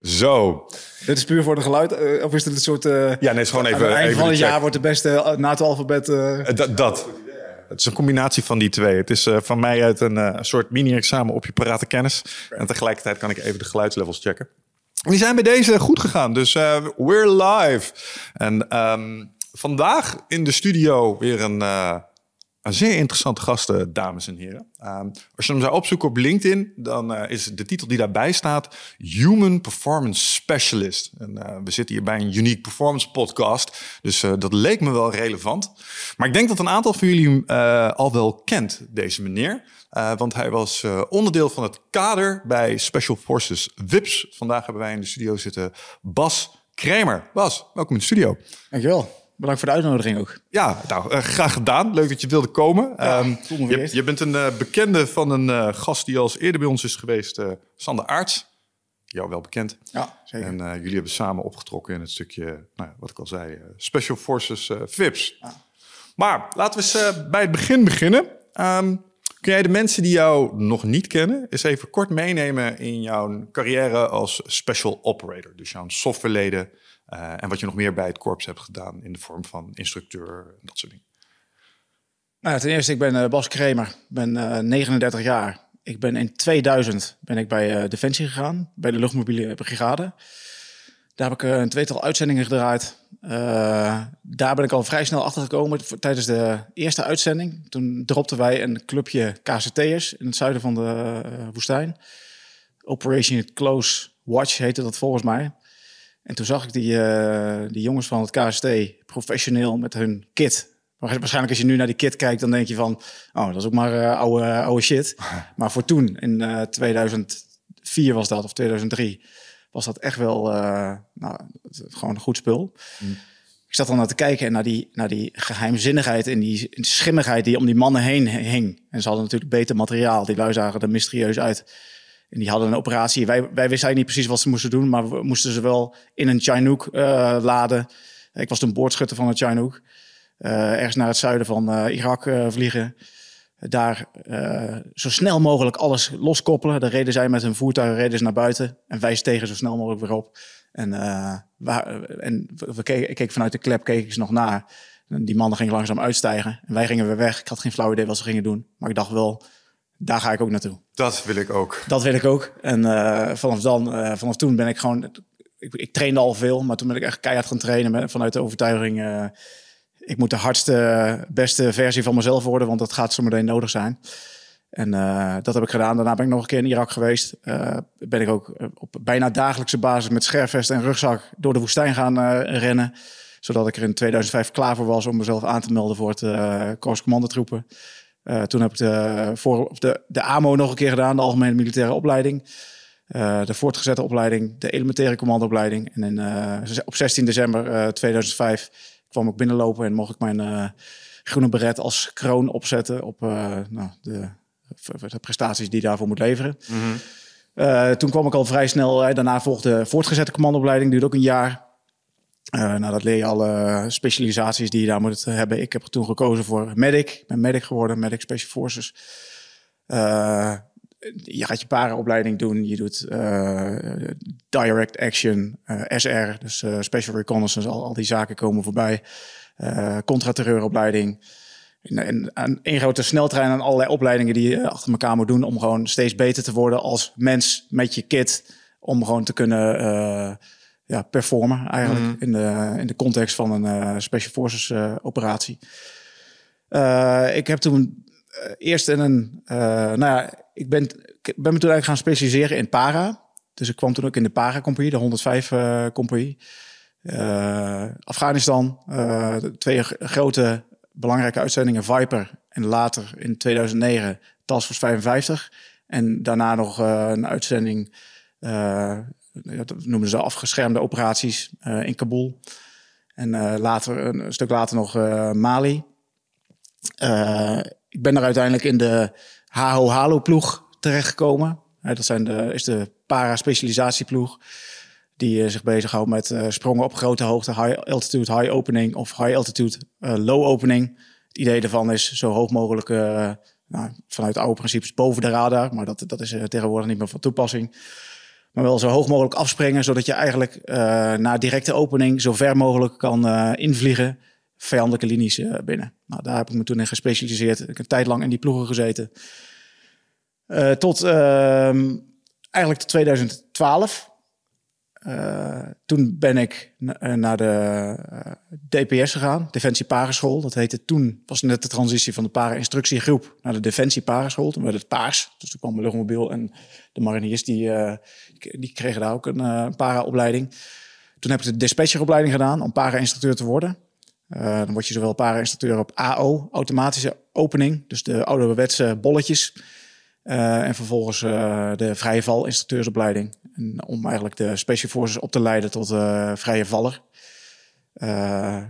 Zo. Dit is puur voor de geluid, uh, of is dit een soort... Uh, ja, nee, het is gewoon even... Aan het eind van het jaar wordt de beste NATO-alfabet... dat, dat. Het is een combinatie van die twee. Het is van mij uit een soort mini-examen op je parate kennis. En tegelijkertijd kan ik even de geluidslevels checken. Die zijn bij deze goed gegaan, dus we're live. En um, vandaag in de studio weer een een zeer interessante gasten, dames en heren. Ehm, als je hem zou opzoeken op LinkedIn, dan uh, is de titel die daarbij staat Human Performance Specialist. En uh, we zitten hier bij een Unique Performance podcast, dus uh, dat leek me wel relevant. Maar ik denk dat een aantal van jullie al wel kent, deze meneer. want hij was onderdeel van het kader bij Special Forces WIPS. Vandaag hebben wij in de studio zitten Bas Kramer. Bas, welkom in de studio. Dankjewel. Bedankt voor de uitnodiging ook. Ja, nou, uh, graag gedaan. Leuk dat je wilde komen. Ja, um, je, je, bent een uh, bekende van een uh, gast die al eens eerder bij ons is geweest, Sander Aarts. Jou wel bekend. Ja, zeker. En jullie hebben samen opgetrokken in het stukje, nou, wat ik al zei, Special Forces VIPS. Ja. Maar laten we eens bij het begin beginnen. Um, kun jij de mensen die jou nog niet kennen, eens even kort meenemen in jouw carrière als Special Operator? Dus jouw softwareleden uh, en wat je nog meer bij het korps hebt gedaan in de vorm van instructeur en dat soort dingen. Nou, ten eerste, ik ben uh, Bas Kremer, ben uh, 39 jaar. Ik ben in 2000 ben ik bij Defensie gegaan, bij de luchtmobiele brigade. Daar heb ik een tweetal uitzendingen gedraaid. daar ben ik al vrij snel achter gekomen tijdens de eerste uitzending. Toen dropten wij een clubje KCT'ers in het zuiden van de woestijn. Operation Close Watch heette dat volgens mij. En toen zag ik die, uh, die jongens van het KST professioneel met hun kit. Waarschijnlijk als je nu naar die kit kijkt, dan denk je van... oh, dat is ook maar uh, oude, oude shit. Maar voor toen, in uh, eh, 2004 was dat, of 2003... was dat echt wel nou, gewoon een goed spul. Mm. Ik zat dan naar te kijken en naar die, naar die geheimzinnigheid... en die schimmigheid die om die mannen heen hing. En ze hadden natuurlijk beter materiaal. Die lui zagen er mysterieus uit... En die hadden een operatie. Wij, wij wisten niet precies wat ze moesten doen, maar we moesten ze wel in een Chinook uh, laden. Ik was toen boordschutter van een Chinook. Uh, ergens naar het zuiden van uh, Irak vliegen. Daar zo snel mogelijk alles loskoppelen. Daar reden zij met hun voertuig reden naar buiten. En wij stegen zo snel mogelijk weer op. En, en we keken, ik keek vanuit de klep, keek ik ze nog naar. Die mannen gingen langzaam uitstijgen. En wij gingen weer weg. Ik had geen flauw idee wat ze gingen doen. Maar ik dacht wel, daar ga ik ook naartoe. Dat wil ik ook. Dat wil ik ook. En uh, vanaf dan, uh, vanaf toen ben ik gewoon, ik, ik, trainde al veel, maar toen ben ik echt keihard gaan trainen met, vanuit de overtuiging, uh, ik moet de hardste, beste versie van mezelf worden, want dat gaat zometeen nodig zijn. En dat heb ik gedaan. Daarna ben ik nog een keer in Irak geweest. ben ik ook op bijna dagelijkse basis met scherfvest en rugzak door de woestijn gaan rennen. Zodat ik er in 2005 klaar voor was om mezelf aan te melden voor het Korps Commandotroepen. Uh, toen heb ik de, voor, de, de AMO nog een keer gedaan, de Algemene Militaire Opleiding. Uh, de voortgezette opleiding, de elementaire commandoopleiding. En in, uh, op 16 december 2005 kwam ik binnenlopen en mocht ik mijn groene beret als kroon opzetten op nou, de, de, prestaties die daarvoor moet leveren. Mm -hmm. toen kwam ik al vrij snel, daarna volgde voortgezette commandoopleiding, duurde ook een jaar. Uh, nou, dat leer je alle specialisaties die je daar moet hebben. Ik heb toen gekozen voor medic. Ik ben medic geworden, medic special forces. Uh, je gaat je parenopleiding doen. Je doet uh, direct action, SR, dus special reconnaissance. Al, al, die zaken komen voorbij. contraterreuropleiding. En, grote sneltrein aan allerlei opleidingen die je achter elkaar moet doen... om gewoon steeds beter te worden als mens met je kit. Om gewoon te kunnen ja, performen eigenlijk mhm. in, de, in de context van een uh, Special Forces uh, operatie. Uh, ik heb toen eerst in een, nou ja, ik ben, ik ben me toen eigenlijk gaan specialiseren in para. Dus ik kwam toen ook in de para-compagnie, de 105 compagnie. Afghanistan, twee grote belangrijke uitzendingen, Viper en later in 2009 Task Force 55. En daarna nog een uitzending dat noemen ze afgeschermde operaties uh, in Kabul. En uh, later, een stuk later nog uh, Mali. ik ben er uiteindelijk in de HO Halo ploeg terechtgekomen. dat zijn de, is de para-specialisatieploeg die zich bezighoudt met sprongen op grote hoogte, high altitude, high opening of high altitude, low opening. Het idee daarvan is zo hoog mogelijk, nou, vanuit oude principes, boven de radar. Maar dat, dat is tegenwoordig niet meer van toepassing. Maar wel zo hoog mogelijk afspringen, zodat je eigenlijk uh, na directe opening zo ver mogelijk kan uh, invliegen vijandelijke linies uh, binnen. Nou, daar heb ik me toen in gespecialiseerd. Ik heb een tijd lang in die ploegen gezeten. tot ehm, eigenlijk tot 2012. Uh, toen ben ik naar de uh, DPS gegaan, Defensie Pareschool. Dat heette toen, was net de transitie van de para-instructiegroep naar de Defensie Pareschool. Toen werd het paars. Dus toen kwam de luchtmobiel en de mariniers, die, die kregen daar ook een para-opleiding. Toen heb ik de dispatcheropleiding gedaan om para-instructeur te worden. dan word je zowel para-instructeur op AO, automatische opening. Dus de ouderwetse bolletjes. Uh, en vervolgens uh, de vrije val instructeursopleiding. En om eigenlijk de Special Forces op te leiden tot uh, vrije valler.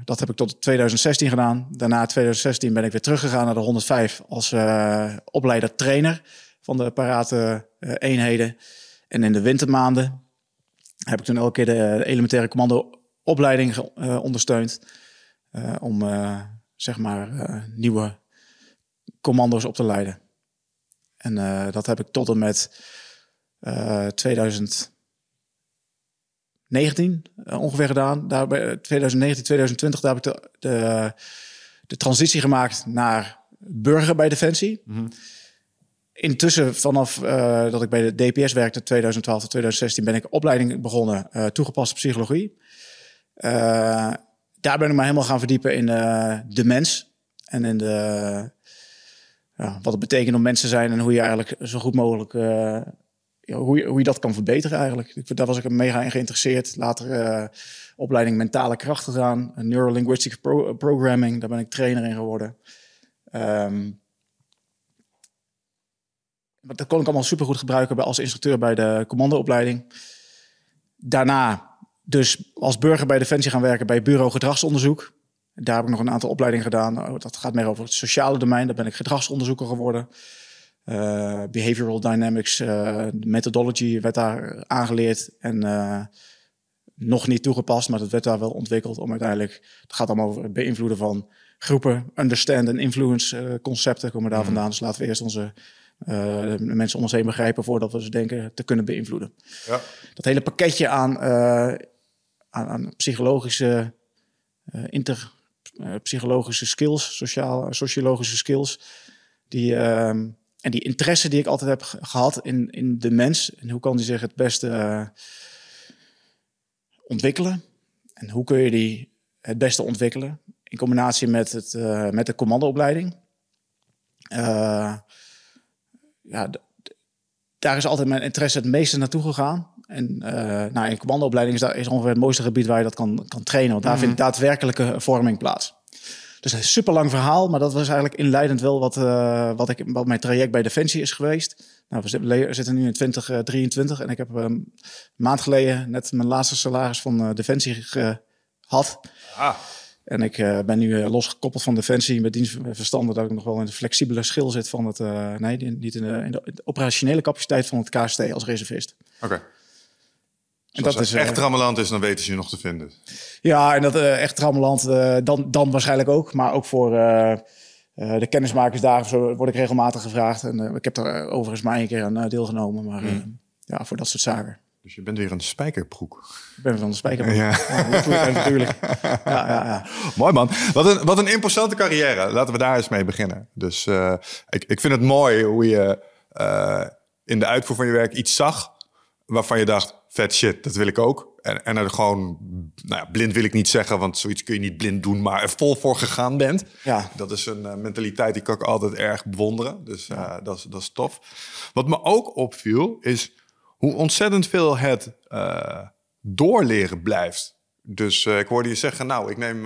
dat heb ik tot 2016 gedaan. Daarna 2016 ben ik weer teruggegaan naar de 105 als opleider-trainer van de parate eenheden. En in de wintermaanden heb ik toen elke keer de elementaire commando-opleiding ondersteund. om zeg maar nieuwe commando's op te leiden. En uh, dat heb ik tot en met uh, 2019 uh, ongeveer gedaan. Daar, 2019, 2020, daar heb ik de, de, de transitie gemaakt naar burger bij Defensie. Mm -hmm. Intussen, vanaf dat ik bij de DPS werkte, 2012 tot 2016, ben ik opleiding begonnen, toegepaste psychologie. Daar ben ik me helemaal gaan verdiepen in de mens en in de ja, wat het betekent om mensen zijn en hoe je eigenlijk zo goed mogelijk ja, hoe, je, hoe je dat kan verbeteren eigenlijk. Daar was ik mega in geïnteresseerd. Later uh, opleiding mentale kracht gedaan, neurolinguistic pro programming, daar ben ik trainer in geworden. Um, dat kon ik allemaal supergoed gebruiken als instructeur bij de commandoopleiding. Daarna dus als burger bij Defensie gaan werken bij Bureau Gedragsonderzoek. Daar heb ik nog een aantal opleidingen gedaan. Oh, dat gaat meer over het sociale domein. Daar ben ik gedragsonderzoeker geworden. Uh, behavioral dynamics, uh, methodology werd daar aangeleerd en uh, nog niet toegepast, maar dat werd daar wel ontwikkeld om uiteindelijk, het gaat allemaal over het beïnvloeden van groepen, understand en influence concepten komen daar mhm. vandaan. Dus laten we eerst onze mensen om ons heen begrijpen voordat we ze denken te kunnen beïnvloeden. Ja. Dat hele pakketje aan, aan, aan psychologische inter psychologische skills, sociaal, sociologische skills. Die, uh, en die interesse die ik altijd heb gehad in, in de mens. En hoe kan die zich het beste uh, ontwikkelen? En hoe kun je die het beste ontwikkelen? In combinatie met, het, met de commandoopleiding. ja, daar is altijd mijn interesse het meeste naartoe gegaan. En uh, nou, in commandoopleiding is, dat, is ongeveer het mooiste gebied waar je dat kan, kan trainen. Want daar mm. vindt daadwerkelijke vorming plaats. Dus een super lang verhaal, maar dat was eigenlijk inleidend wel wat, uh, wat, ik, wat mijn traject bij Defensie is geweest. Nou, we zitten nu in 2023 en ik heb een maand geleden net mijn laatste salaris van uh, Defensie gehad. Ah. En ik uh, ben nu uh, losgekoppeld van Defensie met dienstverstanden dat ik nog wel in de flexibele schil zit van het, uh, nee, niet in de, in de, operationele capaciteit van het KST als reservist. Oké. Okay. En dat is echt trammeland is, dan weten ze je nog te vinden. Ja, en dat echt trammeland, dan, dan waarschijnlijk ook. Maar ook voor de kennismakersdagen zo word ik regelmatig gevraagd. En ik heb er overigens maar één keer aan deelgenomen. Maar mm. ja, voor dat soort zaken. Dus je bent weer een spijkerbroek. Ik ben van de spijkerbroek. Ja. ja natuurlijk. Ja, ja, ja. Mooi man. Wat een, wat een imposante carrière. Laten we daar eens mee beginnen. Dus uh, ik, ik vind het mooi hoe je uh, in de uitvoer van je werk iets zag waarvan je dacht, vet shit, dat wil ik ook. En, en er gewoon, nou ja, blind wil ik niet zeggen, want zoiets kun je niet blind doen, maar er vol voor gegaan bent. Ja. Dat is een uh, mentaliteit die kan ik altijd erg bewonderen. Dus uh, dat, is, dat is tof. Wat me ook opviel, is hoe ontzettend veel het uh, doorleren blijft. Dus ik hoorde je zeggen, nou, ik neem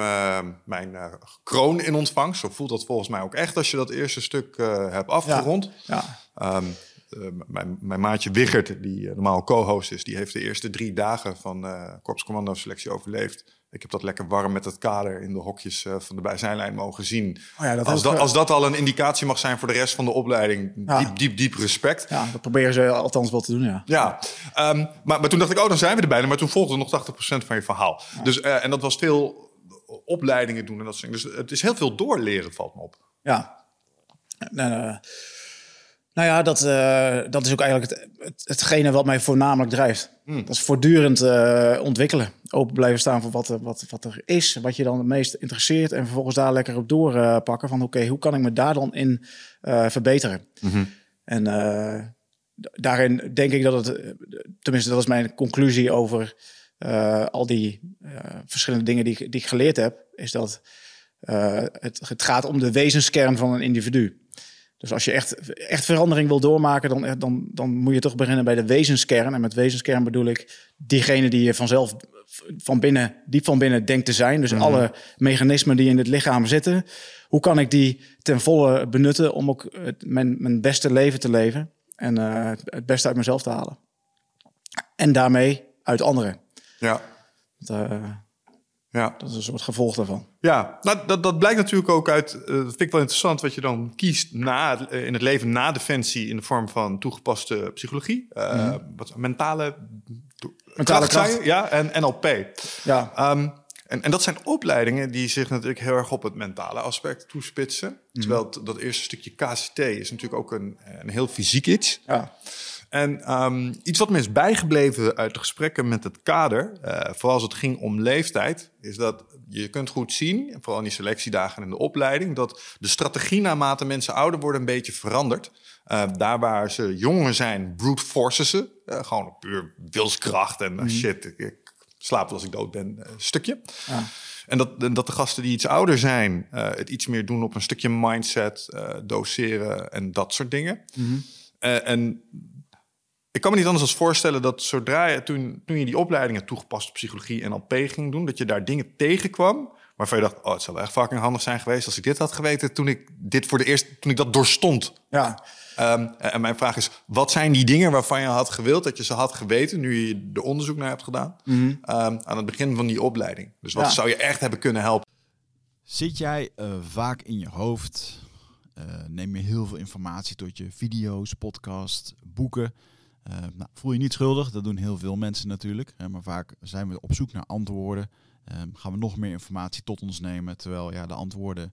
mijn kroon in ontvangst. Zo voelt dat volgens mij ook echt als je dat eerste stuk hebt afgerond. Ja, ja. Um, mijn, mijn, maatje Wiggert, die normaal co-host is, die heeft de eerste drie dagen van Korpscommando selectie overleefd. Ik heb dat lekker warm met het kader in de hokjes uh, van de bijzijnlijn mogen zien. Oh ja, dat als, dat, als dat al een indicatie mag zijn voor de rest van de opleiding, diep, diep, diep respect. Ja, dat proberen ze althans wel te doen, ja. Ja, um, maar, maar toen dacht ik, oh, dan zijn we er bijna. Maar toen volgde nog 80% van je verhaal. Dus, uh, en dat was veel opleidingen doen en dat soort dingen. Dus het is heel veel doorleren, valt me op. Ja. Nou ja, dat, uh, dat is ook eigenlijk het, het, hetgene wat mij voornamelijk drijft. Hmm. Dat is voortdurend uh, ontwikkelen. Open blijven staan voor wat, wat, wat er is, wat je dan het meest interesseert. En vervolgens daar lekker op doorpakken van oké, hoe kan ik me daar dan in verbeteren? Mm -hmm. En daarin denk ik dat het, tenminste dat is mijn conclusie over al die verschillende dingen die, die ik geleerd heb, is dat het, het gaat om de wezenskern van een individu. Dus als je echt, echt verandering wil doormaken, dan, dan, dan moet je toch beginnen bij de wezenskern. En met wezenskern bedoel ik diegene die je vanzelf van binnen, diep van binnen denkt te zijn. Dus alle mechanismen die in het lichaam zitten. Hoe kan ik die ten volle benutten om ook het, mijn, mijn beste leven te leven? En uh, het beste uit mezelf te halen. En daarmee uit anderen. Ja. Dat, uh, ja. Dat is een soort gevolg daarvan. Ja, nou, dat, dat blijkt natuurlijk ook uit. Uh, dat vind ik wel interessant wat je dan kiest na, uh, in het leven na defensie in de vorm van toegepaste psychologie. Uh, mm -hmm. wat, mentale, mentale kracht, kracht. ja, en NLP. Ja. Um, en, en dat zijn opleidingen die zich natuurlijk heel erg op het mentale aspect toespitsen. Mm -hmm. Terwijl dat eerste stukje KCT is natuurlijk ook een, een heel fysiek iets. Ja. En um, iets wat me is bijgebleven uit de gesprekken met het kader, uh, vooral als het ging om leeftijd, is dat je kunt goed zien, vooral in die selectiedagen en de opleiding, dat de strategie naarmate mensen ouder worden een beetje verandert. Uh, daar waar ze jonger zijn, brute forces ze. Uh, gewoon puur wilskracht en mm. shit, ik, ik slaap als ik dood ben, stukje. Ja. En dat, dat de gasten die iets ouder zijn, het iets meer doen op een stukje mindset, doseren en dat soort dingen. Mm -hmm. en ik kan me niet anders als voorstellen dat zodra je toen, toen je die opleidingen toegepaste psychologie en NLP ging doen, dat je daar dingen tegenkwam waarvan je dacht, oh, het zou wel echt fucking handig zijn geweest als ik dit had geweten toen ik dit voor de eerste, toen ik dat doorstond. Ja. Um, en mijn vraag is, wat zijn die dingen waarvan je had gewild dat je ze had geweten nu je er onderzoek naar hebt gedaan mm -hmm. um, aan het begin van die opleiding? Dus wat Ja. zou je echt hebben kunnen helpen? Zit jij uh, vaak in je hoofd? Uh, neem je heel veel informatie tot je video's, podcasts, boeken? Uh, nou, voel je niet schuldig, dat doen heel veel mensen natuurlijk. Hè, maar vaak zijn we op zoek naar antwoorden. Um, gaan we nog meer informatie tot ons nemen. Terwijl ja, de antwoorden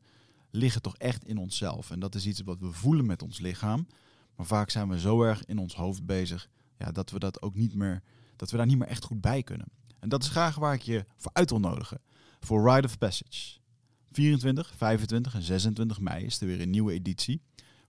liggen toch echt in onszelf. En dat is iets wat we voelen met ons lichaam. Maar vaak zijn we zo erg in ons hoofd bezig ja, dat we dat ook niet meer, dat we daar niet meer echt goed bij kunnen. En dat is graag waar ik je voor uit wil nodigen. Voor Rite of Passage. 24, 25 en 26 mei is er weer een nieuwe editie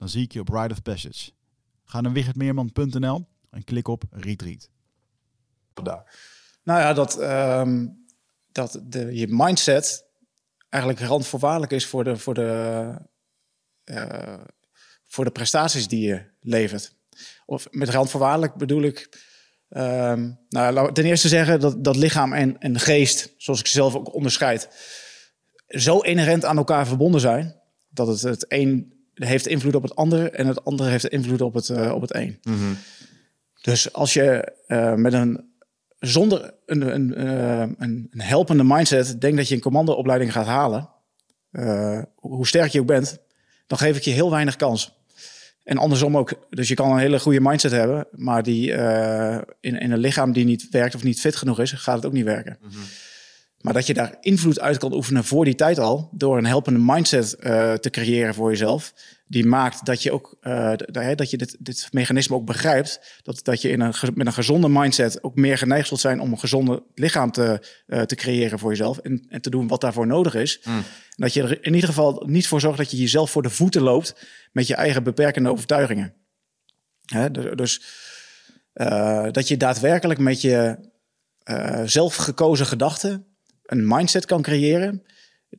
Dan zie ik je op Ride of Passage. Ga naar wichertmeerman.nl en klik op Retreat. Daar. Nou ja, dat, um, dat de, je mindset eigenlijk randvoorwaardelijk is voor de, voor, de, uh, voor de prestaties die je levert. Of met randvoorwaardelijk bedoel ik... Um, nou, laat ten eerste zeggen dat, dat lichaam en, en geest, zoals ik ze zelf ook onderscheid, zo inherent aan elkaar verbonden zijn dat het het een heeft invloed op het andere en het andere heeft invloed op het, uh, op het een. Mm -hmm. Dus als je uh, met een zonder een, een, uh, een, een, helpende mindset denkt dat je een commandoopleiding gaat halen, hoe sterk je ook bent, dan geef ik je heel weinig kans. En andersom ook. Dus je kan een hele goede mindset hebben, maar die in, in een lichaam die niet werkt of niet fit genoeg is, gaat het ook niet werken. Mm -hmm. Maar dat je daar invloed uit kan oefenen voor die tijd al, door een helpende mindset uh, te creëren voor jezelf, die maakt dat je ook uh, dat je dit, dit mechanisme ook begrijpt, dat, dat je in een, met een gezonde mindset ook meer geneigd zult zijn om een gezonde lichaam te, uh, te creëren voor jezelf en, en te doen wat daarvoor nodig is. Mm. Dat je er in ieder geval niet voor zorgt dat je jezelf voor de voeten loopt met je eigen beperkende overtuigingen. Hè? Dus dat je daadwerkelijk met je zelf gekozen gedachten een mindset kan creëren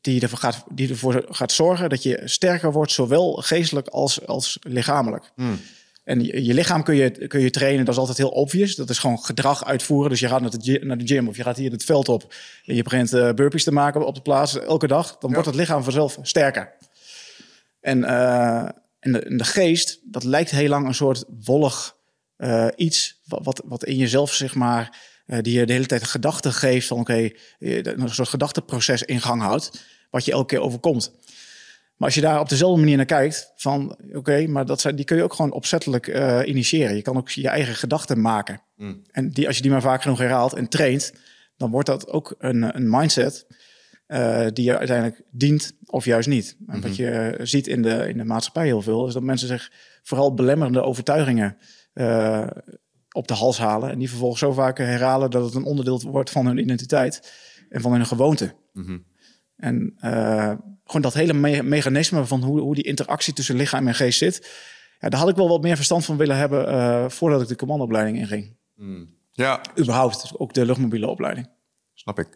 die ervoor gaat, die ervoor gaat zorgen dat je sterker wordt, zowel geestelijk als, als lichamelijk. En je, je lichaam kun je, kun je trainen, dat is altijd heel obvious. Dat is gewoon gedrag uitvoeren. Dus je gaat naar de, naar de gym of je gaat hier het veld op. En je begint eh, burpees te maken op de plaats elke dag. Dan wordt het lichaam vanzelf sterker. En, eh, en, de, en de geest, dat lijkt heel lang een soort wollig eh, iets. Wat, wat, wat in jezelf, zeg maar, die je de hele tijd gedachten geeft. Van oké, eh, een soort gedachteproces in gang houdt. Wat je elke keer overkomt. Maar als je daar op dezelfde manier naar kijkt, van oké, maar dat zijn, die kun je ook gewoon opzettelijk eh, initiëren. Je kan ook je eigen gedachten maken. En die, als je die maar vaak genoeg herhaalt en traint, dan wordt dat ook een, een mindset eh, die je uiteindelijk dient of juist niet. En wat je eh, ziet in de, in de maatschappij heel veel, is dat mensen zich vooral belemmerende overtuigingen eh, op de hals halen. En die vervolgens zo vaak herhalen dat het een onderdeel wordt van hun identiteit en van hun gewoonte. En eh, gewoon dat hele me- mechanisme van hoe, hoe die interactie tussen lichaam en geest zit. Ja, daar had ik wel wat meer verstand van willen hebben eh, voordat ik de commandoopleiding inging. Ja, Überhaupt, ook de luchtmobiele opleiding. snap ik.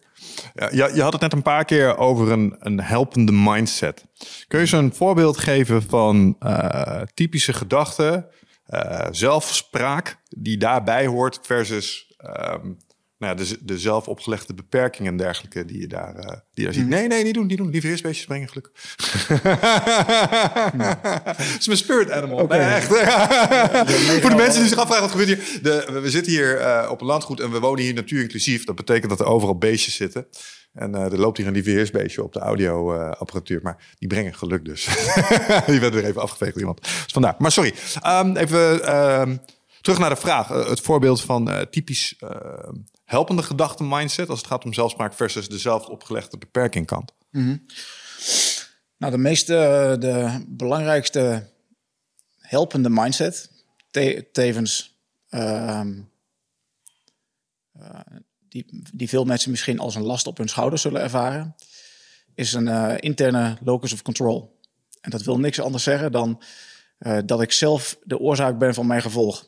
Ja, je, je had het net een paar keer over een, een helpende mindset. Kun je zo'n voorbeeld geven van eh, typische gedachten, eh, zelfspraak die daarbij hoort versus ehm, nou ja, de, de zelf opgelegde beperkingen en dergelijke die je daar, eh, die je daar ziet? Nee, nee, niet doen, niet doen. Liever eerst beestjes brengen, gelukkig. Het is mijn spirit animal. Nee, echt. Voor de mensen die zich afvragen wat gebeurt hier. De, we- we zitten hier eh, op een landgoed en we wonen hier natuur inclusief. Dat betekent dat er overal beestjes zitten. En eh, er loopt hier een lieveheersbeestje op de audioapparatuur. maar die brengen geluk dus. die werden weer even afgeveegd iemand. Dus vandaar. Maar sorry. Ehm, even ehm, terug naar de vraag. Eh, het voorbeeld van eh, typisch eh, helpende gedachten mindset... als het gaat om zelfspraak versus de zelf opgelegde beperkingkant. Nou, de meeste, de belangrijkste helpende mindset, te- tevens ehm, die, die veel mensen misschien als een last op hun schouders zullen ervaren, is een eh, interne locus of control. En dat wil niks anders zeggen dan eh, dat ik zelf de oorzaak ben van mijn gevolg.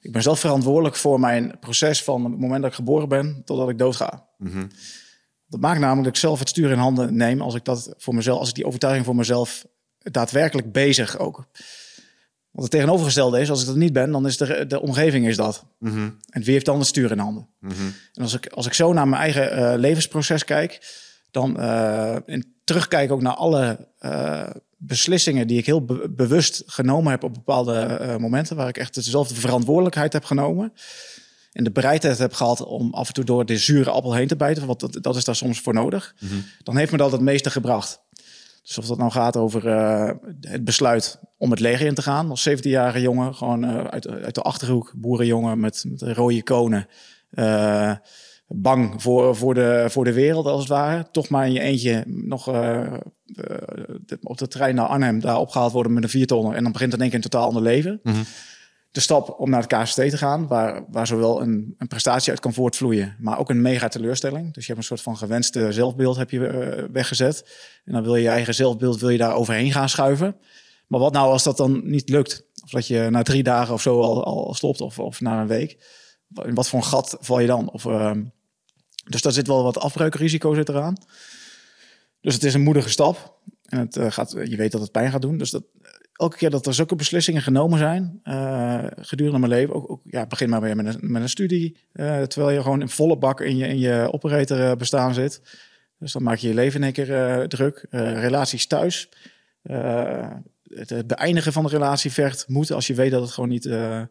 Ik ben zelf verantwoordelijk voor mijn proces van het moment dat ik geboren ben totdat ik doodga. Dat maakt namelijk dat ik zelf het stuur in handen neem als ik dat voor mezelf, als ik die overtuiging voor mezelf daadwerkelijk bezig ook. Want het tegenovergestelde is, als ik dat niet ben, dan is de, de omgeving is dat. En wie heeft dan het stuur in handen? En als ik, als ik zo naar mijn eigen eh, levensproces kijk, dan eh, en terugkijk ook naar alle eh, beslissingen die ik heel be- bewust genomen heb op bepaalde momenten, waar ik echt dezelfde verantwoordelijkheid heb genomen. En de bereidheid heb gehad om af en toe door de zure appel heen te bijten, want dat, dat is daar soms voor nodig. Dan heeft me dat het meeste gebracht. Dus of dat nou gaat over eh, het besluit om het leger in te gaan. Als 17-jarige jongen, gewoon eh, uit, uit de Achterhoek, boerenjongen met, met rode konen. Eh, bang voor, voor, de, voor de wereld, als het ware. Toch maar in je eentje nog op de trein naar Arnhem daar opgehaald worden met een viertonner. En dan begint in één keer een totaal ander leven. De stap om naar het KST te gaan, waar, waar zowel een, een prestatie uit kan voortvloeien, maar ook een mega teleurstelling. Dus je hebt een soort van gewenste zelfbeeld heb je eh, weggezet. En dan wil je je eigen zelfbeeld wil je daar overheen gaan schuiven. Maar wat nou als dat dan niet lukt? Of dat je na drie dagen of zo al, al stopt, of, of na een week. In wat voor een gat val je dan? Of, ehm, dus daar zit wel wat afbreukrisico zit eraan. Dus het is een moedige stap. En het, eh, gaat, je weet dat het pijn gaat doen. Dus dat, elke keer dat er zulke beslissingen genomen zijn eh, gedurende mijn leven. Ook, ook, ja, begin maar weer met een, met een studie. eh, terwijl je gewoon in volle bak in je, in je operator eh, bestaan zit. Dus dan maak je je leven in één keer druk. Relaties thuis. Het, het beëindigen van de relatie vergt moed als je weet dat het gewoon niet... maar,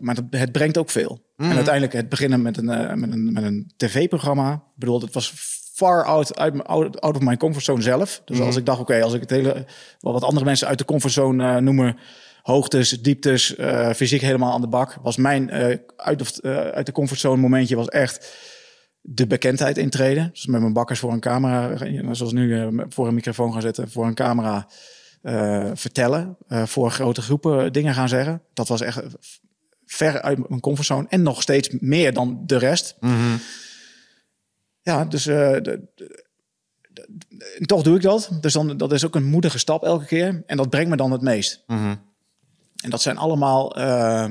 maar het- het brengt ook veel. En uiteindelijk het beginnen met een, met een, met een tv-programma. Ik bedoel, het was far out, uit, mijn- out, out of my comfortzone zelf. Dus als ik dacht, oké, als ik het hele... Wat andere mensen uit de comfortzone eh, noemen... hoogtes, dieptes, eh, fysiek helemaal aan de bak... was mijn eh, uit, of, uit de comfortzone momentje was echt de bekendheid intreden. Dus met mijn bakkers voor een camera, zoals nu voor een microfoon gaan zitten, voor een camera vertellen, voor grote groepen dingen gaan zeggen. Dat was echt ver uit mijn comfortzone en nog steeds meer dan de rest. Ja, dus eh, de- de- de- toch doe ik dat. Dus dan, dat is ook een moedige stap elke keer. En dat brengt me dan het meest. En dat zijn allemaal eh,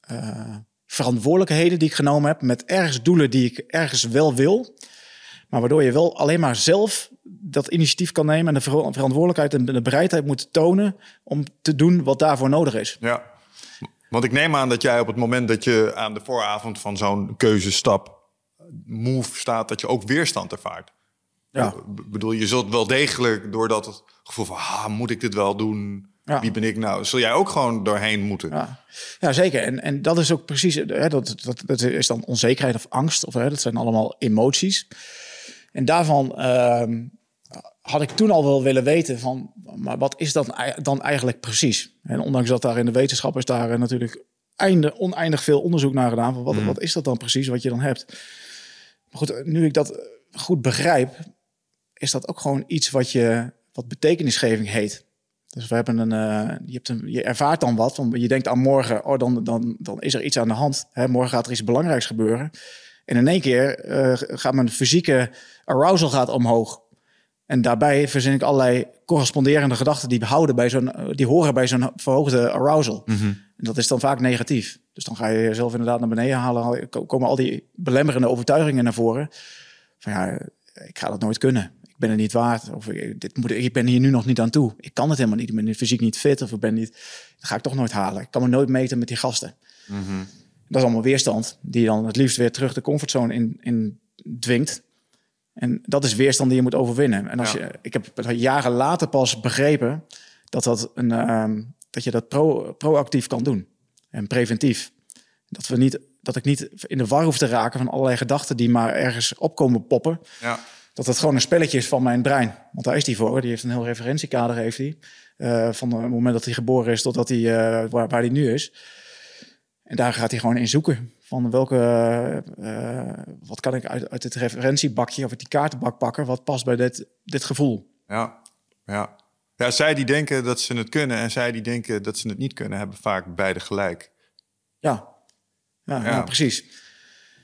eh, verantwoordelijkheden die ik genomen heb met ergens doelen die ik ergens wel wil. Maar waardoor je wel alleen maar zelf dat initiatief kan nemen en de ver- verantwoordelijkheid en de bereidheid moet tonen om te doen wat daarvoor nodig is. Ja. Want ik neem aan dat jij op het moment dat je aan de vooravond van zo'n keuzestap move staat, dat je ook weerstand ervaart. Ja. Ik bedoel, je zult wel degelijk door dat gevoel van, ah, moet ik dit wel doen? Ja. Wie ben ik nou? Zul jij ook gewoon doorheen moeten? Ja, ja zeker. En, en dat is ook precies, hè, dat, dat, dat is dan onzekerheid of angst. Of, hè, dat zijn allemaal emoties. En daarvan ehm, had ik toen al wel willen weten van, maar wat is dat dan eigenlijk precies? En ondanks dat daar in de wetenschap is daar eh, natuurlijk einde, oneindig veel onderzoek naar gedaan. Van wat, wat is dat dan precies wat je dan hebt? Goed, nu ik dat goed begrijp, is dat ook gewoon iets wat je, wat betekenisgeving heet. Dus we hebben een, eh, je, hebt een, je ervaart dan wat, want je denkt aan morgen, oh, dan, dan, dan is er iets aan de hand. Morgen gaat er iets belangrijks gebeuren. En in één keer eh, gaat mijn fysieke arousal gaat omhoog. En daarbij verzin ik allerlei corresponderende gedachten die, houden bij zo'n, die horen bij zo'n verhoogde arousal. En dat is dan vaak negatief. Dus dan ga je jezelf inderdaad naar beneden halen. komen al die belemmerende overtuigingen naar voren. Van ja, ik ga dat nooit kunnen. Ik ben het niet waard. Of ik, dit moet, ik ben hier nu nog niet aan toe. Ik kan het helemaal niet. Ik ben fysiek niet fit. Of ik ben niet. Dat ga ik toch nooit halen. Ik kan me nooit meten met die gasten. Dat is allemaal weerstand. Die je dan het liefst weer terug de comfortzone in, in dwingt. En dat is weerstand die je moet overwinnen. En als Ja. je, ik heb het jaren later pas begrepen dat, dat, een, ehm, dat je dat pro, proactief kan doen. En preventief. Dat, we niet, dat ik niet in de war hoef te raken van allerlei gedachten die maar ergens opkomen poppen. Ja. Dat het gewoon een spelletje is van mijn brein. Want daar is die voor. Die heeft een heel referentiekader. Heeft hij. Eh, van het moment dat hij geboren is totdat hij waar, waar hij nu is. En daar gaat hij gewoon in zoeken. Van welke, eh, wat kan ik uit, uit het referentiebakje of uit die kaartenbak pakken. Wat past bij dit, dit gevoel. Ja. ja. Ja, zij die denken dat ze het kunnen en zij die denken dat ze het niet kunnen, hebben vaak beide gelijk. Ja, ja, Ja. ja, precies.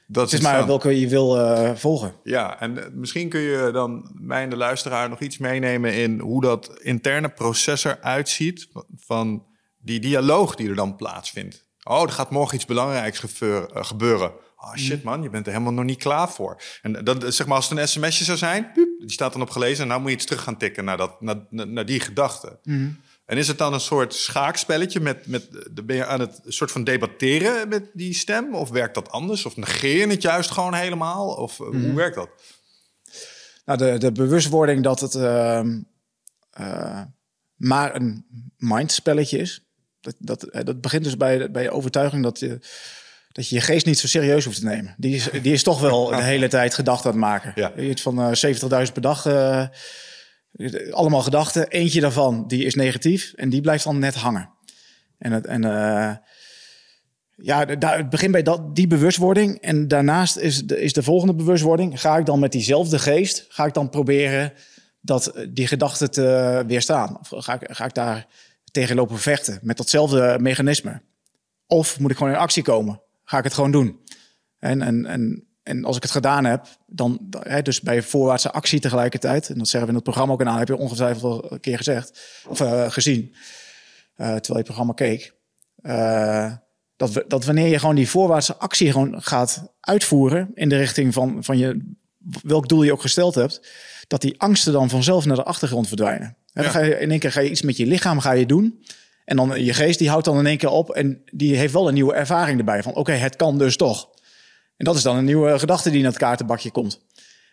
Dat Het is maar dan. welke je wil eh, volgen. Ja, en eh, misschien kun je dan mij en de luisteraar nog iets meenemen in hoe dat interne proces eruit ziet van die dialoog die er dan plaatsvindt. Oh, er gaat morgen iets belangrijks eh, gebeuren. Oh shit man, je bent er helemaal nog niet klaar voor. En dat, zeg maar als het een sms'je zou zijn, piep, die staat dan op gelezen en nou moet je iets terug gaan tikken naar, dat, naar, naar, die gedachte. En is het dan een soort schaakspelletje met, met de- ben je aan het soort van debatteren met die stem? Of werkt dat anders? Of negeer je het juist gewoon helemaal? Of eh, hoe werkt dat? Nou, de, de bewustwording dat het ehm, eh, maar een mindspelletje is. Dat, dat, eh, dat begint dus bij, bij je overtuiging dat je, dat je je geest niet zo serieus hoeft te nemen. Die is, die is toch wel de hele tijd gedachten aan het maken. Ja. Iets van eh 70.000 per dag. eh, allemaal gedachten. Eentje daarvan die is negatief en die blijft dan net hangen. En, het, en eh, ja, daar, het begint bij dat, die bewustwording. En daarnaast is de, is de volgende bewustwording. Ga ik dan met diezelfde geest, ga ik dan proberen dat die gedachten te weerstaan? Of ga ik, ga ik daar tegen lopen vechten met datzelfde mechanisme? Of moet ik gewoon in actie komen? Ga ik het gewoon doen? En, en, en, en als ik het gedaan heb, dan, hè, dus bij voorwaartse actie tegelijkertijd, en dat zeggen we in het programma ook aan, heb je ongetwijfeld al een keer gezegd of eh, gezien, eh, terwijl je het programma keek. eh, dat, we, dat wanneer je gewoon die voorwaartse actie gewoon gaat uitvoeren in de richting van, van je, welk doel je ook gesteld hebt, dat die angsten dan vanzelf naar de achtergrond verdwijnen. Ja. Dan ga je in één keer ga je iets met je lichaam ga je doen. En dan je geest die houdt dan in één keer op en die heeft wel een nieuwe ervaring erbij. Van oké, het kan dus toch. En dat is dan een nieuwe gedachte die in het kaartenbakje komt.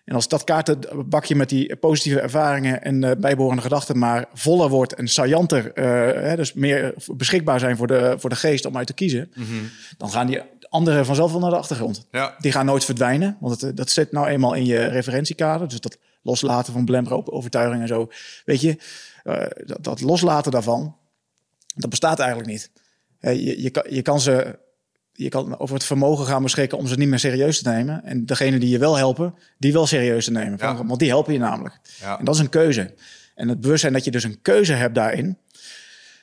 En als dat kaartenbakje met die positieve ervaringen en eh, bijbehorende gedachten maar voller wordt en saillanter, eh, hè, dus meer beschikbaar zijn voor de, voor de geest om uit te kiezen, dan gaan die anderen vanzelf wel naar de achtergrond. Ja. Die gaan nooit verdwijnen, want het, eh, dat zit nou eenmaal in je referentiekader. Dus dat loslaten van belemmerende overtuigingen en zo. Weet je, dat, dat loslaten daarvan, dat bestaat eigenlijk niet. Eh, je, je, kan, je kan ze je kan over het vermogen gaan beschikken om ze niet meer serieus te nemen. En degene die je wel helpen, die wel serieus te nemen. Ja. Want die helpen je namelijk. Ja. En dat is een keuze. En het bewustzijn dat je dus een keuze hebt daarin.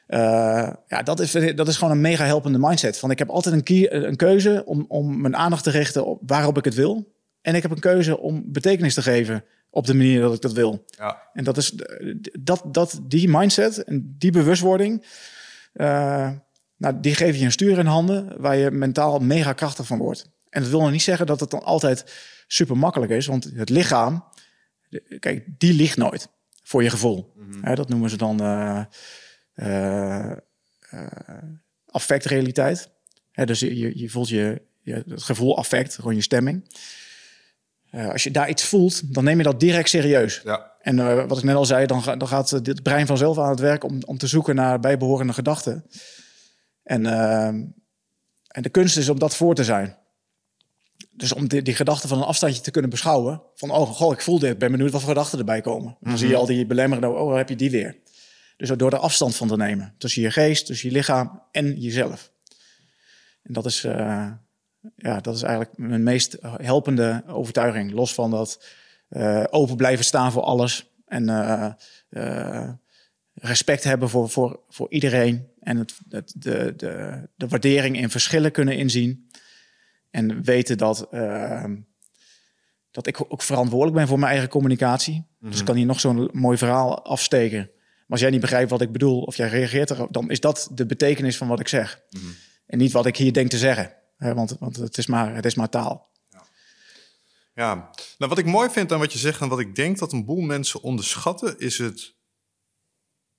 eh, ja, dat is, dat is gewoon een mega helpende mindset. Van ik heb altijd een, kie- een keuze om, om mijn aandacht te richten op waarop ik het wil. En ik heb een keuze om betekenis te geven op de manier dat ik dat wil. Ja. En dat is dat, dat, die mindset en die bewustwording. Eh, nou, die geven je een stuur in handen waar je mentaal mega krachtig van wordt. En dat wil nog niet zeggen dat het dan altijd super makkelijk is. Want het lichaam, kijk, die ligt nooit voor je gevoel. Hè, dat noemen ze dan eh, eh, affectrealiteit. Dus je, je- voelt je, je, het gevoel affect, gewoon je stemming. Als je daar iets voelt, dan neem je dat direct serieus. Ja. En eh, wat ik net al zei, dan, ga- dan gaat eh, dit brein vanzelf aan het werk om, om te zoeken naar bijbehorende gedachten. En, ehm, en de kunst is om dat voor te zijn. Dus om die, die gedachten van een afstandje te kunnen beschouwen. Van, oh, goh, ik voel dit, ben benieuwd wat voor gedachten erbij komen. Dan zie je al die belemmerende, oh, waar heb je die weer? Dus door er afstand van te nemen. Tussen je geest, tussen je lichaam en jezelf. En dat is, eh, ja, dat is eigenlijk mijn meest helpende overtuiging. Los van dat eh, open blijven staan voor alles. En eh, eh, respect hebben voor, voor, voor iedereen. En het, het, de, de, de waardering in verschillen kunnen inzien. En weten dat, eh, dat ik ook verantwoordelijk ben voor mijn eigen communicatie. Dus ik kan hier nog zo'n mooi verhaal afsteken. Maar als jij niet begrijpt wat ik bedoel, of jij reageert erop, dan is dat de betekenis van wat ik zeg. En niet wat ik hier denk te zeggen. Hè, want want het, is maar, het is maar taal. Ja, nou wat ik mooi vind aan wat je zegt en wat ik denk dat een boel mensen onderschatten, is het,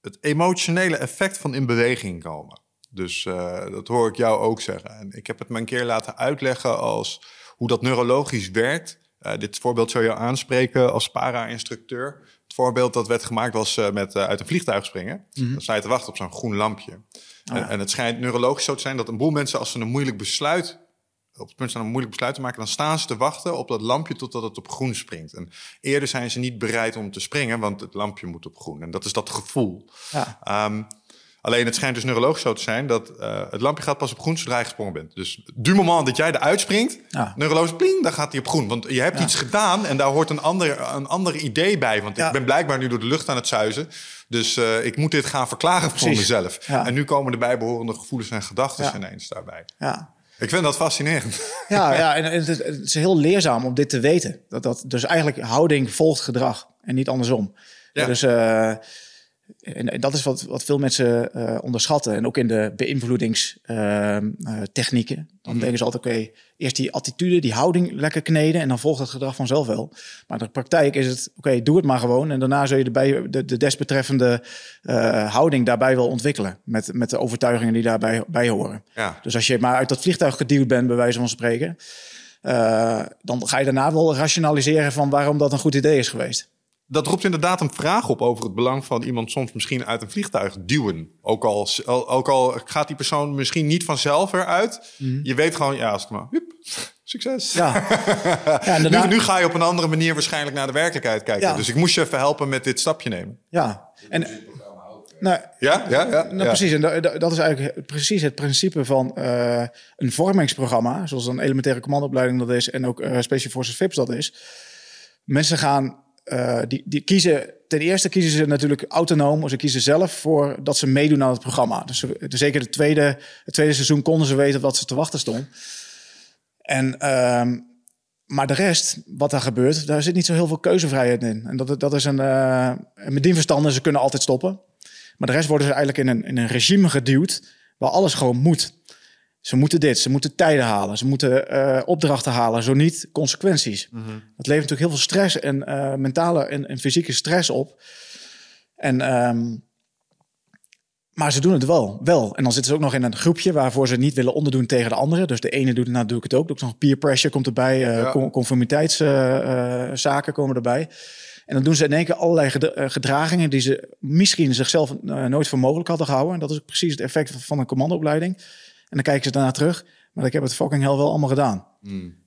het emotionele effect van in beweging komen. Dus eh, dat hoor ik jou ook zeggen. En ik heb het me een keer laten uitleggen als hoe dat neurologisch werkt. Eh, dit voorbeeld zou je aanspreken als para-instructeur. Het voorbeeld dat werd gemaakt was eh, met uit een vliegtuig springen. Dan sta je te wachten op zo'n groen lampje. en, en het schijnt neurologisch zo te zijn dat een boel mensen als ze een moeilijk besluit op het punt staan om een moeilijk besluit te maken, dan staan ze te wachten op dat lampje totdat het op groen springt. En eerder zijn ze niet bereid om te springen, want het lampje moet op groen. En dat is dat gevoel. Ja. Ehm, alleen het schijnt dus neurologisch zo te zijn dat eh, het lampje gaat pas op groen zodra je gesprongen bent. Dus du moment dat jij eruit springt, Ja. neurologisch pling, dan gaat hij op groen. Want je hebt iets gedaan en daar hoort een ander, een ander idee bij. Want ik ben blijkbaar nu door de lucht aan het zuizen. Dus eh, ik moet dit gaan verklaren voor mezelf. En nu komen de bijbehorende gevoelens en gedachten ineens daarbij. Ja. Ik vind dat fascinerend. Ja, ja en het is, het is heel leerzaam om dit te weten. Dat, dat, dus eigenlijk houding volgt gedrag en niet andersom. Ja. Dus, eh, en, dat is wat, wat veel mensen eh, onderschatten. En ook in de beïnvloedingstechnieken. dan denken ze altijd, oké, eerst die attitude, die houding lekker kneden... en dan volgt het gedrag vanzelf wel. Maar in de praktijk is het, oké, doe het maar gewoon... en daarna zul je de, bij, de, de desbetreffende eh, houding daarbij wel ontwikkelen... Met, met de overtuigingen die daarbij bij horen. Ja. Dus als je maar uit dat vliegtuig geduwd bent, bij wijze van spreken, eh, dan ga je daarna wel rationaliseren van waarom dat een goed idee is geweest. Dat roept inderdaad een vraag op over het belang van iemand soms misschien uit een vliegtuig duwen. Ook al, ook al gaat die persoon misschien niet vanzelf eruit. Je weet gewoon, ja, als ik maar, hup, succes. Ja, ja Nu, nu ga je op een andere manier waarschijnlijk naar de werkelijkheid kijken. Ja. Dus ik moest je even helpen met dit stapje nemen. ja. En, nou, Ja, ja, ja. nou, precies. En da- da- dat is eigenlijk precies het principe van eh, een vormingsprogramma, zoals een elementaire commandoopleiding dat is, en ook eh Special Forces VIPS dat is. Mensen gaan, eh, die, die kiezen, ten eerste kiezen ze natuurlijk autonoom, ze kiezen zelf voor dat ze meedoen aan het programma. Dus ze- zeker de tweede, het tweede seizoen konden ze weten wat ze te wachten stond. En, ehm, maar de rest, wat daar gebeurt, daar zit niet zo heel veel keuzevrijheid in. En dat, dat is een. eh met die verstanden, ze kunnen altijd stoppen. Maar de rest worden ze eigenlijk in een, in een regime geduwd waar alles gewoon moet. Ze moeten dit, ze moeten tijden halen, ze moeten eh, opdrachten halen, zo niet consequenties. Dat levert natuurlijk heel veel stress en eh, mentale en, en fysieke stress op. En, ehm, maar ze doen het wel, wel. En dan zitten ze ook nog in een groepje waarvoor ze niet willen onderdoen tegen de andere. Dus de ene doet het, nou doe ik het ook. Ook nog peer pressure komt erbij, eh Ja. conformiteitszaken komen erbij. En dan doen ze in één keer allerlei ged- gedragingen die ze misschien zichzelf nooit voor mogelijk hadden gehouden. En dat is precies het effect van een commandoopleiding. En dan kijken ze daarna terug. Maar ik heb het fucking hell wel allemaal gedaan.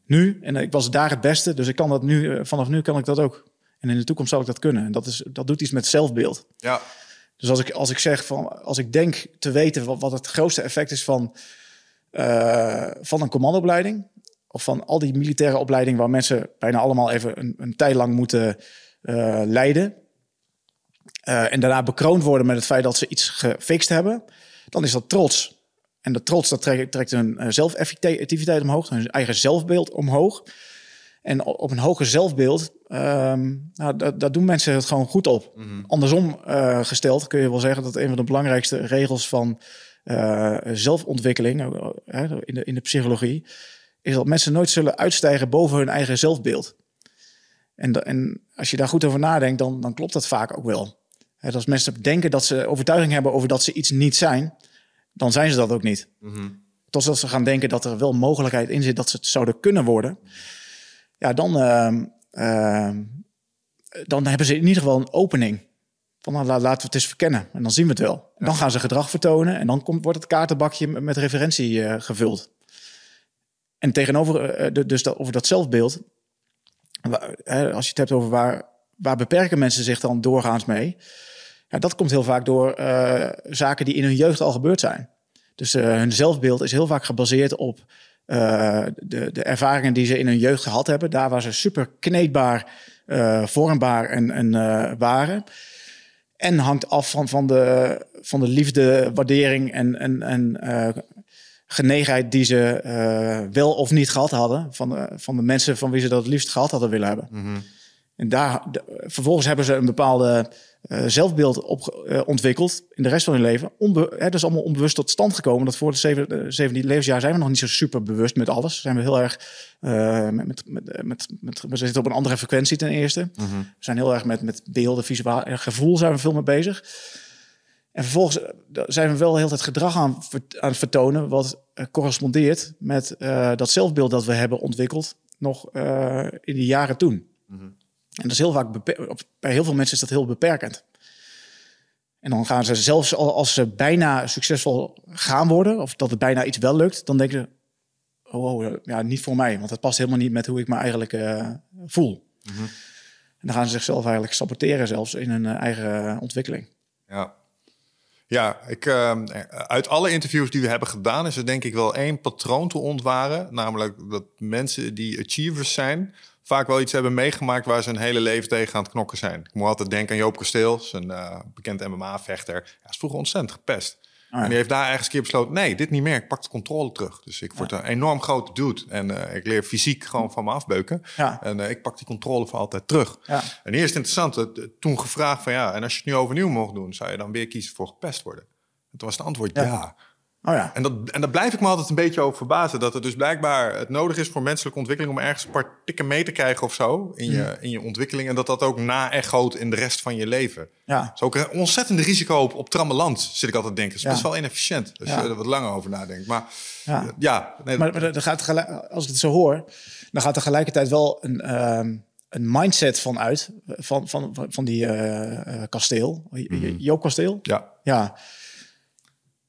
Nu, en ik was daar het beste, dus ik kan dat nu, eh, vanaf nu kan ik dat ook. En in de toekomst zal ik dat kunnen. En dat, is, dat doet iets met zelfbeeld. ja. Dus als ik, als ik zeg van, als ik denk te weten wat, wat het grootste effect is van, eh, van een commandoopleiding, of van al die militaire opleidingen waar mensen bijna allemaal even een, een tijd lang moeten eh, leiden. en daarna bekroond worden met het feit dat ze iets gefixt hebben, dan is dat trots. En dat trots dat trekt, trekt hun eh, zelfeffectiviteit omhoog, hun eigen zelfbeeld omhoog. En op een hoger zelfbeeld, ehm nou, daar, daar doen mensen het gewoon goed op. Andersom eh, gesteld kun je wel zeggen dat een van de belangrijkste regels van eh, zelfontwikkeling in, de, in de psychologie is dat mensen nooit zullen uitstijgen boven hun eigen zelfbeeld. En, en als je daar goed over nadenkt, dan, dan klopt dat vaak ook wel. Dat als mensen denken dat ze overtuiging hebben over dat ze iets niet zijn, dan zijn ze dat ook niet. Totdat ze gaan denken dat er wel mogelijkheid in zit dat ze het zouden kunnen worden. Ja, dan, ehm, ehm, dan hebben ze in ieder geval een opening. Van nou, la- laten we het eens verkennen. En dan zien we het wel. En dan gaan ze gedrag vertonen. En dan komt, wordt het kaartenbakje met referentie eh, gevuld. En tegenover, eh, de- dus dat, over dat zelfbeeld. hè, als je het hebt over waar, waar beperken mensen zich dan doorgaans mee. Ja, dat komt heel vaak door eh, zaken die in hun jeugd al gebeurd zijn. Dus eh, hun zelfbeeld is heel vaak gebaseerd op eh, de, de ervaringen die ze in hun jeugd gehad hebben. Daar waar ze super kneedbaar, vormbaar en, en waren. En hangt af van, van, de, van de liefde, waardering en, en, en genegenheid die ze wel of niet gehad hadden. Van, de- van de mensen van wie ze dat het liefst gehad hadden willen hebben. En daar, vervolgens hebben ze een bepaalde eh, zelfbeeld op, eh, ontwikkeld in de rest van hun leven. Onbe, hè, dat is allemaal onbewust tot stand gekomen. Dat voor het zeven- eh, 17e levensjaar zijn we nog niet zo super bewust met alles. Zijn we heel erg met, met, met, met, we zitten op een andere frequentie ten eerste. We zijn heel erg met, met beelden, visueel, en gevoel zijn we veel mee bezig. En vervolgens zijn we wel heel het gedrag aan, aan het vertonen wat correspondeert met dat zelfbeeld dat we hebben ontwikkeld nog in de jaren toen. En dat is heel vaak bij heel veel mensen is dat heel beperkend. En dan gaan ze zelfs al- als ze bijna succesvol gaan worden, of dat het bijna iets wel lukt, dan denken ze: oh, oh ja, niet voor mij, want het past helemaal niet met hoe ik me eigenlijk eh, voel. En dan gaan ze zichzelf eigenlijk saboteren, zelfs in hun eh, eigen ontwikkeling. Ja. Ja, ik, eh, uit alle interviews die we hebben gedaan, is er denk ik wel één patroon te ontwaren. Namelijk dat mensen die achievers zijn, vaak wel iets hebben meegemaakt waar ze een hele leven tegen aan het knokken zijn. Ik moet altijd denken aan Joop Kasteels, een eh, bekend MMA-vechter. Hij is vroeger ontzettend gepest. ja. En die heeft daar ergens een keer besloten, nee, dit niet meer. Ik pak de controle terug. Dus ik word een enorm grote dude. En eh, ik leer fysiek gewoon van me afbeuken. Ja. En eh, ik pak die controle voor altijd terug. Ja. En hier is het interessante, t- toen gevraagd van ja, en als je het nu overnieuw mocht doen, zou je dan weer kiezen voor gepest worden? En toen was het antwoord ja. Ja. Oh ja. En, dat, en daar blijf ik me altijd een beetje over verbazen. Dat het dus blijkbaar het nodig is voor menselijke ontwikkeling om ergens een paar tikken mee te krijgen of zo in je, in je ontwikkeling. En dat dat ook na-echoot in de rest van je leven. Ja. Dat is ook een ontzettende risico op, op trammeland, zit ik altijd te denken. Het is Ja. best wel inefficiënt als Ja. je er wat langer over nadenkt. Maar Ja. ja, ja nee, Maar, maar er gaat tegelijk- als ik het zo hoor, dan gaat tegelijkertijd wel een, ehm, een mindset van uit. Van, van, van, die eh, eh, kasteel. Mm Joop Kasteel? ja. Ja.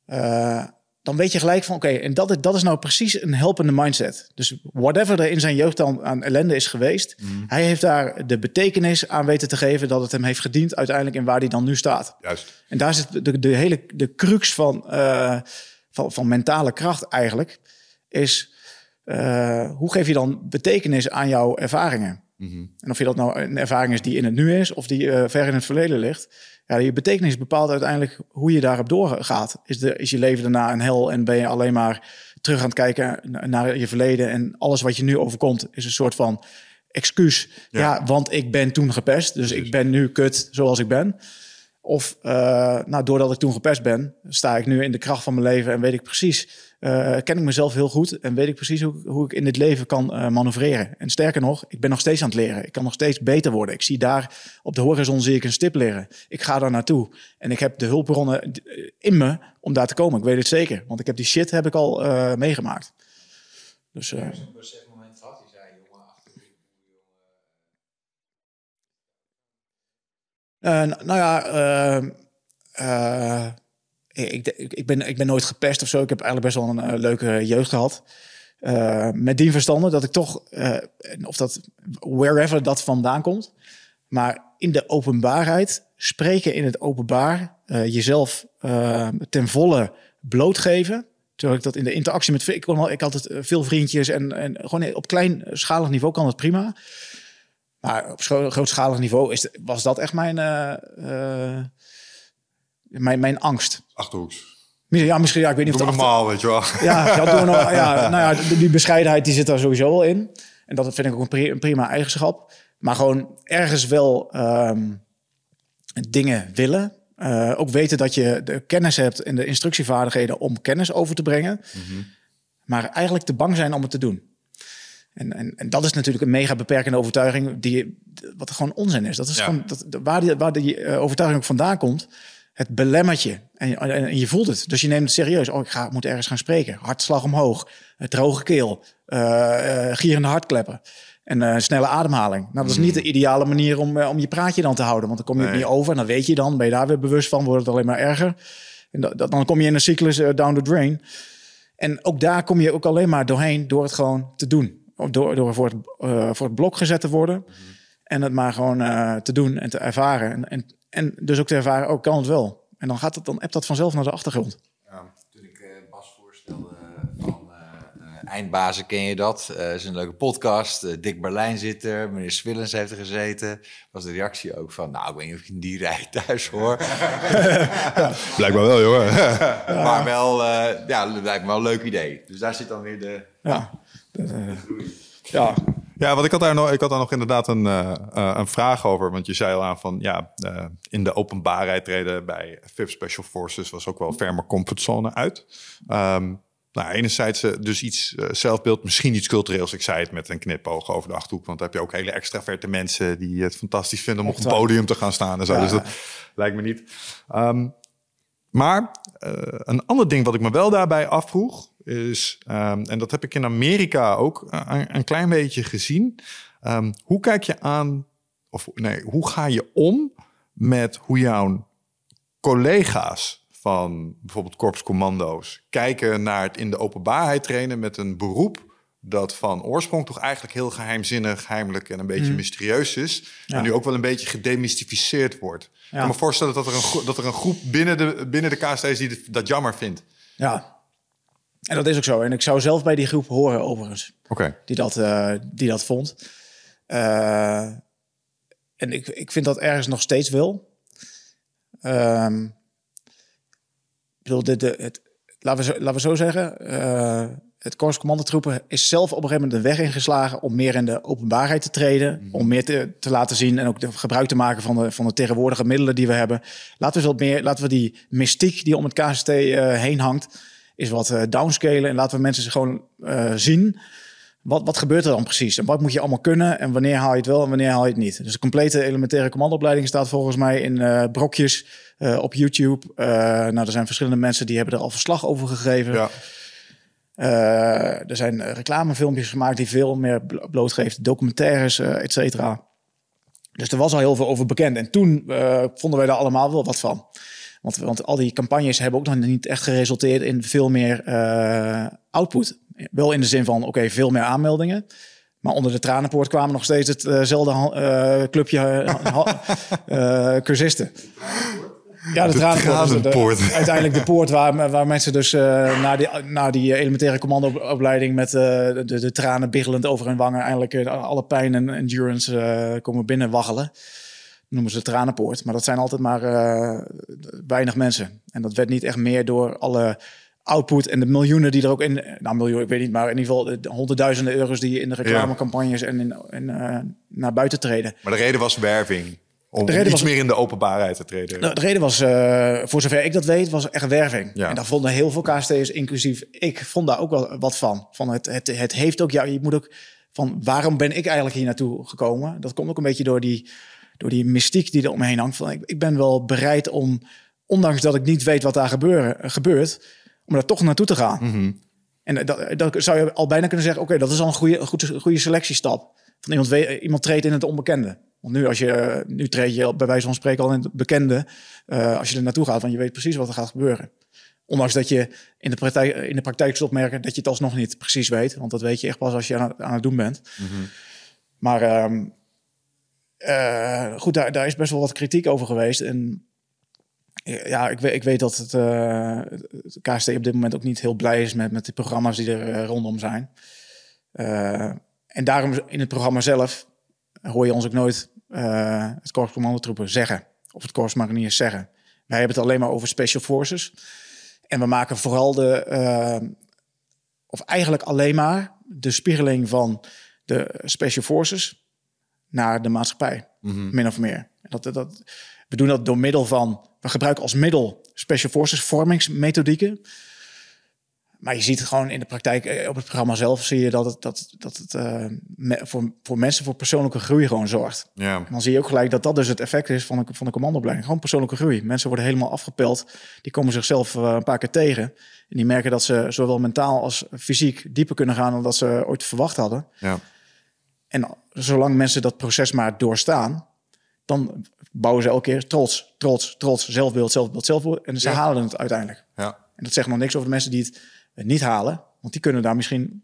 Eh, dan weet je gelijk van, oké, en dat, is- dat is nou precies een helpende mindset. Dus whatever er in zijn jeugd dan aan ellende is geweest, hij heeft daar de betekenis aan weten te geven dat het hem heeft gediend uiteindelijk in waar hij dan nu staat. juist. En daar zit de, de hele de crux van, eh, van, van mentale kracht eigenlijk, is eh, hoe geef je dan betekenis aan jouw ervaringen? En of je dat nou een ervaring is die in het nu is of die eh, ver in het verleden ligt. Ja, je betekenis bepaalt uiteindelijk hoe je daarop doorgaat. Is, de, is je leven daarna een hel en ben je alleen maar terug aan het kijken na- naar je verleden en alles wat je nu overkomt is een soort van excuus. Ja, want ik ben toen gepest, dus ik ben nu kut zoals ik ben. Of eh, nou, doordat ik toen gepest ben, sta ik nu in de kracht van mijn leven en weet ik precies, eh, ken ik mezelf heel goed en weet ik precies hoe, hoe ik in dit leven kan eh, manoeuvreren. En sterker nog, ik ben nog steeds aan het leren. Ik kan nog steeds beter worden. Ik zie daar op de horizon zie ik een stip liggen. Ik ga daar naartoe en ik heb de hulpbronnen eh, in me om daar te komen. Ik weet het zeker, want ik heb die shit heb ik al eh, meegemaakt. Dus n- nou ja, ik, ik, ben, ik ben nooit gepest of zo. Ik heb eigenlijk best wel een eh, leuke jeugd gehad. Eh, met die verstanden dat ik toch, eh, of dat wherever dat vandaan komt, maar in de openbaarheid, spreken in het openbaar, jezelf ten volle blootgeven. Terwijl ik dat in de interactie met, ik, ik had het veel vriendjes en, en gewoon op kleinschalig niveau kan het prima. Maar op grootschalig niveau is, was dat echt mijn, mijn, mijn angst. Achterhoeks. Ja, misschien, ja, ik weet niet Doe of het normaal, weet je wel. ja, dat doen we nog, ja, nou ja, die- bescheidenheid die zit daar sowieso wel in. En dat vind ik ook een, pri- een prima eigenschap. Maar gewoon ergens wel ehm, dingen willen. Eh, ook weten dat je de kennis hebt en de instructievaardigheden om kennis over te brengen. Maar eigenlijk te bang zijn om het te doen. En, en, en dat is natuurlijk een mega beperkende overtuiging, die, wat gewoon onzin is. Dat is Ja. gewoon dat, waar die, waar die eh, overtuiging ook vandaan komt. Het belemmert je. En, je- en, je voelt het. Dus je neemt het serieus. Oh, ik ga, moet ergens gaan spreken. Hartslag omhoog. eh, droge keel. eh eh, gierende hartkleppen. En snelle ademhaling. Nou, dat is niet de ideale manier om, om je praatje dan te houden. Want dan kom je het niet over. En dan weet je dan. Ben je daar weer bewust van. Wordt het alleen maar erger. En dat, dat- dan kom je in een cyclus down the drain. En ook daar kom je ook alleen maar doorheen door het gewoon te doen. Door, door voor, het, voor het blok gezet te worden. En het maar gewoon te doen en te ervaren. En, en, en dus ook te ervaren, ook kan het wel. En dan gaat het, dan appt dat vanzelf naar de achtergrond. Toen ik eh, Bas voorstelde eh, van eh, eh, Eindbazen, ken je dat? Eh is een leuke podcast. Dick Berlijn zit er, meneer Swillens heeft er gezeten. Was de reactie ook van, nou, ik weet niet of ik in die rij thuis hoor. Blijkbaar wel, jongen. Maar wel, eh, ja, dat lijkt me wel een leuk idee. Dus daar zit dan weer de... Ja, eh, ja. Ja, want ik had daar nog, ik had daar nog inderdaad een, eh, eh, een vraag over. Want je zei al aan van ja, eh, in de openbaarheid treden bij VIP Special Forces was ook wel ver mijn comfortzone uit. Ehm, nou, enerzijds dus iets zelfbeeld, misschien iets cultureels. Ik zei het met een knipoog over de achterhoek. Want dan heb je ook hele extraverte mensen die het fantastisch vinden om op een podium te gaan staan en zo. Ja. Dus dat lijkt me niet. Ehm, maar een ander ding wat ik me wel daarbij afvroeg is, ehm, en dat heb ik in Amerika ook eh, een, een klein beetje gezien. ehm, hoe kijk je aan, of nee, hoe ga je om met hoe jouw collega's van bijvoorbeeld korpscommando's kijken naar het in de openbaarheid trainen met een beroep dat van oorsprong toch eigenlijk heel geheimzinnig, heimelijk en een beetje mysterieus is. Ja. En nu ook wel een beetje gedemystificeerd wordt. Ik Ja. kan me voorstellen dat er een, dat er een groep binnen de, binnen de KST is die dat jammer vindt. ja. En dat is ook zo. En ik zou zelf bij die groep horen overigens. Oké. die dat, eh, die dat vond. Eh, en ik, ik vind dat ergens nog steeds wel. Ehm, ik bedoel, de, de, het, laten, we zo, laten we zo zeggen. eh, het Korps Commandotroepen is zelf op een gegeven moment de weg ingeslagen om meer in de openbaarheid te treden. Om meer te, te laten zien en ook de, gebruik te maken van de, van de tegenwoordige middelen die we hebben. Laten we, wat meer, laten we die mystiek die om het KST eh, heen hangt, is wat eh, downscalen. En laten we mensen gewoon eh, zien. Wat, wat gebeurt er dan precies? En wat moet je allemaal kunnen? En wanneer haal je het wel en wanneer haal je het niet? Dus de complete elementaire commandoopleiding staat volgens mij in eh, brokjes op YouTube. Nou, er zijn verschillende mensen die hebben er al verslag over gegeven. Ja. Er zijn reclamefilmpjes gemaakt die veel meer blo- blootgeeft, documentaires, eh et cetera. Dus er was al heel veel over bekend. En toen vonden wij daar allemaal wel wat van. Want, want al die campagnes hebben ook nog niet echt geresulteerd in veel meer eh, output. Wel in de zin van, oké, veel meer aanmeldingen. Maar onder de tranenpoort kwamen nog steeds hetzelfde eh, clubje eh, eh, cursisten. Ja, de, De tranenpoort. de- uiteindelijk de poort waar, waar mensen dus na, die, na die elementaire commandoopleiding met de, de tranen biggelend over hun wangen eindelijk alle pijn en endurance komen binnenwaggelen. Noemen ze tranenpoort. Maar dat zijn altijd maar eh, weinig mensen. En dat werd niet echt meer door alle output en de miljoenen die er ook in... Nou, miljoen, ik weet niet, maar in ieder geval de honderdduizenden euro's die in de reclamecampagnes en in, in, eh, naar buiten treden. Maar de reden was werving. Om De reden iets was- meer in de openbaarheid te treden. Nou, de reden was, eh, voor zover ik dat weet, was echt werving. Ja. En daar vonden heel veel KST'ers, inclusief ik, vond daar ook wel wat van. van het, het, het heeft ook, ja, je moet ook van waarom ben ik eigenlijk hier naartoe gekomen? Dat komt ook een beetje door die, door die mystiek die er omheen hangt. Van, ik, ik ben wel bereid om, ondanks dat ik niet weet wat daar gebeuren, gebeurt, om daar toch naartoe te gaan. Mhm. En dat, dat zou je al bijna kunnen zeggen, oké, dat is al een goede, goede, goede selectiestap. Van iemand, we- iemand treedt in het onbekende. Want nu, als je, nu treed je bij wijze van spreken al in het bekende, eh, als je er naartoe gaat, want je weet precies wat er gaat gebeuren. Ondanks dat je in de praktijk, in de praktijk zult merken dat je het alsnog niet precies weet. Want dat weet je echt pas als je aan het, aan het doen bent. Maar ehm, eh, goed, daar, daar is best wel wat kritiek over geweest. En ja, ik weet, ik weet dat het, eh, het KST op dit moment ook niet heel blij is met, met de programma's die er eh, rondom zijn. Eh, en daarom in het programma zelf hoor je ons ook nooit eh, het Korps Commandotroepen zeggen. Of het Korps Mariniers zeggen. Wij hebben het alleen maar over Special Forces. En we maken vooral de, eh, of eigenlijk alleen maar de spiegeling van de Special Forces naar de maatschappij. Min of meer. Dat, dat, we doen dat door middel van, we gebruiken als middel Special Forces vormingsmethodieken. Maar je ziet gewoon in de praktijk, eh, op het programma zelf, zie je dat het, dat, dat het uh, me, voor, voor mensen voor persoonlijke groei gewoon zorgt. Ja. En dan zie je ook gelijk dat dat dus het effect is van de, van de commandoopleiding. Gewoon persoonlijke groei. Mensen worden helemaal afgepeld. Die komen zichzelf uh, een paar keer tegen. En die merken dat ze zowel mentaal als fysiek dieper kunnen gaan dan dat ze ooit verwacht hadden. Ja. En zolang mensen dat proces maar doorstaan, dan bouwen ze elke keer trots, trots, trots, zelfbeeld, zelfbeeld, zelfbeeld. En ze Ja. halen het uiteindelijk. Ja. En dat zegt nog niks over de mensen die het eh, niet halen. Want die kunnen daar misschien,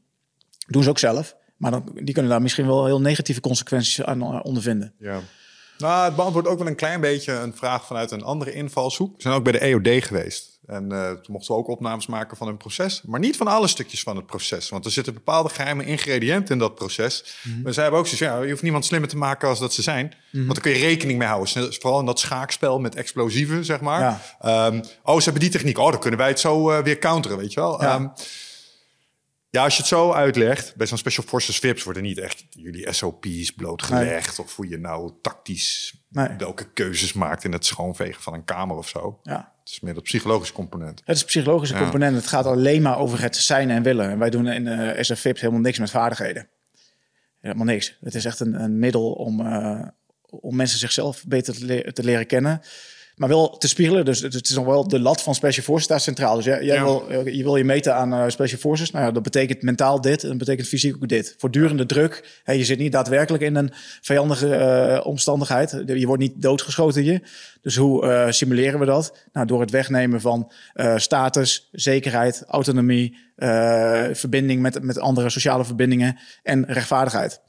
doen ze ook zelf, maar dan, die kunnen daar misschien wel heel negatieve consequenties aan eh, ondervinden. Ja. Nou, het beantwoordt ook wel een klein beetje een vraag vanuit een andere invalshoek. We zijn ook bij de EOD geweest. En eh, toen mochten we ook opnames maken van hun proces. Maar niet van alle stukjes van het proces. Want er zitten bepaalde geheime ingrediënten in dat proces. Maar zij hebben ook zoiets ja, je hoeft niemand slimmer te maken als dat ze zijn. Want daar kun je rekening mee houden. Vooral in dat schaakspel met explosieven, zeg maar. Ja. Ehm, oh, ze hebben die techniek. Oh, dan kunnen wij het zo eh, weer counteren, weet je wel. Ja. Ehm, ja, als je het zo uitlegt, bij zo'n Special Forces VIPs worden niet echt jullie SOP's blootgelegd. Of hoe je nou tactisch Nee. welke keuzes maakt in het schoonvegen van een kamer of zo. Ja. Het is meer dat psychologische component. Het is een psychologische Ja. component. Het gaat alleen maar over het zijn en willen. En wij doen in uh, SFVIPs helemaal niks met vaardigheden. Helemaal niks. Het is echt een, een middel om, uh, om mensen zichzelf beter te, le te, leren kennen. Maar wel te spiegelen. Dus het is nog wel de lat van Special Forces staat centraal. Dus jij, jij Ja. wil, je wil je meten aan uh, Special Forces. Nou ja, dat betekent mentaal dit. En dat betekent fysiek ook dit. Voortdurende druk. Hey, je zit niet daadwerkelijk in een vijandige uh, omstandigheid. Je wordt niet doodgeschoten hier. Dus hoe uh, simuleren we dat? Nou, door het wegnemen van status, zekerheid, autonomie, verbinding met, met andere sociale verbindingen en rechtvaardigheid.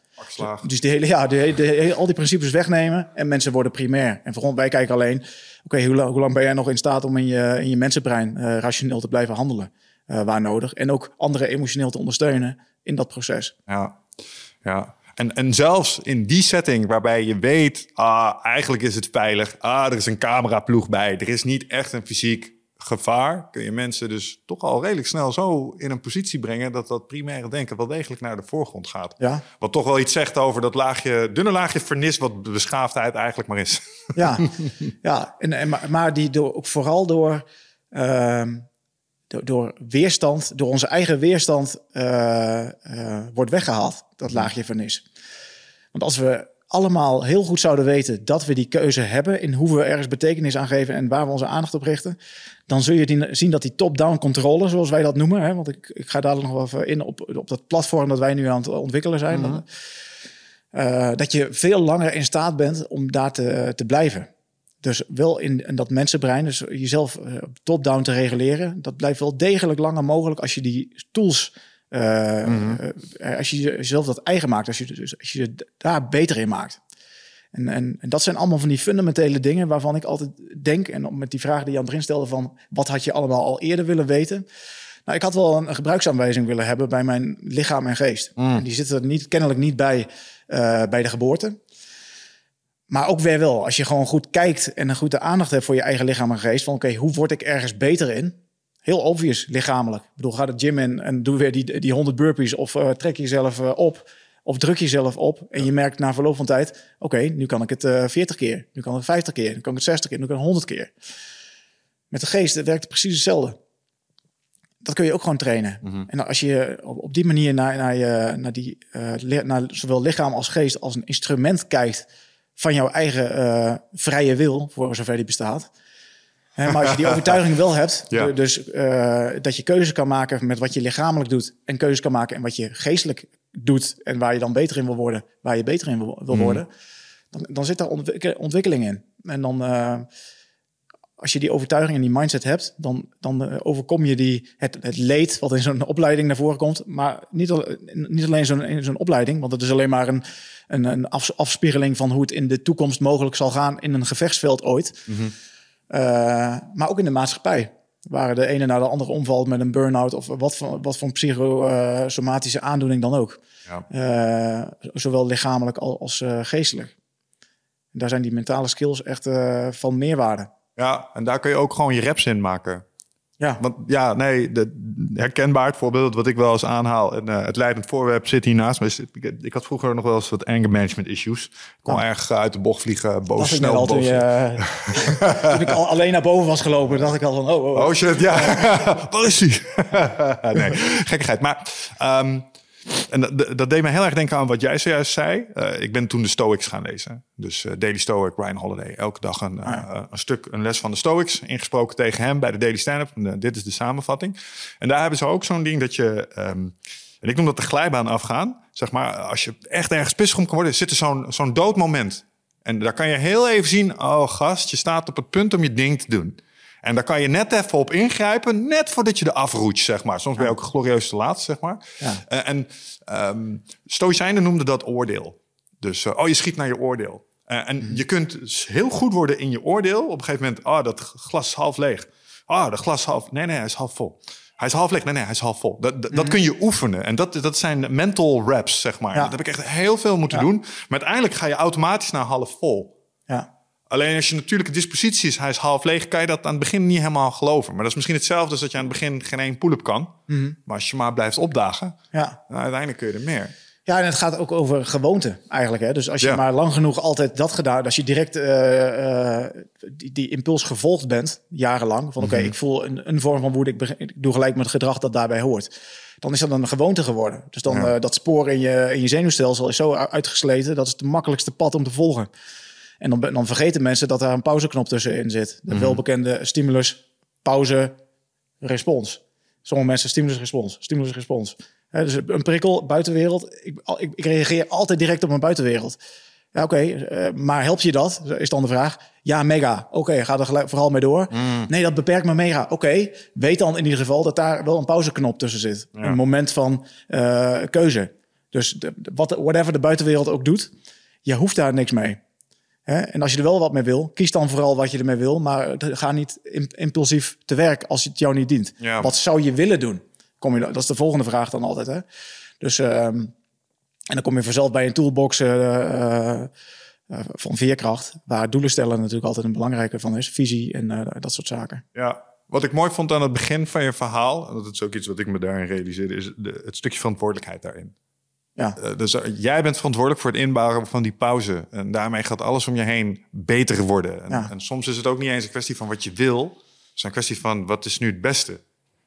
Dus die hele, ja, de, de, al die principes wegnemen en mensen worden primair. En voor ons, wij kijken alleen, oké, okay, hoe, lang, hoe lang ben jij nog in staat om in je, in je mensenbrein uh, rationeel te blijven handelen uh, waar nodig. En ook anderen emotioneel te ondersteunen in dat proces. Ja, ja. En, en zelfs in die setting waarbij je weet, ah, eigenlijk is het veilig. Ah, er is een cameraploeg bij. Er is niet echt een fysiek gevaar. Kun je mensen dus toch al redelijk snel zo in een positie brengen dat dat primaire denken wel degelijk naar de voorgrond gaat. Ja. Wat toch wel iets zegt over dat laagje, dunne laagje vernis wat beschaafdheid eigenlijk maar is. Ja, ja. En, en, maar, maar die door, ook vooral door, uh, door, door weerstand, door onze eigen weerstand uh, uh, wordt weggehaald, dat laagje vernis. Want als we allemaal heel goed zouden weten dat we die keuze hebben in hoe we ergens betekenis aan geven en waar we onze aandacht op richten, dan zul je die, zien dat die top-down controle, zoals wij dat noemen, hè, want ik, ik ga daar nog wel even in op, op dat platform dat wij nu aan het ontwikkelen zijn, mm -hmm. uh, dat je veel langer in staat bent om daar te, te blijven. Dus wel in, in dat mensenbrein, dus jezelf uh, top-down te reguleren, dat blijft wel degelijk langer mogelijk als je die tools uh, mm -hmm. uh, als je jezelf dat eigen maakt, als je, dus, als je daar beter in maakt. En, en, en, dat zijn allemaal van die fundamentele dingen waarvan ik altijd denk, en met die vraag die Jan erin stelde van wat had je allemaal al eerder willen weten? Nou, ik had wel een, een gebruiksaanwijzing willen hebben bij mijn lichaam en geest. Mm. En die zitten er niet, kennelijk niet bij, uh, bij de geboorte. Maar ook weer wel, als je gewoon goed kijkt en een goede aandacht hebt voor je eigen lichaam en geest. Van oké, okay, hoe word ik ergens beter in? Heel obvious, lichamelijk. Ik bedoel, ga de gym in en doe weer die, die 100 burpees of uh, trek jezelf uh, op. Of druk jezelf op en je merkt na verloop van tijd... oké, okay, nu kan ik het uh, 40 keer, nu kan ik het 50 keer, nu kan ik het 60 keer, nu kan ik het 100 keer. Met de geest werkt het precies hetzelfde. Dat kun je ook gewoon trainen. Mhm. Mm -hmm. En als je op, op die manier naar, naar, je, naar, die, naar zowel lichaam als geest als een instrument kijkt... van jouw eigen vrije wil, voor zover die bestaat... maar als je die overtuiging wel hebt, Ja. dus uh, dat je keuzes kan maken met wat je lichamelijk doet en keuzes kan maken en wat je geestelijk doet en waar je dan beter in wil worden, waar je beter in wil, wil Mhm. worden, dan, dan zit daar ontwik ontwikkeling in. En dan, uh, als je die overtuiging en die mindset hebt, dan, dan uh, overkom je die, het, het leed wat in zo'n opleiding naar voren komt. Maar niet, al, niet alleen zo'n in zo'n opleiding, want het is alleen maar een, een, een af, afspiegeling van hoe het in de toekomst mogelijk zal gaan in een gevechtsveld ooit. Uh, maar ook in de maatschappij. Waar de ene naar de andere omvalt met een burn-out of wat voor, wat voor psychosomatische aandoening dan ook. Ja. Uh, zowel lichamelijk als uh, geestelijk. Daar zijn die mentale skills echt uh, van meerwaarde. Ja, en daar kun je ook gewoon je reps in maken. Ja. Want ja, nee, de, herkenbaar het voorbeeld wat ik wel eens aanhaal. En, uh, het leidend voorwerp zit hier naast me. Ik, ik, had vroeger nog wel eens wat anger management issues. Ik kon erg uit de bocht vliegen, boos, dacht snel boos. toen, je, toen ik al alleen naar boven was gelopen, dacht ik al van, oh, oh, oh. Oh shit, ja. Waar is hij? nee, gekkigheid. Maar ehm, en dat, dat deed me heel erg denken aan wat jij zojuist zei. Eh, ik ben toen de Stoics gaan lezen. Dus eh, Daily Stoic, Ryan Holiday. Elke dag een, eh, een stuk, een les van de Stoics. Ingesproken tegen hem bij de Daily Stand-Up. Dit is de samenvatting. En daar hebben ze ook zo'n ding dat je... ehm, en ik noem dat de glijbaan afgaan. Zeg maar, als je echt ergens pissig om kan worden... zit er zo'n zo'n doodmoment. En daar kan je heel even zien... oh gast, je staat op het punt om je ding te doen. En daar kan je net even op ingrijpen, net voordat je er afroet, zeg maar. Soms ben je ook glorieus te laat, zeg maar. Ja. Eh, en ehm Stoïcijnen noemden dat oordeel. Dus, eh, oh, je schiet naar je oordeel. Eh, en je kunt heel goed worden in je oordeel. Op een gegeven moment, oh, dat glas is half leeg. Ah, dat glas half... Nee, nee, hij is half vol. Hij is half leeg. Nee, nee, hij is half vol. Dat, dat, dat kun je oefenen. En dat, dat zijn mental reps, zeg maar. Ja. Dat heb ik echt heel veel moeten Ja. doen. Maar uiteindelijk ga je automatisch naar half vol. Alleen als je natuurlijke dispositie is, hij is half leeg, kan je dat aan het begin niet helemaal geloven. Maar dat is misschien hetzelfde als dat je aan het begin geen één pull-up kan. Maar als je maar blijft opdagen, Ja. nou, uiteindelijk kun je er meer. Ja, en het gaat ook over gewoonte eigenlijk. Hè? Dus als je Ja. maar lang genoeg altijd dat gedaan, als je direct eh, eh, die, die impuls gevolgd bent, jarenlang, van oké, Mhm. ik voel een, een vorm van woede, ik, doe gelijk met het gedrag dat daarbij hoort. Dan is dat een gewoonte geworden. Dus dan Ja. eh, dat spoor in je, in je zenuwstelsel is zo uitgesleten, dat is het makkelijkste pad om te volgen. En dan, dan vergeten mensen dat daar een pauzeknop tussenin zit. Mhm. De welbekende stimulus, pauze, respons. Sommige mensen stimulus, respons, stimulus, respons. Dus een prikkel, buitenwereld. Ik, ik, ik reageer altijd direct op mijn buitenwereld. Ja, oké, eh, maar helpt je dat? Is dan de vraag. Ja, mega. Oké, ga er vooral mee door. Nee, dat beperkt me mega. Oké, weet dan in ieder geval dat daar wel een pauzeknop tussen zit. Een moment van eh, keuze. Dus de- wat, whatever de buitenwereld ook doet, je hoeft daar niks mee. Hè? En als je er wel wat mee wil, kies dan vooral wat je ermee wil. Maar ga niet im- impulsief te werk als het jou niet dient. Ja. Wat zou je willen doen? Kom je, dat is de volgende vraag dan altijd. Hè? Dus, ehm, en dan kom je vanzelf bij een toolbox eh, eh, eh, van veerkracht. Waar doelen stellen natuurlijk altijd een belangrijke van is. Visie en dat soort zaken. Ja. Wat ik mooi vond aan het begin van je verhaal, en dat is ook iets wat ik me daarin realiseerde, is de, het stukje verantwoordelijkheid daarin. Ja, Eh, dus eh, jij bent verantwoordelijk voor het inbouwen van die pauze. En daarmee gaat alles om je heen beter worden. En, Ja. en soms is het ook niet eens een kwestie van wat je wil. Het is een kwestie van wat is nu het beste.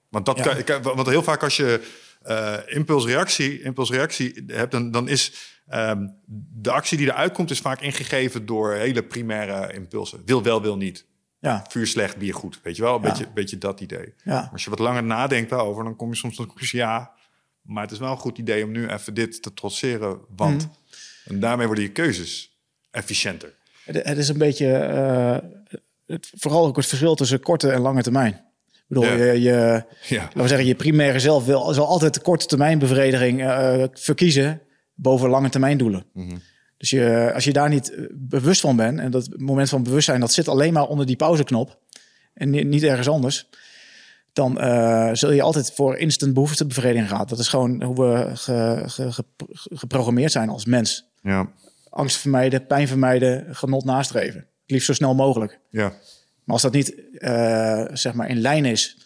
Want, dat Ja. kan, kan- want heel vaak als je eh, impulsreactie, impulsreactie hebt, dan, dan is ehm, de actie die eruit komt, is vaak ingegeven door hele primaire impulsen. Wil wel, wil niet. ja, Vuur slecht, bier goed. Weet je wel? Een beetje, beetje dat idee. Maar als je wat langer nadenkt daarover, dan kom je soms tot de conclusie, ja, maar het is wel een goed idee om nu even dit te trotseren, want Mhm. en daarmee worden je keuzes efficiënter. Het, het is een beetje, eh, het, vooral ook het verschil tussen korte en lange termijn. Ik bedoel, Ja. je, je, Ja, laten we zeggen, je primaire zelf wil, zal altijd de korte termijn bevrediging eh, verkiezen boven lange termijn doelen. Dus je, als je daar niet eh, bewust van bent, en dat moment van bewustzijn, dat zit alleen maar onder die pauzeknop en ni- niet ergens anders, dan eh, zul je altijd voor instant behoeftebevrediging gaan. Dat is gewoon hoe we ge- ge- ge- geprogrammeerd zijn als mens. ja, Angst vermijden, pijn vermijden, genot nastreven. Het liefst zo snel mogelijk. ja. Maar als dat niet eh, zeg maar in lijn is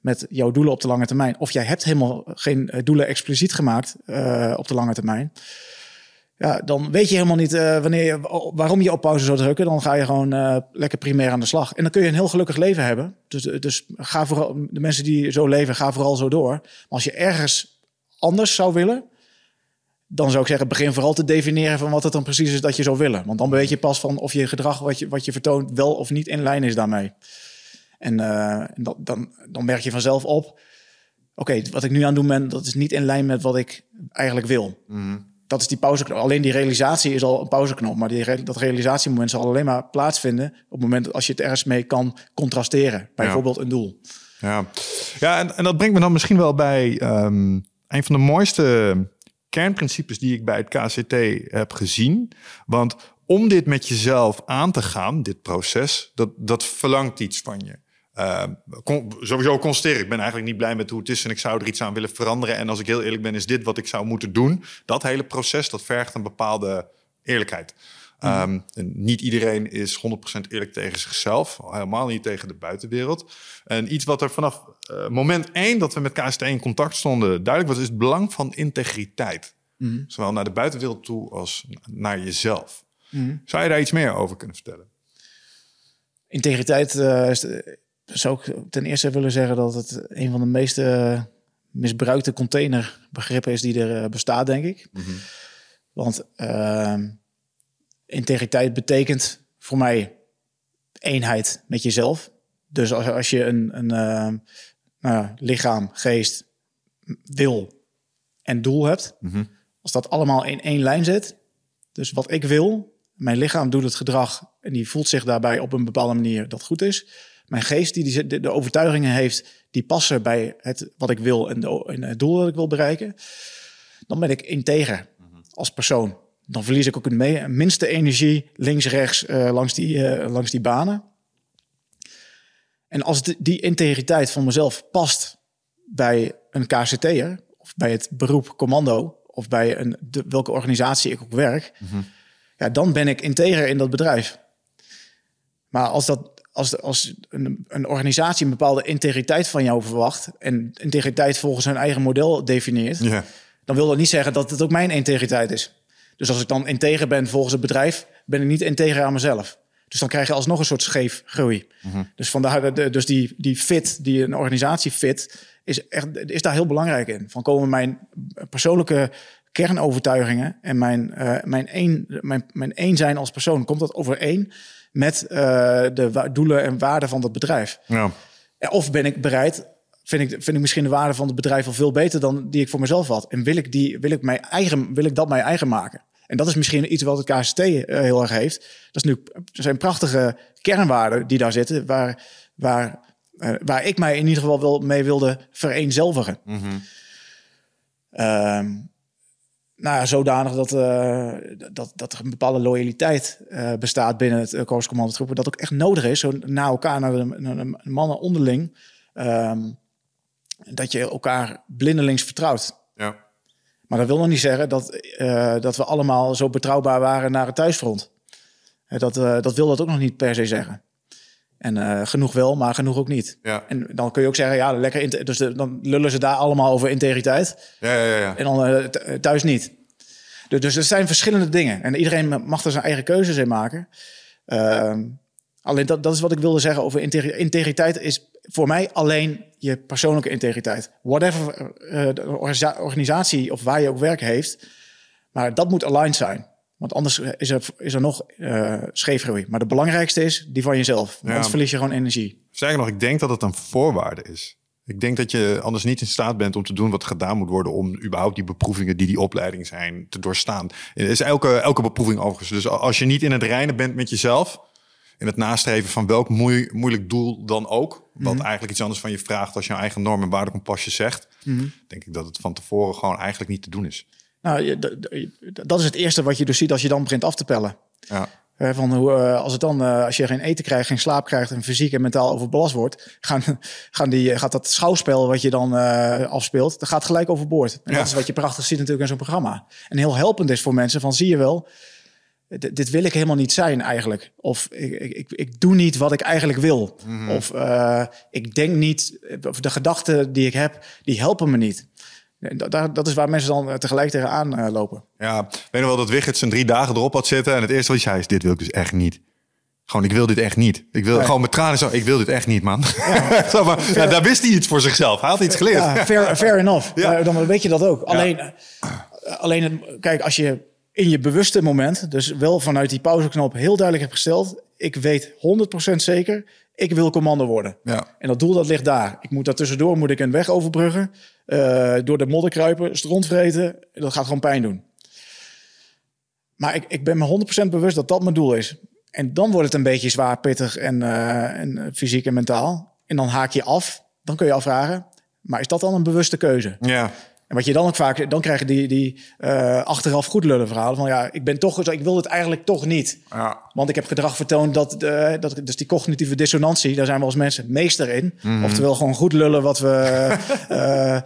met jouw doelen op de lange termijn, of jij hebt helemaal geen eh, doelen expliciet gemaakt op de lange termijn, ja, dan weet je helemaal niet eh, wanneer je, waarom je op pauze zou drukken. Dan ga je gewoon eh, lekker primair aan de slag. En dan kun je een heel gelukkig leven hebben. Dus, dus ga vooral, de mensen die zo leven, ga vooral zo door. Maar als je ergens anders zou willen, dan zou ik zeggen, begin vooral te definiëren van wat het dan precies is dat je zou willen. Want dan weet je pas van of je gedrag wat je, wat je vertoont wel of niet in lijn is daarmee. En, eh, dan, dan merk je vanzelf op, oké, wat ik nu aan het doen ben, dat is niet in lijn met wat ik eigenlijk wil. Dat is die pauzeknop. Alleen die realisatie is al een pauzeknop. Maar die, dat realisatiemoment zal alleen maar plaatsvinden op het moment als je het ergens mee kan contrasteren. Bijvoorbeeld een doel. Ja, ja en, en dat brengt me dan misschien wel bij ehm, een van de mooiste kernprincipes die ik bij het KCT heb gezien. Want om dit met jezelf aan te gaan, dit proces, dat, dat verlangt iets van je. Ehm, con- sowieso constateer ik ben eigenlijk niet blij met hoe het is en ik zou er iets aan willen veranderen. En als ik heel eerlijk ben, is dit wat ik zou moeten doen. Dat hele proces, dat vergt een bepaalde eerlijkheid. Ehm, en niet iedereen is 100% eerlijk tegen zichzelf, al helemaal niet tegen de buitenwereld. En iets wat er vanaf eh, moment één dat we met KST in contact stonden duidelijk was, is het belang van integriteit. Zowel naar de buitenwereld toe als naar jezelf. Zou je daar iets meer over kunnen vertellen? Integriteit eh, is, zou ik ten eerste willen zeggen dat het een van de meest eh, misbruikte containerbegrippen is die er eh, bestaat, denk ik. Want ehm, integriteit betekent voor mij eenheid met jezelf. Dus als, als je een, een ehm, nou ja, lichaam, geest, wil en doel hebt, als dat allemaal in één lijn zit, dus wat ik wil, mijn lichaam doet het gedrag en die voelt zich daarbij op een bepaalde manier dat goed is. Mijn geest die, die de, de overtuigingen heeft die passen bij het wat ik wil en, de, en het doel dat ik wil bereiken, dan ben ik integer als persoon. Dan verlies ik ook het me- minste energie links, rechts eh, langs, die, eh, langs die banen. En als de- die integriteit van mezelf past bij een KCT'er, of bij het beroep commando, of bij een, de, welke organisatie ik ook werk, ja, dan ben ik integer in dat bedrijf. Maar als, dat, als, de- als een, een organisatie een bepaalde integriteit van jou verwacht en integriteit volgens hun eigen model definieert, Ja. dan wil dat niet zeggen dat het ook mijn integriteit is. Dus als ik dan integer ben volgens het bedrijf, ben ik niet integer aan mezelf. Dus dan krijg je alsnog een soort scheef groei. Dus vandaar de- dus die, die fit, die een organisatie fit, is, echt, is daar heel belangrijk in. Van komen mijn persoonlijke kernovertuigingen en mijn, eh, mijn, een, mijn, mijn één zijn als persoon, komt dat overeen met eh, de doelen en waarden van dat bedrijf? Ja. Of ben ik bereid, vind ik, vind ik misschien de waarde van het bedrijf al veel beter dan die ik voor mezelf had. En wil ik, die, wil ik, mijn eigen, wil ik dat mijn eigen maken? En dat is misschien iets wat het KST eh, heel erg heeft. Dat is nu, er zijn prachtige kernwaarden die daar zitten, waar, waar, eh, waar ik mij in ieder geval wel mee wilde vereenzelvigen. Ehm, nou ja, zodanig dat, eh, dat, dat er een bepaalde loyaliteit eh, bestaat binnen het uh, Korps Commandotroepen. Dat ook echt nodig is, zo na elkaar, naar de, naar de mannen onderling. ehm, dat je elkaar blindelings vertrouwt. Ja. Maar dat wil nog niet zeggen dat, eh, dat we allemaal zo betrouwbaar waren naar het thuisfront. Eh, Dat, eh, dat wil dat ook nog niet per se zeggen. En eh, genoeg wel, maar genoeg ook niet. Ja. En dan kun je ook zeggen, ja, lekker. Dus de- dan lullen ze daar allemaal over integriteit. Ja, ja, ja. En dan eh, th- thuis niet. Dus, dus er zijn verschillende dingen. En iedereen mag er zijn eigen keuzes in maken. Ehm, alleen dat, dat is wat ik wilde zeggen over integri- integriteit. Is voor mij alleen je persoonlijke integriteit. Whatever eh, de organisa- organisatie of waar je ook werk heeft. Maar dat moet aligned zijn. Want anders is er, is er nog eh scheefgroei. Maar de belangrijkste is die van jezelf. Want Anders verlies je gewoon energie. Sterker nog, ik denk dat het een voorwaarde is. Ik denk dat je anders niet in staat bent om te doen wat gedaan moet worden om überhaupt die beproevingen die die opleiding zijn te doorstaan. Het is elke, elke beproeving overigens. Dus als je niet in het reinen bent met jezelf, in het nastreven van welk moei- moeilijk doel dan ook, wat eigenlijk iets anders van je vraagt als je eigen norm en waardekompasje zegt, denk ik dat het van tevoren gewoon eigenlijk niet te doen is. Nou, dat is het eerste wat je dus ziet als je dan begint af te pellen. Ja. Van hoe, eh, als, het dan, eh, als je geen eten krijgt, geen slaap krijgt en fysiek en mentaal overbelast wordt, gaan, gaan die, gaat dat schouwspel wat je dan eh, afspeelt, dat gaat gelijk overboord. En Ja. dat is wat je prachtig ziet natuurlijk in zo'n programma. En heel helpend is voor mensen van zie je wel, dit, dit wil ik helemaal niet zijn eigenlijk. Of ik, ik, ik, ik doe niet wat ik eigenlijk wil. Of eh, ik denk niet, of de gedachten die ik heb, die helpen me niet. Dat- Dat, is waar mensen dan eh, tegelijk tegenaan eh, lopen. Ja, ik weet nog wel dat Wigert zijn drie dagen erop had zitten. En het eerste wat hij zei is, dit wil ik dus echt niet. Gewoon, ik wil dit echt niet. Ik wil gewoon met tranen zo, ik wil dit echt niet, man. zo, maar, ja, daar wist hij iets voor zichzelf. Hij had iets geleerd. Ja, fair, fair enough. Maar dan weet je dat ook. Alleen, eh, alleen kijk, als je in je bewuste moment, dus wel vanuit die pauzeknop heel duidelijk hebt gesteld, ik weet 100% zeker, ik wil commando worden. Ja. En dat doel dat ligt daar. Ik moet daar tussendoor moet ik een weg overbruggen, eh, door de modder kruipen, stront vreten. Dat gaat gewoon pijn doen. Maar ik, ik ben me 100% bewust dat dat mijn doel is. En dan wordt het een beetje zwaar, pittig en, eh, en eh, fysiek en mentaal. En dan haak je af. Dan kun je afvragen, maar is dat dan een bewuste keuze? Ja. En wat je dan ook vaak, dan krijg je die, die eh, achteraf goed lullen verhalen van ja, ik ben toch, ik wil het eigenlijk toch niet. Ja. Want ik heb gedrag vertoond dat, eh, dat dus die cognitieve dissonantie, daar zijn we als mensen meester in. Oftewel gewoon goed lullen wat we, eh,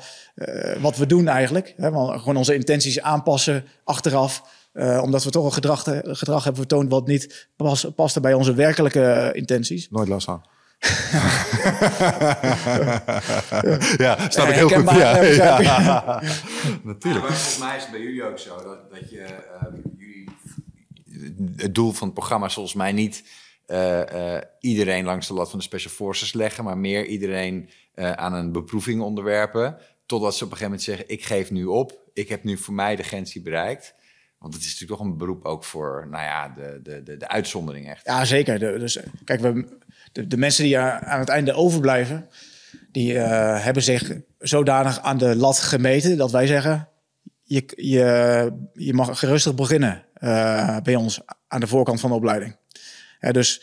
wat we doen eigenlijk. Hè? Want gewoon onze intenties aanpassen achteraf. Uh, omdat we toch een gedrag, gedrag hebben vertoond wat niet pas, paste bij onze werkelijke intenties. Nooit last van. ja, snap ik heel goed. Ja, ja. Natuurlijk. Maar volgens mij is het bij jullie ook zo dat, dat je um, jullie het doel van het programma is volgens mij niet uh, uh, iedereen langs de lat van de Special Forces leggen, maar meer iedereen uh, aan een beproeving onderwerpen. Totdat ze op een gegeven moment zeggen: Ik geef nu op, ik heb nu voor mij de grens bereikt. Want het is natuurlijk toch een beroep ook voor nou ja, de, de, de, de uitzondering echt. Ja, zeker. Dus, kijk, we, de, de mensen die aan het einde overblijven, die uh, hebben zich zodanig aan de lat gemeten dat wij zeggen: je, je, je mag gerustig beginnen uh, bij ons aan de voorkant van de opleiding. Dus,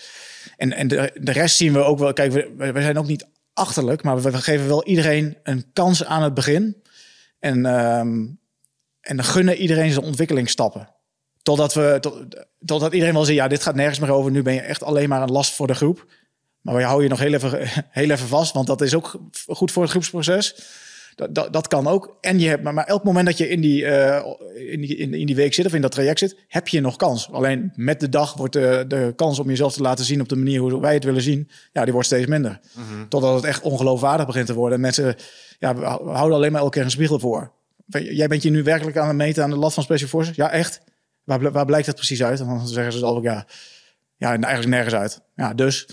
en en de, de rest zien we ook wel. Kijk, we, we zijn ook niet achterlijk, maar we, we geven wel iedereen een kans aan het begin. En, um, en dan gunnen iedereen zijn ontwikkelingsstappen. Totdat, we, tot, totdat iedereen wel ziet, ja, dit gaat nergens meer over. Nu ben je echt alleen maar een last voor de groep. Maar we houden je nog heel even, heel even vast, want dat is ook goed voor het groepsproces. Dat, dat, dat kan ook. En je hebt, maar, maar elk moment dat je in die, uh, in, die, in, in, die week zit of in dat traject zit, heb je nog kans. Alleen met de dag wordt de, de kans om jezelf te laten zien op de manier hoe wij het willen zien, ja, die wordt steeds minder. Mm -hmm. Totdat het echt ongeloofwaardig begint te worden. En mensen ja, we houden alleen maar elke keer een spiegel voor. Jij bent je nu werkelijk aan het meten aan de lat van Special Forces? Ja, echt? Waar, waar blijkt dat precies uit? En dan zeggen ze altijd, ja, ja, eigenlijk nergens uit. Ja, dus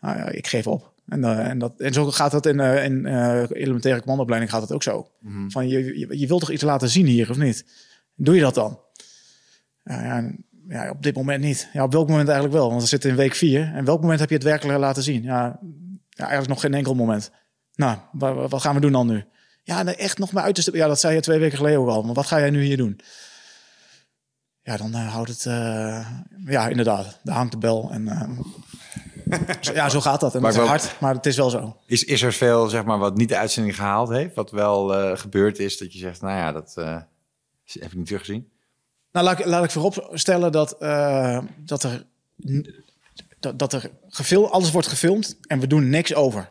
nou ja, ik geef op. En, uh, en, dat, en zo gaat dat in, uh, in uh, elementaire commandoopleiding gaat dat ook zo. Mm -hmm. Van je, je, je, wilt toch iets laten zien hier of niet? Doe je dat dan? ja, ja, op dit moment niet. Ja, op welk moment eigenlijk wel? Want we zitten in week vier. En welk moment heb je het werkelijk laten zien? Ja, ja eigenlijk nog geen enkel moment. Nou, wat, wat gaan we doen dan nu? Ja, echt nog maar uit te stippen. Ja, dat zei je twee weken geleden ook al. Maar wat ga jij nu hier doen? Ja, dan uh, houdt het... Uh, ja, inderdaad. Daar hangt de bel. En uh, zo, ja, zo gaat dat. En maar dat is hard, maar het is wel zo. Is, is er veel, zeg maar, wat niet de uitzending gehaald heeft? Wat wel gebeurd is, dat je zegt, nou ja, dat heb ik niet teruggezien? Nou, laat, laat ik voorop stellen dat, dat er... Dat, dat er gefilmd, alles wordt gefilmd en we doen niks over.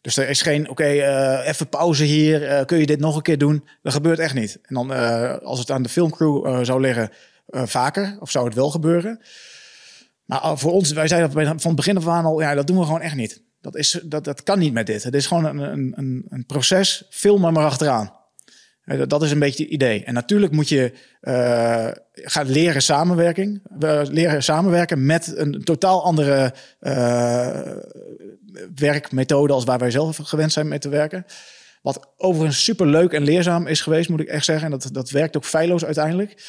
Dus er is geen, oké, uh, even pauze hier, uh, kun je dit nog een keer doen? Dat gebeurt echt niet. En dan, uh, als het aan de filmcrew zou liggen, vaker, of zou het wel gebeuren? Maar voor ons, wij zeiden van het begin af aan al, ja, dat doen we gewoon echt niet. Dat, is, dat, dat kan niet met dit. Het is gewoon een, een, een proces, film maar maar achteraan. Dat is een beetje het idee. En natuurlijk moet je gaan leren samenwerking. We leren samenwerken met een totaal andere werkmethode als waar wij zelf gewend zijn mee te werken. Wat overigens super leuk en leerzaam is geweest, moet ik echt zeggen. En dat, dat werkt ook feilloos uiteindelijk.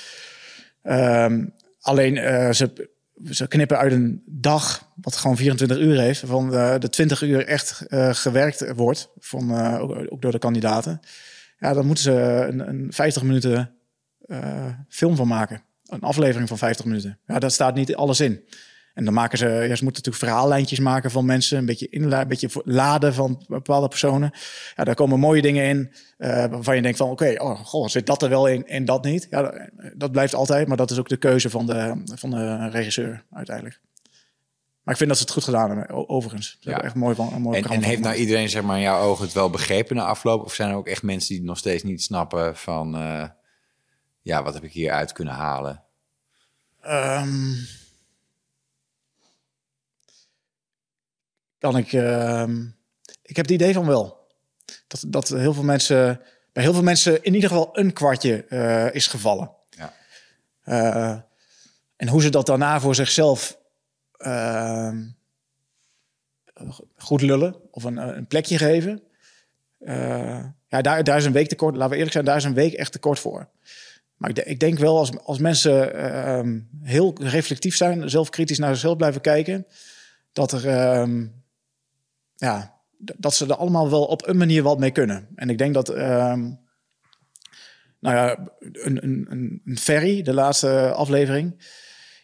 Um, alleen uh, ze, ze knippen uit een dag, wat gewoon 24 uur heeft, van de 20 uur echt gewerkt wordt, van, ook, ook door de kandidaten. Ja, dan moeten ze een, een 50 minuten film van maken. Een aflevering van 50 minuten. Ja, daar staat niet alles in. En dan maken ze, ja, ze moeten natuurlijk verhaallijntjes maken van mensen, een beetje inla, een beetje laden van bepaalde personen. Ja, daar komen mooie dingen in uh, waarvan je denkt van, oké, okay, oh, goh, zit dat er wel in en dat niet? Ja, dat blijft altijd, maar dat is ook de keuze van de, van de regisseur uiteindelijk. Maar ik vind dat ze het goed gedaan hebben, overigens. Ja. Echt mooi van, een mooi en, en heeft nou iedereen zeg maar, in jouw ogen het wel begrepen na afloop? Of zijn er ook echt mensen die nog steeds niet snappen van... Uh, ja, wat heb ik hier uit kunnen halen? Um, kan ik... Uh, ik heb het idee van wel. Dat, dat heel veel mensen... Bij heel veel mensen in ieder geval een kwartje uh, is gevallen. Ja. Uh, en hoe ze dat daarna voor zichzelf uh, goed lullen of een, een plekje geven. Uh, ja, daar, daar is een week tekort. Laten we eerlijk zijn, daar is een week echt tekort voor. Maar ik, de, ik denk wel als, als mensen uh, heel reflectief zijn, zelf kritisch naar zichzelf blijven kijken, dat er ehm, ja, dat ze er allemaal wel op een manier wat mee kunnen. En ik denk dat ehm, nou ja, een, een, een ferry, de laatste aflevering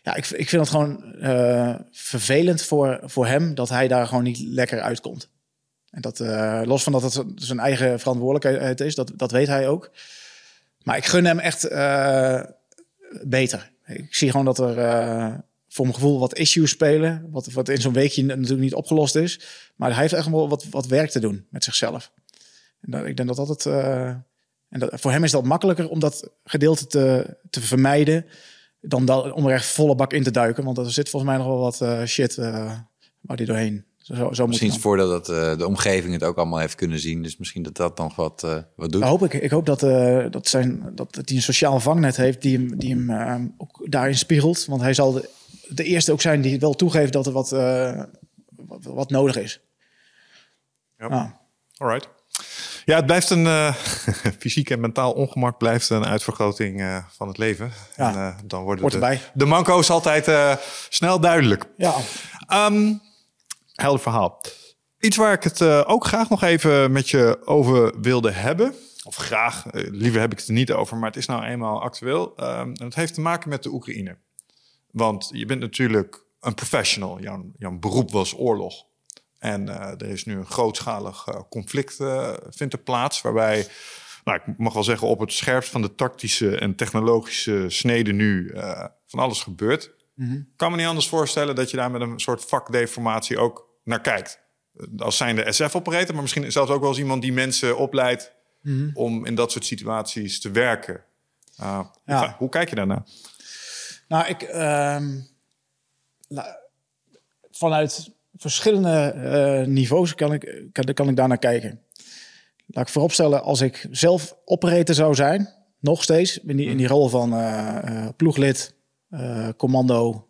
ja, ik, ik vind het gewoon uh, vervelend voor, voor hem dat hij daar gewoon niet lekker uitkomt. En dat, uh, los van dat het zijn eigen verantwoordelijkheid is, dat, dat weet hij ook. Maar ik gun hem echt uh, beter. Ik zie gewoon dat er voor mijn gevoel wat issues spelen. Wat, wat in zo'n weekje natuurlijk niet opgelost is. Maar hij heeft echt wel wat, wat werk te doen met zichzelf. En dat, ik denk dat dat het. en dat, voor hem is dat makkelijker om dat gedeelte te, te vermijden dan dat, om er echt volle bak in te duiken. Want er zit volgens mij nog wel wat eh, shit uh, waar die doorheen zo, zo misschien het voordeel dat uh, de omgeving het ook allemaal heeft kunnen zien. Dus misschien dat dat nog wat, uh, wat doet. Dat hoop ik. Ik hoop dat, uh, dat, zijn, dat hij een sociaal vangnet heeft die hem, die hem ook daarin spiegelt. Want hij zal de, de, eerste ook zijn die wel toegeeft dat er wat, wat, wat, nodig is. Ja. Ah. All right. Ja, het blijft een uh, fysiek en mentaal ongemak blijft een uitvergroting uh, van het leven. Ja, en, uh, dan worden de, de manco's altijd snel duidelijk. Ja. Um, helder verhaal. Iets waar ik het ook graag nog even met je over wilde hebben. Of graag, liever heb ik het er niet over, maar het is nou eenmaal actueel. Um, en het heeft te maken met de Oekraïne. Want je bent natuurlijk een professional. Jouw, jouw beroep was oorlog. En uh, er is nu een grootschalig uh, conflict uh, vindt er plaats, waarbij, nou, ik mag wel zeggen, op het scherpst van de tactische en technologische snede nu van alles gebeurt. Mm -hmm. kan me niet anders voorstellen dat je daar met een soort vakdeformatie ook naar kijkt. Als zijn de SF-operator, maar misschien zelfs ook wel eens iemand die mensen opleidt mm -hmm. om in dat soort situaties te werken. Ja. Hoe, hoe, kijk je daarnaar? Nou, ik ehm, vanuit verschillende uh, niveaus kan ik, kan, kan ik daar naar kijken. Laat ik vooropstellen, als ik zelf operator zou zijn, nog steeds in die, in die rol van uh, uh, ploeglid, commando,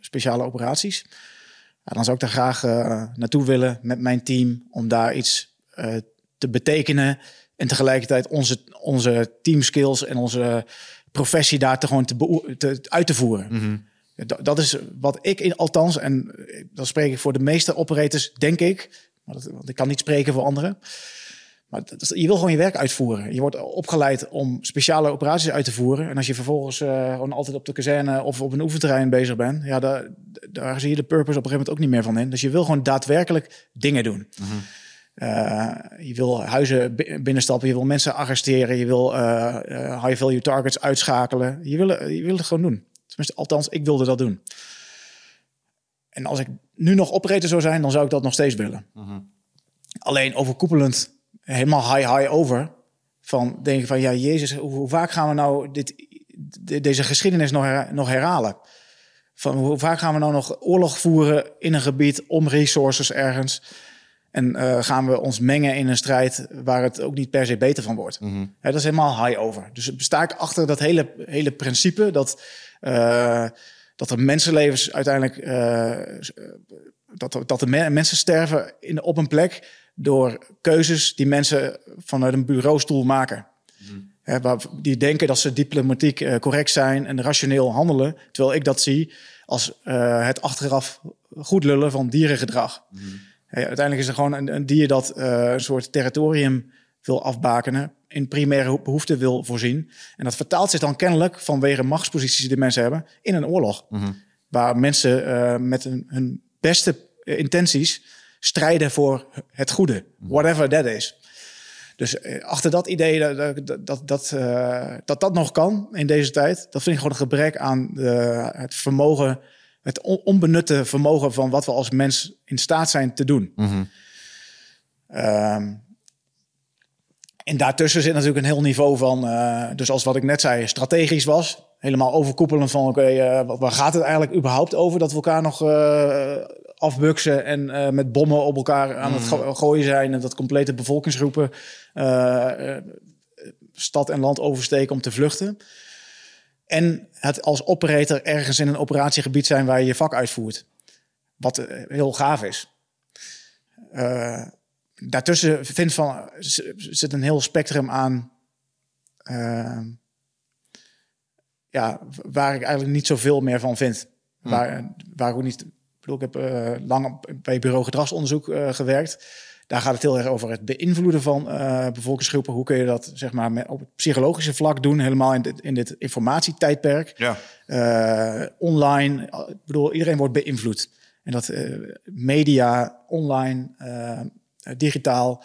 speciale operaties, ja, dan zou ik daar graag naartoe willen met mijn team om daar iets te betekenen en tegelijkertijd onze, onze teamskills en onze professie daar te gewoon te, te uit te voeren. Mm -hmm. Dat is wat ik in, althans, en dan spreek ik voor de meeste operators, denk ik. Want ik kan niet spreken voor anderen. Maar je wil gewoon je werk uitvoeren. Je wordt opgeleid om speciale operaties uit te voeren. En als je vervolgens uh, gewoon altijd op de kazerne of op een oefenterrein bezig bent, ja, daar, daar zie je de purpose op een gegeven moment ook niet meer van in. Dus je wil gewoon daadwerkelijk dingen doen. Mm -hmm. Uh, je wil huizen binnenstappen, je wil mensen arresteren, je wil uh, high value targets uitschakelen. Je wil, je wil het gewoon doen. Tenminste, althans, ik wilde dat doen. En als ik nu nog operator zou zijn, dan zou ik dat nog steeds willen. Uh-huh. Alleen overkoepelend, helemaal high, high over. Van denken van, ja, Jezus, hoe, hoe vaak gaan we nou dit, deze geschiedenis nog, her, nog herhalen? Van hoe vaak gaan we nou nog oorlog voeren in een gebied om resources ergens? En uh, gaan we ons mengen in een strijd waar het ook niet per se beter van wordt? Uh-huh. dat is helemaal high over. Dus besta ik achter dat hele, hele principe dat uh, dat er mensenlevens uiteindelijk. Uh, dat, dat de mensen sterven in, op een plek door keuzes die mensen vanuit een bureaustoel maken. Mm. Waar, die denken dat ze diplomatiek correct zijn en rationeel handelen. Terwijl ik dat zie als het achteraf goed lullen van dierengedrag. Mm. Hey, uiteindelijk is er gewoon een, een dier dat uh, een soort territorium wil afbakenen, in primaire behoeften wil voorzien. En dat vertaalt zich dan kennelijk vanwege machtsposities die mensen hebben in een oorlog. Mm-hmm. Waar mensen uh, met hun, hun beste intenties strijden voor het goede, whatever that is. Dus achter dat idee dat dat, dat, dat, uh, dat dat nog kan in deze tijd, dat vind ik gewoon een gebrek aan de, het vermogen, het on onbenutte vermogen van wat we als mens in staat zijn te doen. Mm-hmm. Um, en daartussen zit natuurlijk een heel niveau van, uh, dus als wat ik net zei, strategisch was. Helemaal overkoepelend van, oké, okay, uh, waar gaat het eigenlijk überhaupt over? Dat we elkaar nog uh, afbuksen en met bommen op elkaar aan het mm. gooien zijn. En dat complete bevolkingsgroepen stad en land oversteken om te vluchten. En het als operator ergens in een operatiegebied zijn waar je je vak uitvoert. Wat heel gaaf is daartussen vind van, zit een heel spectrum aan. Uh, ja, waar ik eigenlijk niet zoveel meer van vind. Hmm. Waar, waar ook niet. Ik, bedoel, ik heb uh, lang bij bureau gedragsonderzoek gewerkt. Daar gaat het heel erg over het beïnvloeden van uh, bevolkingsgroepen. Hoe kun je dat zeg maar met, op het psychologische vlak doen, helemaal in dit, in dit informatietijdperk. Ja. online, ik bedoel, iedereen wordt beïnvloed. En dat media, online, eh, digitaal.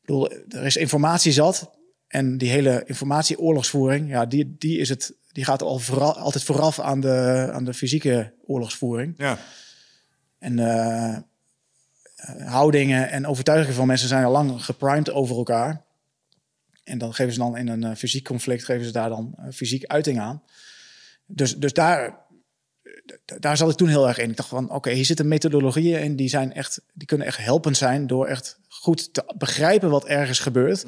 Ik bedoel, er is informatie zat. En die hele informatieoorlogsvoering, ja, die, die, is het, die gaat al vooral, altijd vooraf aan de, aan de fysieke oorlogsvoering. Ja. En uh, houdingen en overtuigingen van mensen zijn al lang geprimed over elkaar. En dan geven ze dan in een fysiek conflict, geven ze daar dan fysiek uiting aan. Dus, dus daar, daar zat ik toen heel erg in. Ik dacht van, oké, hier zitten methodologieën in die, zijn echt, die kunnen echt helpend zijn door echt goed te begrijpen wat ergens gebeurt.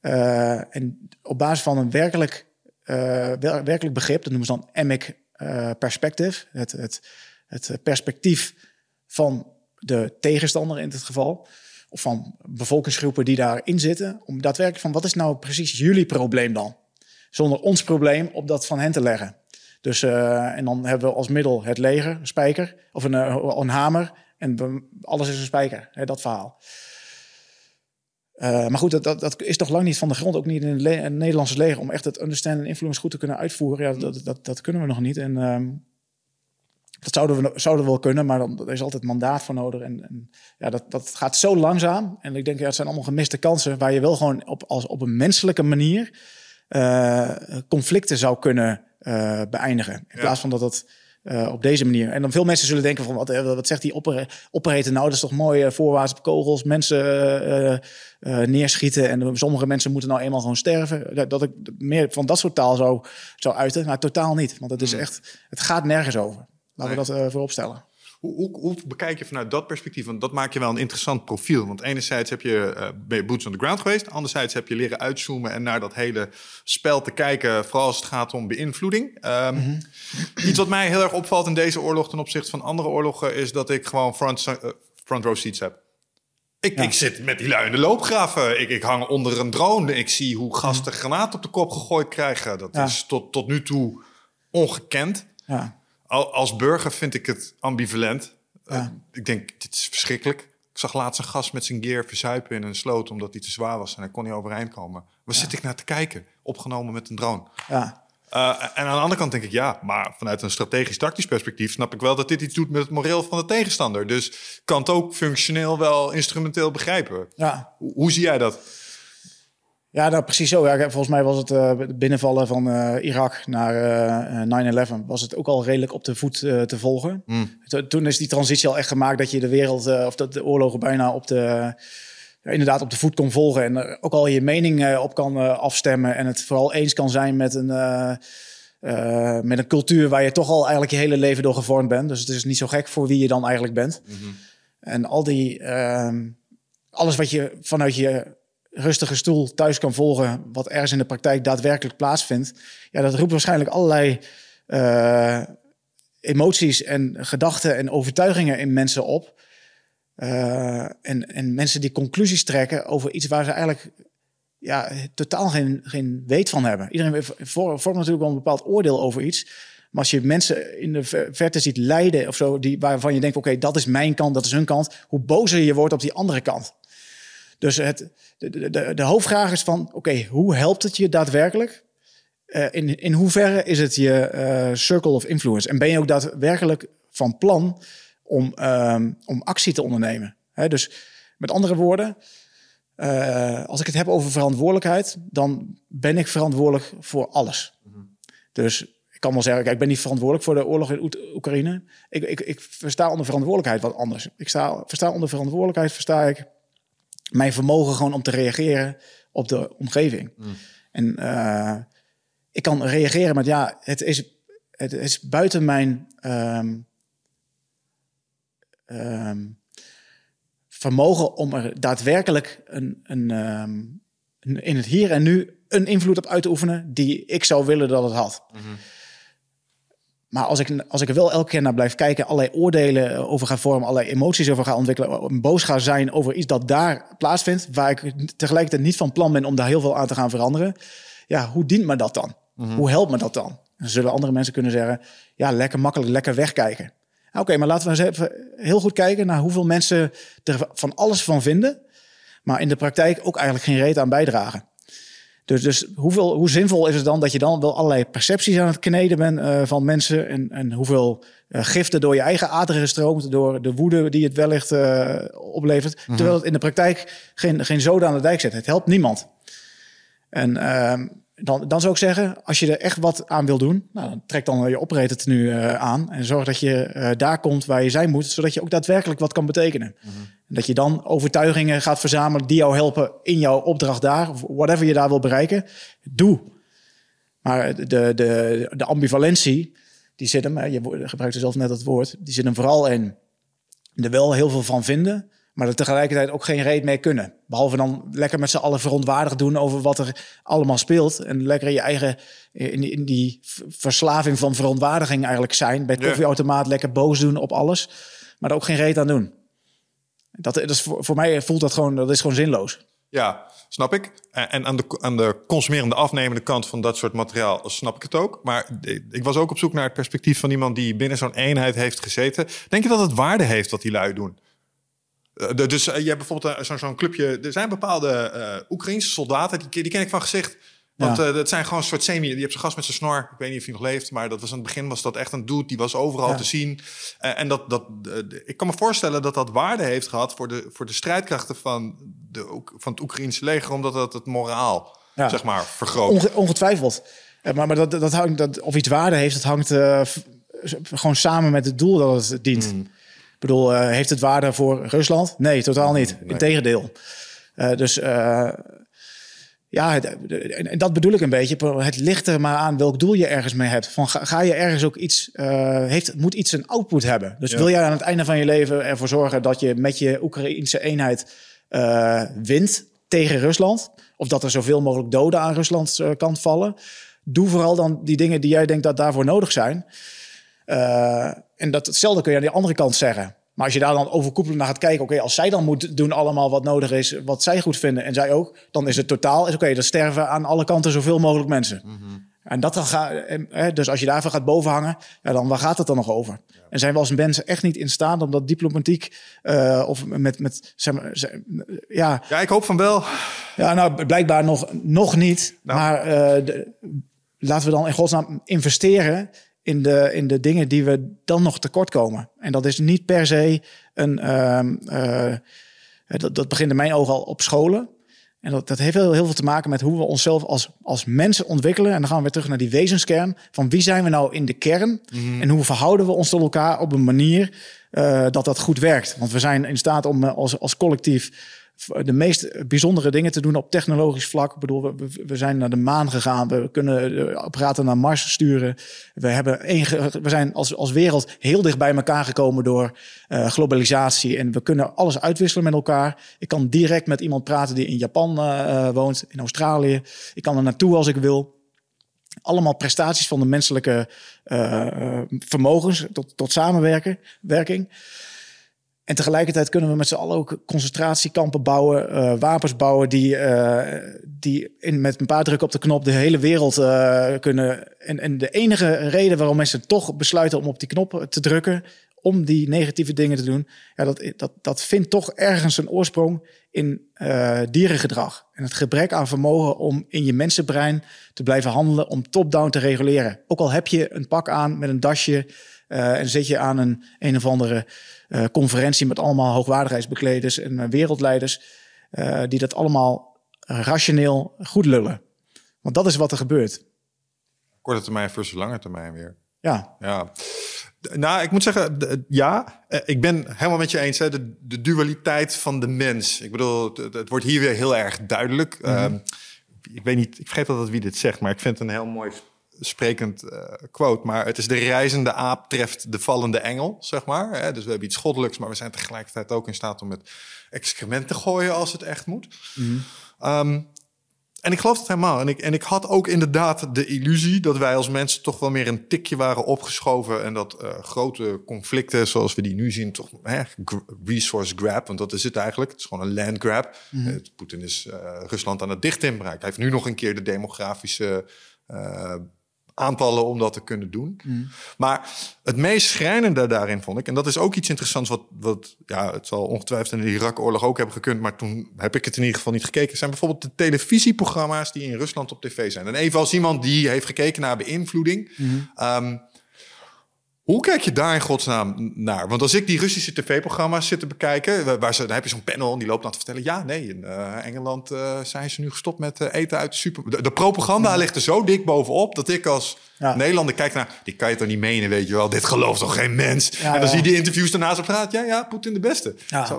Uh, en op basis van een werkelijk, uh, werkelijk begrip, dat noemen ze dan emic uh, perspective, het, het, het perspectief van de tegenstander in dit geval, of van bevolkingsgroepen die daarin zitten, om daadwerkelijk van wat is nou precies jullie probleem dan? Zonder ons probleem op dat van hen te leggen. Dus, uh, en dan hebben we als middel het leger, een spijker, of een, een hamer, en alles is een spijker, hè, dat verhaal. Uh, maar goed, dat, dat, is toch lang niet van de grond, ook niet in het, Nederlandse leger, om echt het understand en influence goed te kunnen uitvoeren. Ja, dat, dat, dat kunnen we nog niet. En um, dat zouden we, zouden we wel kunnen, maar dan, er is altijd mandaat voor nodig. En, en, ja, dat, dat gaat zo langzaam. En ik denk, ja, het zijn allemaal gemiste kansen waar je wel gewoon op, als, op een menselijke manier uh, conflicten zou kunnen uh, beëindigen. In ja. plaats van dat het uh, op deze manier. En dan veel mensen zullen denken van wat, wat zegt die operator nou? Dat is toch mooi, uh, voorwaarts op kogels, mensen uh, neerschieten. En sommige mensen moeten nou eenmaal gewoon sterven. Dat ik meer van dat soort taal zou, zou uiten. Maar totaal niet. Want het is echt, het gaat nergens over. Laten nee. we dat voorop stellen. Hoe, hoe, hoe, bekijk je vanuit dat perspectief? Want dat maakt je wel een interessant profiel. Want enerzijds heb je, uh, ben je boots on the ground geweest. Anderzijds heb je leren uitzoomen en naar dat hele spel te kijken. Vooral als het gaat om beïnvloeding. Um, mm -hmm. Iets wat mij heel erg opvalt in deze oorlog ten opzichte van andere oorlogen... is dat ik gewoon front, uh, front row seats heb. Ik, ja. ik, zit met die lui in de loopgraven. Ik, ik, hang onder een drone. Ik zie hoe gasten mm. granaat op de kop gegooid krijgen. Dat ja. is tot, tot nu toe ongekend. Ja als burger vind ik het ambivalent. Ja. Uh, ik denk, dit is verschrikkelijk. Ik zag laatst een gast met zijn gear verzuipen in een sloot omdat hij te zwaar was en hij kon niet overeind komen. Waar ja. zit ik naar te kijken? Opgenomen met een drone. Ja. Uh, en aan de andere kant denk ik, ja, maar vanuit een strategisch-tactisch perspectief snap ik wel dat dit iets doet met het moreel van de tegenstander. Dus kan het ook functioneel wel instrumenteel begrijpen. Ja. Hoe, hoe zie jij dat? Ja, nou, precies zo. Ja, volgens mij was het uh, binnenvallen van uh, Irak naar uh, 9-11... was het ook al redelijk op de voet te volgen. Mm. To toen is die transitie al echt gemaakt dat je de wereld... of dat de oorlogen bijna op de, inderdaad op de voet kon volgen... en ook al je mening op kan afstemmen... en het vooral eens kan zijn met een... met een cultuur waar je toch al eigenlijk je hele leven door gevormd bent. Dus het is niet zo gek voor wie je dan eigenlijk bent. Mm -hmm. En al die... ehm, alles wat je vanuit je rustige stoel thuis kan volgen wat ergens in de praktijk daadwerkelijk plaatsvindt, ja, dat roept waarschijnlijk allerlei uh, emoties en gedachten en overtuigingen in mensen op. Uh, en, en mensen die conclusies trekken over iets waar ze eigenlijk ja, totaal geen, geen weet van hebben. Iedereen vormt natuurlijk wel een bepaald oordeel over iets. Maar als je mensen in de verte ziet lijden of zo, die, waarvan je denkt: oké, dat is mijn kant, dat is hun kant, hoe bozer je wordt op die andere kant. Dus het, de, de, de hoofdvraag is van, oké, hoe helpt het je daadwerkelijk? Uh, in, in hoeverre is het je uh, circle of influence? En ben je ook daadwerkelijk van plan om, um, om actie te ondernemen? Dus met andere woorden, uh, als ik het heb over verantwoordelijkheid, dan ben ik verantwoordelijk voor alles. Dus ik kan wel zeggen, kijk, ik ben niet verantwoordelijk voor de oorlog in Oekraïne. Ik, ik, ik versta onder verantwoordelijkheid wat anders. Ik sta, versta onder verantwoordelijkheid, versta ik mijn vermogen gewoon om te reageren op de omgeving. Mm. En uh, ik kan reageren met ja, het is, het is buiten mijn um, um, vermogen om er daadwerkelijk een, een, um, in het hier en nu een invloed op uit te oefenen die ik zou willen dat het had. Mm -hmm. Maar als ik, als ik er wel elke keer naar blijf kijken, allerlei oordelen over ga vormen, allerlei emoties over ga ontwikkelen, boos ga zijn over iets dat daar plaatsvindt, waar ik tegelijkertijd niet van plan ben om daar heel veel aan te gaan veranderen. Ja, hoe dient me dat dan? Mm -hmm. Hoe helpt me dat dan? Dan zullen andere mensen kunnen zeggen, ja, lekker makkelijk, lekker wegkijken. Oké, okay, maar laten we eens even heel goed kijken naar hoeveel mensen er van alles van vinden, maar in de praktijk ook eigenlijk geen reet aan bijdragen. Dus, dus hoeveel, hoe zinvol is het dan dat je dan wel allerlei percepties aan het kneden bent uh, van mensen en, en hoeveel uh, giften door je eigen aderen stroomt, door de woede die het wellicht uh, oplevert, mm -hmm. terwijl het in de praktijk geen, geen zoden aan de dijk zet. Het helpt niemand. En ehm, dan, dan zou ik zeggen, als je er echt wat aan wil doen, nou, dan trek dan je operator nu aan en zorg dat je daar komt waar je zijn moet, zodat je ook daadwerkelijk wat kan betekenen. Mm -hmm. En dat je dan overtuigingen gaat verzamelen die jou helpen in jouw opdracht daar, of whatever je daar wil bereiken. Doe. Maar de, de, de ambivalentie, die zit hem, je gebruikte zelf net dat woord, die zit hem vooral in er wel heel veel van vinden, maar er tegelijkertijd ook geen reet mee kunnen. Behalve dan lekker met z'n allen verontwaardigd doen over wat er allemaal speelt. En lekker je eigen, in die, in die v- verslaving van verontwaardiging eigenlijk zijn. Bij het koffieautomaat lekker boos doen op alles, maar er ook geen reet aan doen. Dat, dat is voor, voor mij voelt dat gewoon, dat is gewoon zinloos. Ja, snap ik. En en aan de, aan de consumerende, afnemende kant van dat soort materiaal snap ik het ook. Maar ik was ook op zoek naar het perspectief van iemand die binnen zo'n eenheid heeft gezeten. Denk je dat het waarde heeft wat die lui doen? Eh, de- dus eh, je hebt bijvoorbeeld eh, zo'n clubje. Er zijn bepaalde eh Oekraïnse soldaten, die, die ken ik van gezicht. Want Ja. dat zijn gewoon een soort semi. Die hebt zijn gast met zijn snor. Ik weet niet of hij nog leeft, maar dat was aan het begin was dat echt een dude. Die was overal Ja. te zien. En dat, dat, ik kan me voorstellen dat dat waarde heeft gehad voor de, voor de strijdkrachten van, de, van het Oekraïnse leger, omdat dat het moraal Ja. zeg maar vergroot. Onge- ongetwijfeld. Maar, maar dat, dat hangt, dat, of iets waarde heeft, dat hangt gewoon samen met het doel dat het dient. Ik bedoel, eh, heeft het waarde voor Rusland? Nee, totaal niet. Integendeel. Eh, dus eh, ja, het- en dat bedoel ik een beetje. Het ligt er maar aan welk doel je ergens mee hebt. Van, ga, ga je ergens ook iets, heeft, moet iets een output hebben. Dus Ja. wil jij aan het einde van je leven ervoor zorgen dat je met je Oekraïnse eenheid wint tegen Rusland, of dat er zoveel mogelijk doden aan Ruslands kant vallen, doe vooral dan die dingen die jij denkt dat daarvoor nodig zijn. Eh, en dat hetzelfde kun je aan die andere kant zeggen. Maar als je daar dan overkoepelend naar gaat kijken, oké, als zij dan moet doen allemaal wat nodig is, wat zij goed vinden en zij ook, dan is het totaal, is oké, dan sterven aan alle kanten zoveel mogelijk mensen. En dat dan gaat, en, hè, dus als je daarvoor gaat bovenhangen, ja, dan waar gaat het dan nog over? En zijn we als mensen echt niet in staat om dat diplomatiek eh, of met, met zeg maar, zeg- ja, Ja, ik hoop van wel. ja, nou blijkbaar nog, nog niet. Nou. Maar eh, de- laten we dan in godsnaam investeren in de, in de dingen die we dan nog tekort komen. En dat is niet per se een. ehm, eh, dat, dat begint in mijn ogen al op scholen. En dat, dat heeft heel, heel veel te maken met hoe we onszelf als, als mensen ontwikkelen. En dan gaan we weer terug naar die wezenskern. Van wie zijn we nou in de kern? En hoe verhouden we ons tot elkaar op een manier eh, dat dat goed werkt? Want we zijn in staat om eh, als, als collectief de meest bijzondere dingen te doen op technologisch vlak. Ik bedoel, we, we- zijn naar de maan gegaan. We kunnen apparaten naar Mars sturen. We, hebben één we zijn als, als wereld heel dicht bij elkaar gekomen door eh, globalisatie. En we kunnen alles uitwisselen met elkaar. Ik kan direct met iemand praten die in Japan eh, eh, woont, in Australië. Ik kan er naartoe als ik wil. Allemaal prestaties van de menselijke vermogens tot, tot samenwerken, werking. En tegelijkertijd kunnen we met z'n allen ook concentratiekampen bouwen, eh, wapens bouwen die, eh, die in, met een paar drukken op de knop de hele wereld eh, kunnen. En, en de enige reden waarom mensen toch besluiten om op die knop te drukken, om die negatieve dingen te doen, ja, dat, dat, dat vindt toch ergens een oorsprong in dierengedrag. En het gebrek aan vermogen om in je mensenbrein te blijven handelen, om top-down te reguleren. Ook al heb je een pak aan met een dasje eh, en zit je aan een een of andere eh, conferentie met allemaal hoogwaardigheidsbekleders en eh, wereldleiders, die dat allemaal rationeel goed lullen. Want dat is wat er gebeurt. Korte termijn versus lange termijn weer. Ja, Ja. Nou, ik moet zeggen, ja, ik ben helemaal met je eens. Hè, de, de dualiteit van de mens. Ik bedoel, het, het- wordt hier weer heel erg duidelijk. Ehm, ik weet niet, ik vergeet altijd wie dit zegt, maar ik vind het een heel mooi sprekend eh, quote. Maar het is de reizende aap treft de vallende engel, zeg maar. Hè? Dus we hebben iets goddelijks, maar we zijn tegelijkertijd ook in staat om met excrement te gooien als het echt moet. Ehm, en ik geloof het helemaal. En ik, en ik had ook inderdaad de illusie dat wij als mensen toch wel meer een tikje waren opgeschoven. En dat eh, grote conflicten zoals we die nu zien, toch hè, resource grab, want dat is het eigenlijk. Het is gewoon een land grab. Eh, Poetin is Rusland aan het dichtinbraak. Hij heeft nu nog een keer de demografische eh, aantallen om dat te kunnen doen. Maar het meest schrijnende daarin vond ik, en dat is ook iets interessants wat, wat ja, het zal ongetwijfeld in de Irak-oorlog ook hebben gekund, maar toen heb ik het in ieder geval niet gekeken, zijn bijvoorbeeld de televisieprogramma's die in Rusland op tv zijn. En even als iemand die heeft gekeken naar beïnvloeding. ehm, Hoe kijk je daar in godsnaam naar? Want als ik die Russische tv-programma's zit te bekijken, waar ze, dan heb je zo'n panel en die loopt dan te vertellen: ja, nee, in uh, Engeland uh, zijn ze nu gestopt met uh, eten uit de super. De, de propaganda ja. ligt er zo dik bovenop dat ik als ja. Nederlander kijk naar. Die kan je toch niet menen, weet je wel? Dit gelooft toch geen mens? Ja, en dan zie je die interviews daarnaast op praat. Ja, ja, Poetin de beste.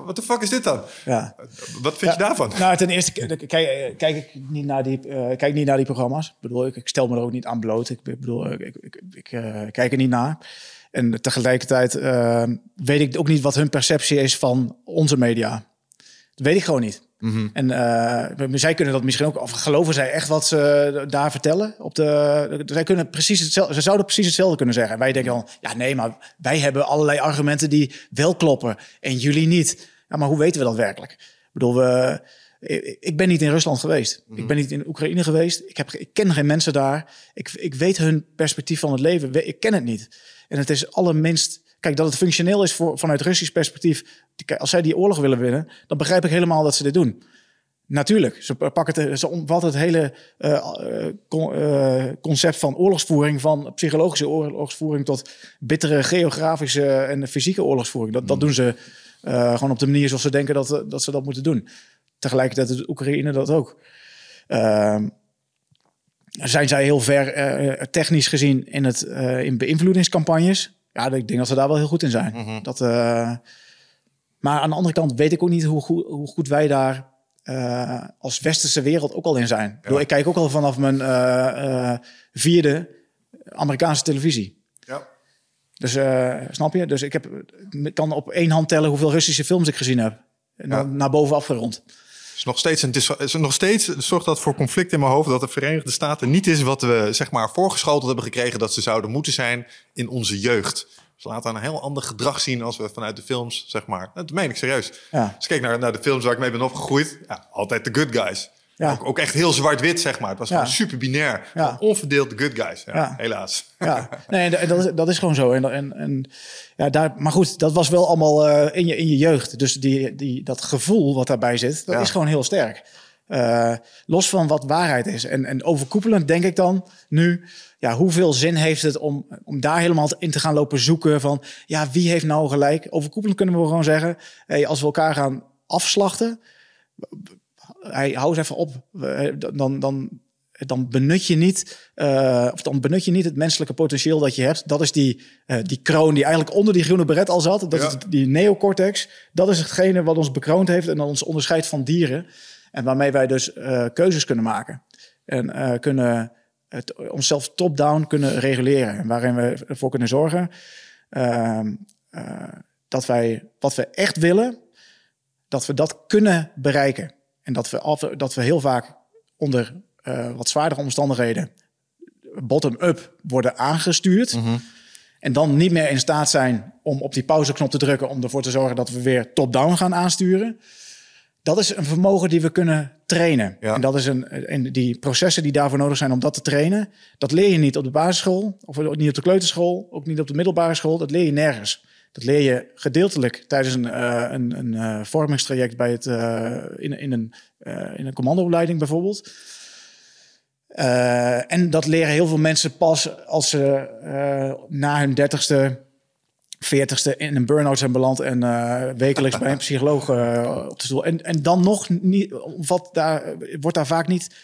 Wat de fuck is dit dan? Ja. Wat vind je daarvan? Nou, ten eerste kijk, kijk ik niet naar die, kijk niet naar die programma's. Ik bedoel, ik, ik, stel me er ook niet aan bloot. Ik bedoel, ik, ik, ik kijk er niet naar. En tegelijkertijd uh, weet ik ook niet wat hun perceptie is van onze media. Dat weet ik gewoon niet. Mm-hmm. En uh, zij kunnen dat misschien ook, of geloven zij echt wat ze daar vertellen? Op de, zij kunnen precies hetzelfde, ze zouden precies hetzelfde kunnen zeggen. En wij denken dan, ja nee, maar wij hebben allerlei argumenten die wel kloppen en jullie niet. Ja, maar hoe weten we dat werkelijk? Ik bedoel, we, ik ben niet in Rusland geweest. Ik mhm. ben niet in Oekraïne geweest. Ik, heb, ik ken geen mensen daar. Ik, ik weet hun perspectief van het leven. Ik ken het niet. En het is allerminst. Kijk, dat het functioneel is voor, vanuit Russisch perspectief. Als zij die oorlog willen winnen, dan begrijp ik helemaal dat ze dit doen. Natuurlijk, ze pakken het, ze omvatten het hele uh, uh, concept van oorlogsvoering, van psychologische oorlogsvoering tot bittere geografische en fysieke oorlogsvoering. Dat, dat mhm. doen ze uh, gewoon op de manier zoals ze denken dat, dat ze dat moeten doen. Tegelijkertijd doet Oekraïne dat ook. Zijn zij heel ver eh, technisch gezien in, het, uh, in beïnvloedingscampagnes? Ja, ik denk dat ze daar wel heel goed in zijn. Mhm. dat, uh, maar aan de andere kant weet ik ook niet hoe goed, hoe goed wij daar als westerse wereld ook al in zijn. Ja. Ik kijk ook al vanaf mijn vierde Amerikaanse televisie. Ja. Dus snap je? Dus ik, heb, kan op één hand tellen hoeveel Russische films ik gezien heb. Ja. Naar boven afgerond is nog steeds een is nog steeds zorgt dat voor conflict in mijn hoofd dat de Verenigde Staten niet is wat we zeg maar voorgeschoteld hebben gekregen dat ze zouden moeten zijn in onze jeugd. Ze laten een heel ander gedrag zien als we vanuit de films, zeg maar. Dat meen ik serieus. Ja. Als ik kijk naar, naar de films waar ik mee ben opgegroeid, ja, altijd de good guys. Ja. Ook, ook, echt heel zwart-wit, zeg maar. Het was gewoon super binair. Ja. Onverdeeld de good guys. Ja, Helaas. Ja, nee, dat is, dat is gewoon zo. En, en, en ja, daar, maar goed, dat was wel allemaal uh, in, je, in je jeugd. Dus die, die, dat gevoel wat daarbij zit, dat is gewoon heel sterk. Uh, los van wat waarheid is. En, en overkoepelend denk ik dan nu, ja, hoeveel zin heeft het om, om daar helemaal in te gaan lopen zoeken van, ja, wie heeft nou gelijk? Overkoepelend kunnen we gewoon zeggen, hey, als we elkaar gaan afslachten, hij hou eens even op. Dan, dan, dan benut je niet, uh, of dan benut je niet het menselijke potentieel dat je hebt. Dat is die, uh, die kroon die eigenlijk onder die groene beret al zat. Dat is die neocortex. Dat is hetgene wat ons bekroond heeft en ons onderscheidt van dieren. En waarmee wij dus uh, keuzes kunnen maken. En kunnen het, onszelf top-down kunnen reguleren. En waarin we ervoor kunnen zorgen ehm, dat wij wat we echt willen, dat we dat kunnen bereiken. En dat we, af, dat we heel vaak onder uh, wat zwaardere omstandigheden bottom-up worden aangestuurd. Mhm. En dan niet meer in staat zijn om op die pauzeknop te drukken om ervoor te zorgen dat we weer top-down gaan aansturen. Dat is een vermogen die we kunnen trainen. Ja. En dat is een, en die processen die daarvoor nodig zijn om dat te trainen, dat leer je niet op de basisschool, of niet op de kleuterschool, ook niet op de middelbare school. Dat leer je nergens. Dat leer je gedeeltelijk tijdens een, uh, een, een uh, vormingstraject bij het, uh, in, in, een, in een commandoopleiding bijvoorbeeld. en dat leren heel veel mensen pas als ze na hun dertigste, veertigste in een burn-out zijn beland en wekelijks bij een psycholoog op de stoel. En, en dan nog niet, wat daar, wordt daar vaak niet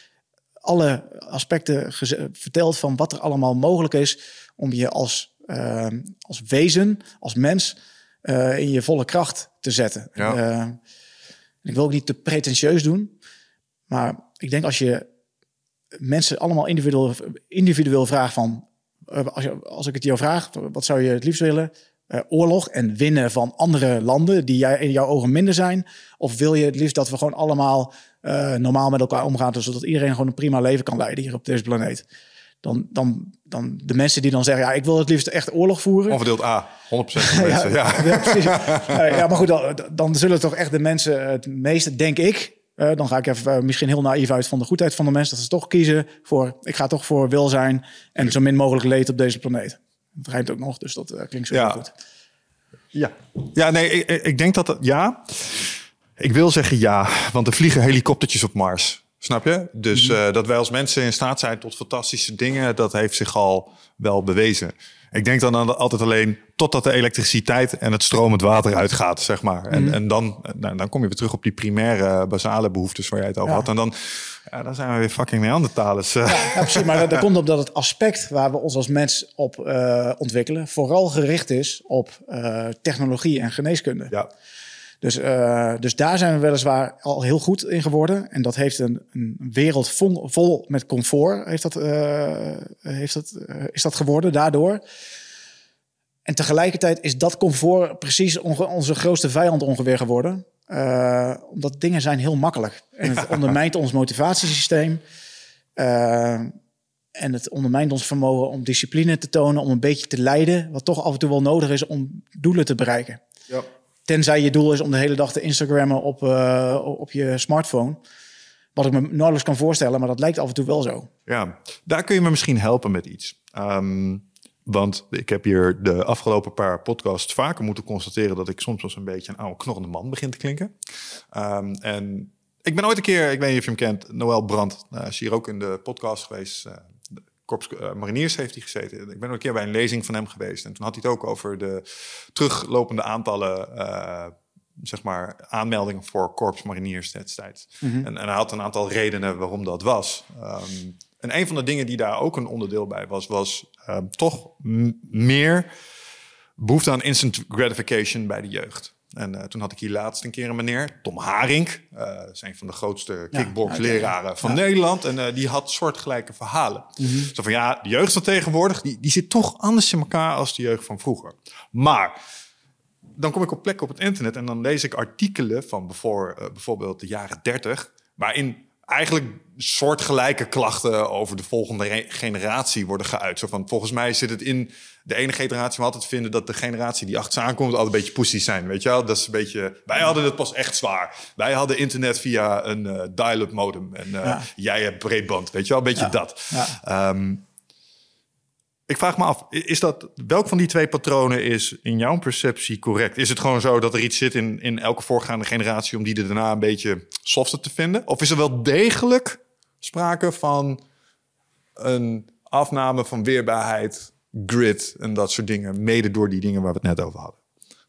alle aspecten verteld van wat er allemaal mogelijk is om je als Ehm, als wezen, als mens, uh, in je volle kracht te zetten. Ja. Uh, ik wil ook niet te pretentieus doen, maar ik denk als je mensen allemaal individueel, individueel vraagt van, uh, als, je, als ik het jou vraag, wat zou je het liefst willen? oorlog en winnen van andere landen die jij, in jouw ogen minder zijn? Of wil je het liefst dat we gewoon allemaal normaal met elkaar omgaan, zodat iedereen gewoon een prima leven kan leiden hier op deze planeet? dan, dan, dan de mensen die dan zeggen, ja, ik wil het liefst echt oorlog voeren. Onverdeeld A, 100% mensen, ja, ja. ja, precies. ja, maar goed, dan, dan, zullen toch echt de mensen het meeste, denk ik, uh, dan ga ik even uh, misschien heel naïef uit van de goedheid van de mensen, dat ze toch kiezen voor, ik ga toch voor welzijn en zo min mogelijk leed op deze planeet. Dat rijmt ook nog, dus dat uh, klinkt zo ja. goed. Ja, ja nee, ik, ik denk dat het, ja. Ik wil zeggen ja, want er vliegen helikoptertjes op Mars. Snap je? Dus uh, dat wij als mensen in staat zijn tot fantastische dingen, dat heeft zich al wel bewezen. Ik denk dan altijd alleen totdat de elektriciteit en het stromend water uitgaat, zeg maar. En, Mhm. en dan, nou, dan kom je weer terug op die primaire, basale behoeftes waar jij het over Ja. had. En dan, ja, dan zijn we weer fucking Neandertalers. eh. Ja, precies. Maar dat, dat komt omdat het aspect waar we ons als mens op eh, ontwikkelen... vooral gericht is op eh, technologie en geneeskunde. Ja. Dus, eh, dus daar zijn we weliswaar al heel goed in geworden. En dat heeft een, een wereld vol, vol met comfort heeft dat, eh, heeft dat, eh, is dat geworden daardoor. En tegelijkertijd is dat comfort precies onze grootste vijand ongeveer geworden. Omdat dingen zijn heel makkelijk. En het ondermijnt ons motivatiesysteem. En het ondermijnt ons vermogen om discipline te tonen, om een beetje te leiden, wat toch af en toe wel nodig is om doelen te bereiken. Ja. Tenzij je doel is om de hele dag te Instagrammen op, eh, op je smartphone. Wat ik me nauwelijks kan voorstellen, maar dat lijkt af en toe wel zo. Ja, daar kun je me misschien helpen met iets. Ehm, want ik heb hier de afgelopen paar podcasts vaker moeten constateren dat ik soms als een beetje een oude knorrende man begin te klinken. Ehm, en ik ben ooit een keer, ik weet niet of je hem kent, Noël Brandt, uh, is hier ook in de podcast geweest. Uh, Korps uh, Mariniers heeft hij gezeten. Ik ben ook een keer bij een lezing van hem geweest. En toen had hij het ook over de teruglopende aantallen uh, zeg maar, aanmeldingen voor Korps Mariniers destijds. Mm -hmm. en, en, hij had een aantal redenen waarom dat was. Um, en een van de dingen die daar ook een onderdeel bij was, was uh, toch meer behoefte aan instant gratification bij de jeugd. En uh, toen had ik hier laatst een keer een meneer, Tom Haring, uh, is een van de grootste kickboxleraren ja, van ja. Nederland. En uh, die had soortgelijke verhalen. Mm -hmm. Zo van ja, de jeugd van tegenwoordig, die, die zit toch anders in elkaar als de jeugd van vroeger. Maar dan kom ik op plekken op het internet en dan lees ik artikelen van bijvoorbeeld de jaren 30, waarin eigenlijk soortgelijke klachten over de volgende generatie worden geuit. Zo van, volgens mij zit het in de ene generatie, we altijd vinden dat de generatie die achter aankomt altijd een beetje pussies zijn, weet je wel? Dat is een beetje, wij hadden het pas echt zwaar. Wij hadden internet via een uh, dial-up modem en uh, ja. jij hebt breedband, weet je wel? Een beetje ja. dat. Ja. Um, ik vraag me af, is dat, welk van die twee patronen is in jouw perceptie correct? Is het gewoon zo dat er iets zit in, in elke voorgaande generatie om die er daarna een beetje softer te vinden? Of is er wel degelijk sprake van een afname van weerbaarheid, grit en dat soort dingen, mede door die dingen waar we het net over hadden?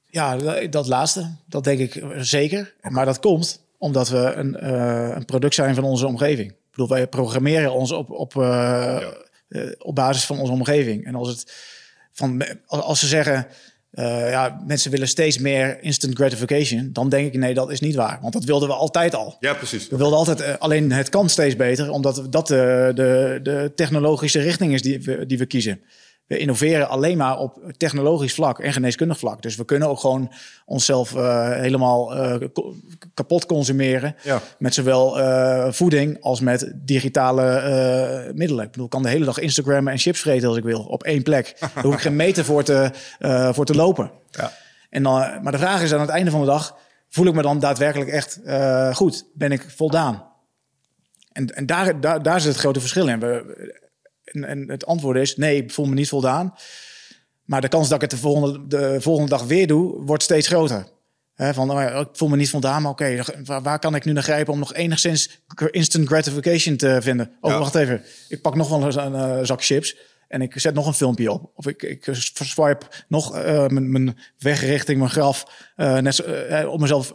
Ja, dat laatste, dat denk ik zeker. Maar dat komt omdat we een, uh, een product zijn van onze omgeving. Ik bedoel, wij programmeren ons op, op uh, ja. Uh, op basis van onze omgeving. En als, het van, als ze zeggen, ja, mensen willen steeds meer instant gratification, dan denk ik, nee, dat is niet waar. Want dat wilden we altijd al. Ja, precies. We wilden altijd, alleen het kan steeds beter, omdat dat de, de, de technologische richting is die we, die we kiezen. We innoveren alleen maar op technologisch vlak en geneeskundig vlak. Dus we kunnen ook gewoon onszelf uh, helemaal uh, kapot consumeren. Ja. Met zowel uh, voeding als met digitale middelen. Ik bedoel, ik kan de hele dag Instagrammen en chips vreten als ik wil. Op één plek. Daar hoef ik geen meter voor te, voor te lopen. Ja. En dan, maar de vraag is aan het einde van de dag... voel ik me dan daadwerkelijk echt goed? Ben ik voldaan? En, en daar, daar, daar zit het grote verschil in. We, en, en het antwoord is nee, ik voel me niet voldaan. Maar de kans dat ik het de volgende, de volgende dag weer doe, wordt steeds groter. He, van, oh ja, ik voel me niet voldaan, maar oké, okay, waar, waar, kan ik nu naar grijpen om nog enigszins instant gratification te vinden? Oh, ja. wacht even, ik pak nog wel een uh, zak chips en ik zet nog een filmpje op. Of ik, ik swipe nog uh, mijn weg richting mijn graf uh, net, om mezelf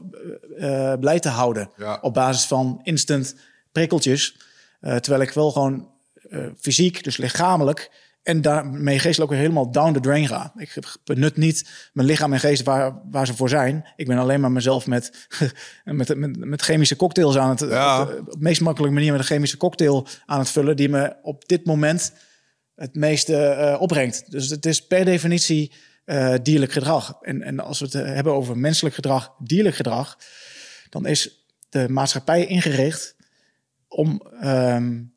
blij te houden. Ja. Op basis van instant prikkeltjes. terwijl ik wel gewoon uh, fysiek, dus lichamelijk. En daarmee geestelijk ook weer helemaal down the drain ga. Ik benut niet mijn lichaam en geest waar, waar ze voor zijn. Ik ben alleen maar mezelf met, met, met, met chemische cocktails aan het... Ja. Op, de, op de meest makkelijke manier met een chemische cocktail aan het vullen... die me op dit moment het meeste uh, opbrengt. Dus het is per definitie uh, dierlijk gedrag. En, en als we het hebben over menselijk gedrag, dierlijk gedrag... dan is de maatschappij ingericht om... Um,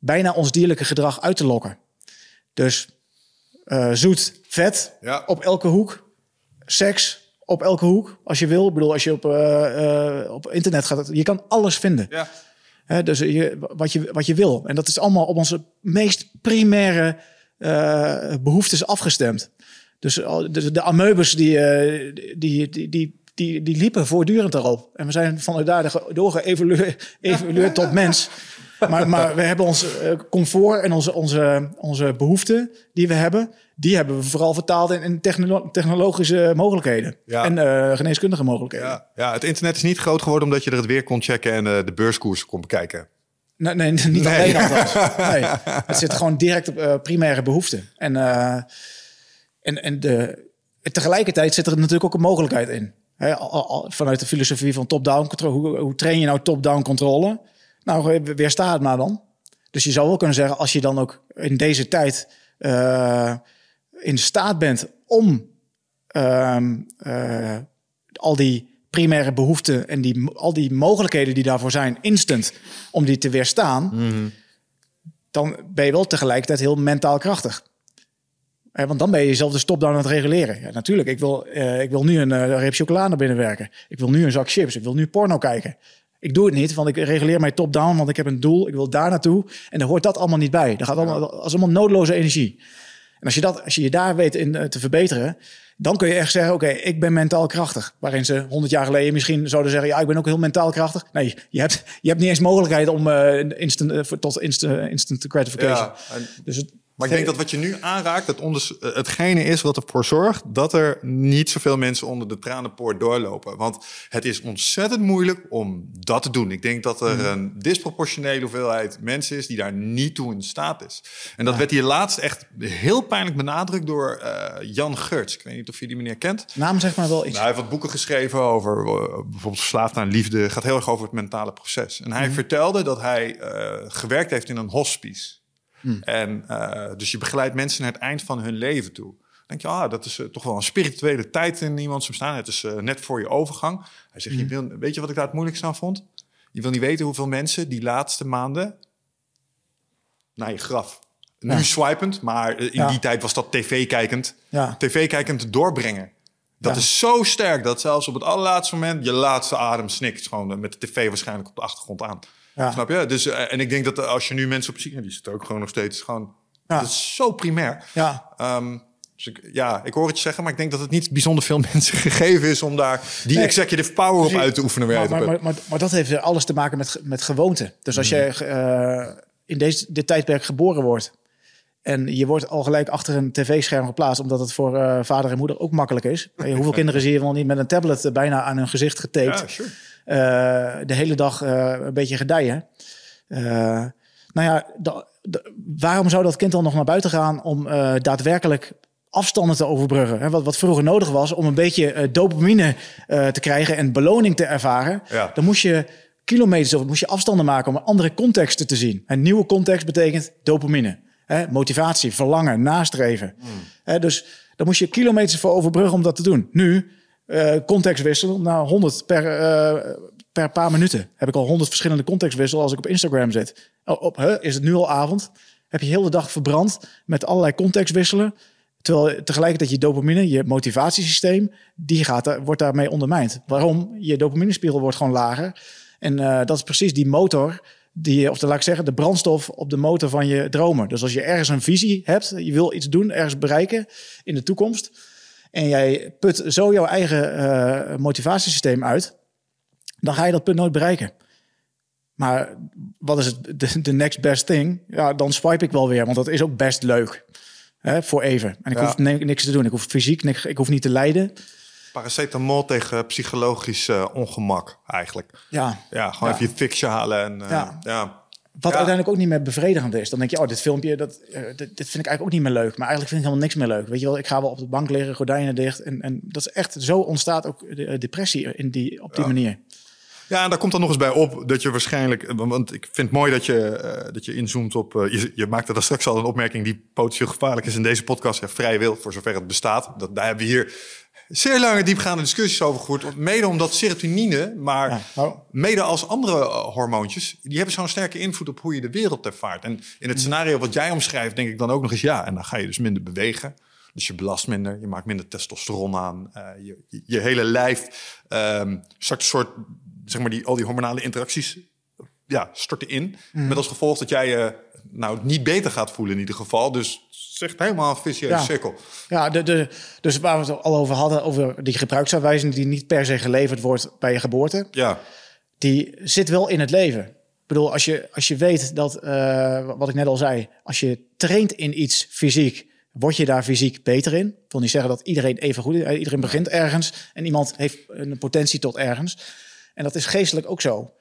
bijna ons dierlijke gedrag uit te lokken. Dus uh, zoet, vet ja. op elke hoek. Seks op elke hoek, als je wil. Ik bedoel, als je op, uh, uh, op internet gaat, je kan alles vinden. Ja. He, dus je, wat, je, wat je wil. En dat is allemaal op onze meest primaire behoeftes afgestemd. Dus de, de ameubes die, die, die, die, die, die liepen voortdurend daarop. En we zijn vanuit daar door geëvolueerd tot mens. Maar, maar we hebben ons eh, comfort en onze, onze, onze behoeften die we hebben, die hebben we vooral vertaald in, in technolo- technologische mogelijkheden Ja. en eh, geneeskundige mogelijkheden. Ja, ja, het internet is niet groot geworden omdat je er het weer kon checken en eh, de beurskoers kon bekijken. Nee, nee, niet Nee. alleen althans. Nee, het zit gewoon direct op primaire behoeften. En, en, en de, tegelijkertijd zit er natuurlijk ook een mogelijkheid in. Al- vanuit de filosofie van top-down controle. Hoe, hoe train je nou top-down controle? Nou, eh, weersta het maar dan. Dus je zou wel kunnen zeggen, als je dan ook in deze tijd eh, in staat bent om ehm, eh, al die primaire behoeften en die, al die mogelijkheden die daarvoor zijn, instant, om die te weerstaan, dan ben je wel tegelijkertijd heel mentaal krachtig. Eh, want dan ben je jezelf de top-down aan het reguleren. Ja, natuurlijk, ik wil, ik wil nu een reep chocola naar binnen werken. Ik wil nu een zak chips. Ik wil nu porno kijken. Ik doe het niet, want ik reguleer mij top-down, want ik heb een doel. Ik wil daar naartoe. En daar hoort dat allemaal niet bij. Dat gaat allemaal, dat is allemaal noodloze energie. En als je, dat, als je je daar weet in eh, te verbeteren, dan kun je echt zeggen: Oké, ik ben mentaal krachtig. Waarin ze 100 jaar geleden misschien zouden zeggen: Ja, ik ben ook heel mentaal krachtig. Nee, je hebt, je hebt niet eens mogelijkheid om eh, instant, eh, tot instant, instant gratification. Ja, en- Dus het, Maar ik denk dat wat je nu aanraakt, het onders- eh, hetgene is wat ervoor zorgt dat er niet zoveel mensen onder de tranenpoort doorlopen. Want het is ontzettend moeilijk om dat te doen. Ik denk dat er een disproportionele hoeveelheid mensen is die daar niet toe in staat is. En dat werd hier laatst echt heel pijnlijk benadrukt door eh, Jan Geurts. Ik weet niet of je die meneer kent. naam zegt maar wel iets. Nou, hij heeft wat boeken geschreven over eh, bijvoorbeeld verslaafd aan liefde. Gaat heel erg over het mentale proces. En hij vertelde dat hij gewerkt heeft in een hospice. En eh, dus je begeleidt mensen naar het eind van hun leven toe. Dan denk je, ah, dat is eh, toch wel een spirituele tijd in iemands bestaan. Het is eh, net voor je overgang. Hij zegt, je wil, weet je wat ik daar het moeilijkste aan vond? Je wil niet weten hoeveel mensen die laatste maanden naar je graf. Nu Ja. swipend, maar in Ja. die tijd was dat tv-kijkend. Ja. TV-kijkend doorbrengen. Dat is zo sterk dat zelfs op het allerlaatste moment je laatste adem snikt. Gewoon met de tv waarschijnlijk op de achtergrond aan. Ja. Snap je? Dus, eh, en ik denk dat als je nu mensen op ziek... Die zitten ook gewoon nog steeds gewoon... Ja. Dat is zo primair. Ja, Ehm, dus ik, ja, ik hoor het je zeggen, maar ik denk dat het niet bijzonder veel mensen gegeven is om daar die Nee. executive power op uit te oefenen. Maar, maar, maar, maar, maar dat heeft alles te maken met, met gewoonte. Dus als je eh, in deze, dit tijdperk geboren wordt... en je wordt al gelijk achter een tv-scherm geplaatst... omdat het voor eh, vader en moeder ook makkelijk is. En hoeveel kinderen zie je wel niet met een tablet bijna aan hun gezicht getaped... ja, sure. Eh, de hele dag eh, een beetje gedijen. Eh, nou ja, waarom zou dat kind dan nog naar buiten gaan om daadwerkelijk afstanden te overbruggen? Hè? Wat, wat vroeger nodig was om een beetje dopamine te krijgen en beloning te ervaren. Ja. Dan moest je kilometers of moest je afstanden maken om andere contexten te zien. Een nieuwe context betekent dopamine. Hè? Motivatie, verlangen, nastreven. Hè, dus daar moest je kilometers voor overbruggen om dat te doen. Nu, eh context wisselen, nou 100 per, eh, per paar minuten. Heb ik al 100 verschillende contextwisselen als ik op Instagram zit. Oh, op, is het nu al avond? Heb je heel de dag verbrand met allerlei contextwisselen. Terwijl tegelijkertijd je dopamine, je motivatiesysteem, die gaat, wordt daarmee ondermijnd. Waarom? Je dopaminespiegel wordt gewoon lager. En eh, dat is precies die motor, die, of de, laat ik zeggen, de brandstof op de motor van je dromen. Dus als je ergens een visie hebt, je wil iets doen, ergens bereiken in de toekomst. En jij put zo jouw eigen eh, motivatiesysteem uit, dan ga je dat punt nooit bereiken. Maar wat is het, de, de next best thing? Ja, dan swipe ik wel weer, want dat is ook best leuk. Hè, voor even. En ik Ja. hoef ni- niks te doen. Ik hoef fysiek, niks, ik hoef niet te lijden. Paracetamol tegen psychologisch eh, ongemak eigenlijk. Ja, Ja, gewoon Ja. even je fixje halen. En, eh, Ja. ja. Wat Ja. uiteindelijk ook niet meer bevredigend is. Dan denk je, oh, dit filmpje, dat, eh, dit, dit vind ik eigenlijk ook niet meer leuk. Maar eigenlijk vind ik helemaal niks meer leuk. Weet je wel, ik ga wel op de bank liggen, gordijnen dicht. En, en dat is echt, zo ontstaat ook de, eh, depressie in die, op die manier. Ja, en daar komt dan nog eens bij op dat je waarschijnlijk... Want ik vind het mooi dat je, eh, dat je inzoomt op... eh, je, je maakte daar straks al een opmerking die potentieel gevaarlijk is in deze podcast. Ja, vrij wil, voor zover het bestaat. Dat, daar hebben we hier zeer lange diepgaande discussies over gevoerd. Mede omdat serotonine, maar Ja, oh. mede als andere eh, hormoontjes... die hebben zo'n sterke invloed op hoe je de wereld ervaart. En in het scenario wat jij omschrijft, denk ik dan ook nog eens... ja, en dan ga je dus minder bewegen... Dus je belast minder, je maakt minder testosteron aan. eh, je, je, je hele lijf ehm start een soort, zeg maar, die, al die hormonale interacties ja, storten in. Met als gevolg dat jij je nou niet beter gaat voelen in ieder geval. Dus echt helemaal een vicieuze Ja. cirkel. Ja, de, de, dus waar we het al over hadden, over die gebruiksaanwijzing die niet per se geleverd wordt bij je geboorte. Ja, die zit wel in het leven. bedoel, als je, als je weet dat, eh, wat ik net al zei, als je traint in iets fysiek, word je daar fysiek beter in. Ik wil niet zeggen dat iedereen even goed is. Eh, Iedereen begint ergens en iemand heeft een potentie tot ergens. En dat is geestelijk ook zo.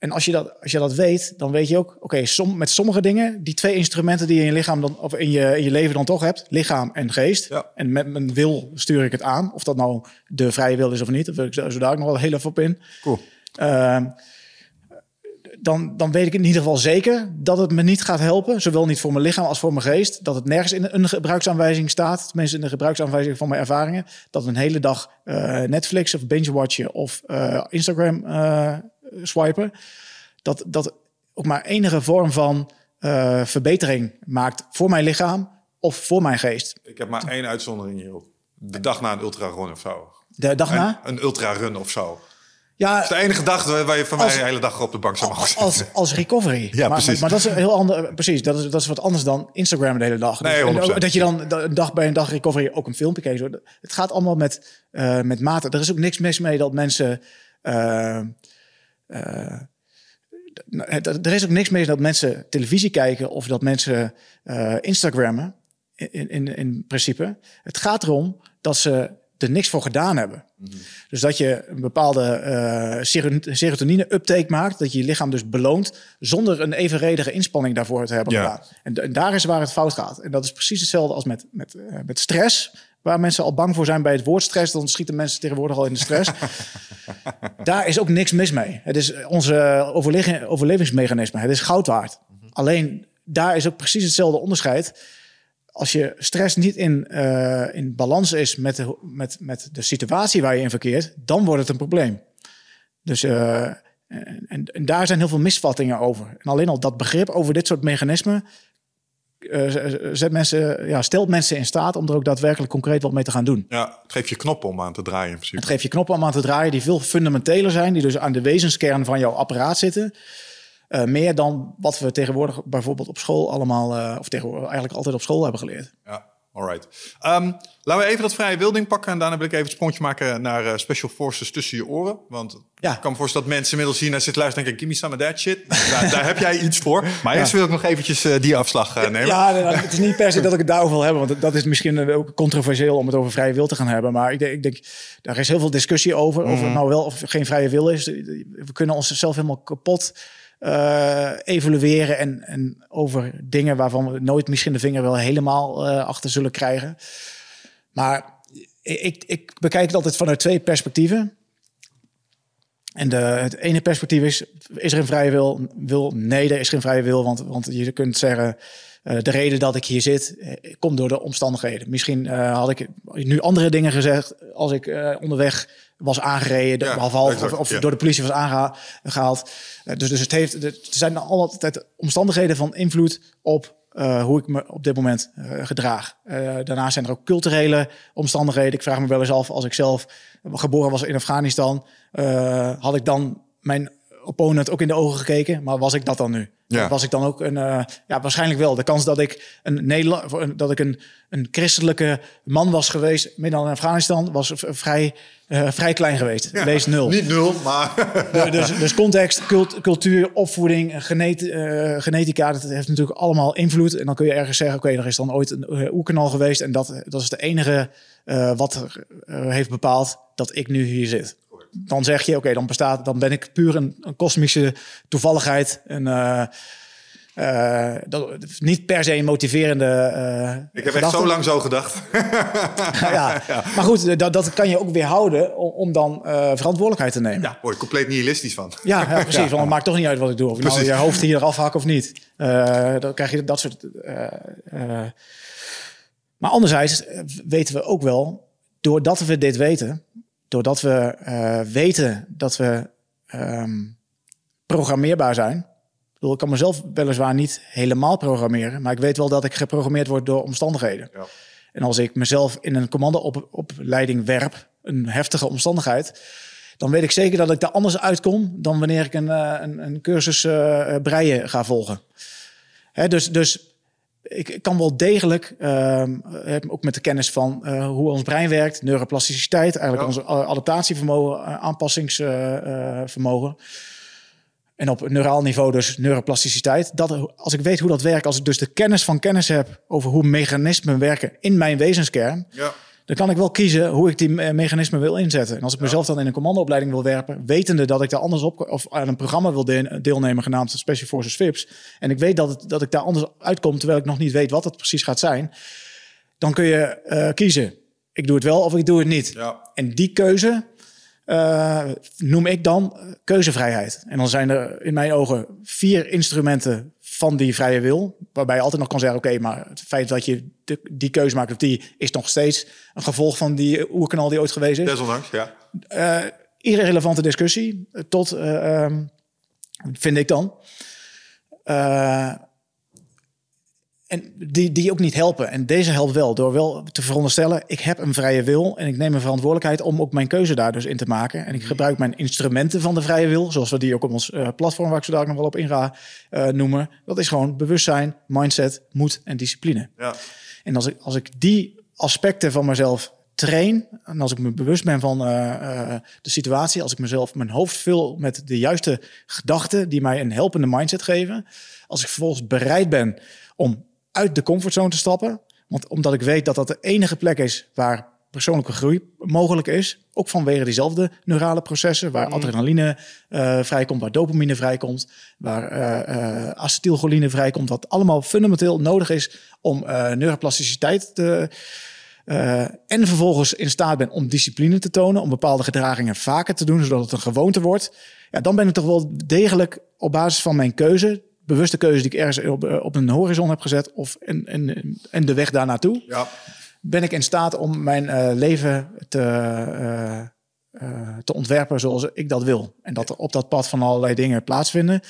En als je dat, als je dat weet, dan weet je ook, oké, som, met sommige dingen, die twee instrumenten die je in je lichaam dan, of in je, in je leven dan toch hebt, lichaam en geest. Ja. En met mijn wil stuur ik het aan, of dat nou de vrije wil is of niet. Daar wil ik zo, zo daar ook nog wel heel even op in. Cool. Ehm, dan, dan weet ik in ieder geval zeker dat het me niet gaat helpen. Zowel niet voor mijn lichaam als voor mijn geest. Dat het nergens in een gebruiksaanwijzing staat. Tenminste in de gebruiksaanwijzing van mijn ervaringen. Dat een hele dag eh, Netflix of binge-watchen of eh, Instagram eh, swipen. Dat, dat ook maar enige vorm van eh, verbetering maakt voor mijn lichaam of voor mijn geest. Ik heb maar één uitzondering hierop. De dag na een ultrarun of zo. De dag na? Een, een ultrarun of zo. Ja, Dat is de enige dag waar je van mij de hele dag op de bank zou mogen zitten. als, als recovery. Ja, maar, precies. Maar, dat is een heel ander. Precies, dat is, dat is wat anders dan Instagram de hele dag. Nee, Dus, 100%. en dat je dan da- een dag bij een dag recovery ook een filmpje kijkt. Zo. Het gaat allemaal met, eh, met mate. Er is ook niks mis mee dat mensen. eh, eh, er is ook niks mis dat mensen televisie kijken of dat mensen eh, Instagrammen. In, in, in principe. Het gaat erom dat ze er niks voor gedaan hebben. Dus dat je een bepaalde eh, sero- serotonine-uptake maakt, dat je je lichaam dus beloont zonder een evenredige inspanning daarvoor te hebben Ja. gedaan. En, daar is waar het fout gaat. En dat is precies hetzelfde als met, met, eh, met stress, waar mensen al bang voor zijn bij het woord stress. Dan schieten mensen tegenwoordig al in de stress. daar is ook niks mis mee. Het is onze overle- overlevingsmechanisme. Het is goud waard. Alleen daar is ook precies hetzelfde onderscheid als je stress niet in, eh, in balans is met de, met, met de situatie waar je in verkeert, dan wordt het een probleem. Dus eh, en, en, daar zijn heel veel misvattingen over. En alleen al dat begrip over dit soort mechanismen eh, zet mensen, ja, stelt mensen in staat om er ook daadwerkelijk concreet wat mee te gaan doen. Ja, het geeft je knoppen om aan te draaien in principe. Het geeft je knoppen om aan te draaien die veel fundamenteler zijn, die dus aan de wezenskern van jouw apparaat zitten. Eh, meer dan wat we tegenwoordig bijvoorbeeld op school allemaal, eh, of tegenwoordig eigenlijk altijd op school hebben geleerd. Ja, alright. Ehm, laten we even dat vrije wilding pakken. En daarna wil ik even het sprongje maken naar eh, Special Forces tussen je oren. Want Ja. ik kan me voorstellen dat mensen inmiddels hier naar zitten luisteren en denken... Give me some of that shit. daar, daar heb jij iets voor. Maar eerst wil ik nog eventjes eh, die afslag eh, nemen. Ja, nee, nou, het is niet per se dat ik het daarover wil hebben, want dat is misschien ook controversieel om het over vrije wil te gaan hebben. Maar ik denk, ik denk daar is heel veel discussie over, of het nou wel of geen vrije wil is. We kunnen onszelf helemaal kapot eh, evalueren en, en over dingen waarvan we nooit misschien de vinger wel helemaal achter zullen krijgen. Maar ik, ik bekijk het altijd vanuit twee perspectieven. En de, het ene perspectief is, is er een vrije wil? wil? Nee, er is geen vrije wil, want, want je kunt zeggen... eh, de reden dat ik hier zit, eh, komt door de omstandigheden. Misschien eh, had ik nu andere dingen gezegd als ik onderweg was aangereden, Ja, exact, of, of ja. door de politie was aangehaald. dus, dus het heeft, er zijn altijd omstandigheden van invloed op eh, hoe ik me op dit moment eh, gedraag. Eh, daarnaast zijn er ook culturele omstandigheden. Ik vraag me wel eens af, als ik zelf geboren was in Afghanistan, had ik dan mijn opponent ook in de ogen gekeken, maar was ik dat dan nu? Ja. Was ik dan ook een, eh, ja, waarschijnlijk wel. De kans dat ik een Nederland, dat ik een, een christelijke man was geweest midden in Afghanistan, was vrij, eh, vrij klein geweest. Wees nul. Niet nul, maar... Dus, dus context, cult- cultuur, opvoeding, genet, eh, genetica, dat heeft natuurlijk allemaal invloed. En dan kun je ergens zeggen, oké, er is dan ooit een oerkanaal geweest. En dat, dat is de enige wat heeft bepaald dat ik nu hier zit. Dan zeg je, oké, dan bestaat, dan ben ik puur een, een kosmische toevalligheid. Een, eh, eh, dat, niet per se een motiverende. eh, Ik heb echt zo lang zo gedacht. ja. Maar goed, dat, dat kan je ook weerhouden om, om dan verantwoordelijkheid te nemen. Ja, word je compleet nihilistisch van. Ja, ja precies. Want het maakt toch niet uit wat ik doe. Of ik nou je hoofd hier eraf hak of niet. Dan krijg je dat soort... Maar anderzijds weten we ook wel... doordat we dit weten... doordat we eh, weten dat we ehm, programmeerbaar zijn... Ik bedoel, Ik kan mezelf weliswaar niet helemaal programmeren... maar ik weet wel dat ik geprogrammeerd word door omstandigheden. Ja. En als ik mezelf in een commandoopleiding werp... een heftige omstandigheid dan weet ik zeker dat ik daar anders uitkom dan wanneer ik een, eh, een, een cursus eh, breien ga volgen. Hè, dus, dus ik, kan wel degelijk, ehm, eh, ook met de kennis van eh, hoe ons brein werkt, neuroplasticiteit, eigenlijk Ja. onze adaptatievermogen, eh, aanpassingsvermogen. En op neuraal niveau dus neuroplasticiteit. Dat, als ik weet hoe dat werkt, als ik dus de kennis van kennis heb over hoe mechanismen werken in mijn wezenskern, Ja. Dan kan ik wel kiezen hoe ik die me- mechanismen wil inzetten. En als ik mezelf dan in een commandoopleiding wil werpen, wetende dat ik daar anders op of aan een programma wil de- deelnemen genaamd Special Forces VIPS, en ik weet dat, het, dat ik daar anders uitkom terwijl ik nog niet weet wat het precies gaat zijn, dan kun je eh, kiezen. Ik doe het wel of ik doe het niet. Ja. En die keuze eh, noem ik dan eh, keuzevrijheid. En dan zijn er in mijn ogen vier instrumenten van die vrije wil. Waarbij je altijd nog kan zeggen, oké, maar het feit dat je de, die keuze maakt of die is nog steeds een gevolg van die oerknal die ooit geweest is. Desondanks, ja. Eh irrelevante discussie eh, tot, eh, ehm, vind ik dan. Eh, en die, die ook niet helpen. En deze helpt wel door wel te veronderstellen... ik heb een vrije wil en ik neem een verantwoordelijkheid... om ook mijn keuze daar dus in te maken. En ik gebruik mijn instrumenten van de vrije wil... zoals we die ook op ons eh, platform, waar ik zo dadelijk nog wel op in ga eh, noemen. Dat is gewoon bewustzijn, mindset, moed en discipline. ja. En als ik, als ik die aspecten van mezelf train, en als ik me bewust ben van eh, de situatie, als ik mezelf mijn hoofd vul met de juiste gedachten die mij een helpende mindset geven, als ik vervolgens bereid ben om uit de comfortzone te stappen, want omdat ik weet dat dat de enige plek is waar persoonlijke groei mogelijk is, ook vanwege diezelfde neurale processen, waar adrenaline eh, vrijkomt, waar dopamine vrijkomt, waar eh eh, acetylcholine vrijkomt, wat allemaal fundamenteel nodig is om neuroplasticiteit te, en vervolgens in staat ben om discipline te tonen, om bepaalde gedragingen vaker te doen, zodat het een gewoonte wordt. Ja, dan ben ik toch wel degelijk op basis van mijn keuze, bewuste keuze die ik ergens op, eh, op een horizon heb gezet, of en, en, en de weg daar naartoe, ja. ben ik in staat om mijn eh, leven te, eh, te ontwerpen zoals ik dat wil. En dat er op dat pad van allerlei dingen plaatsvinden.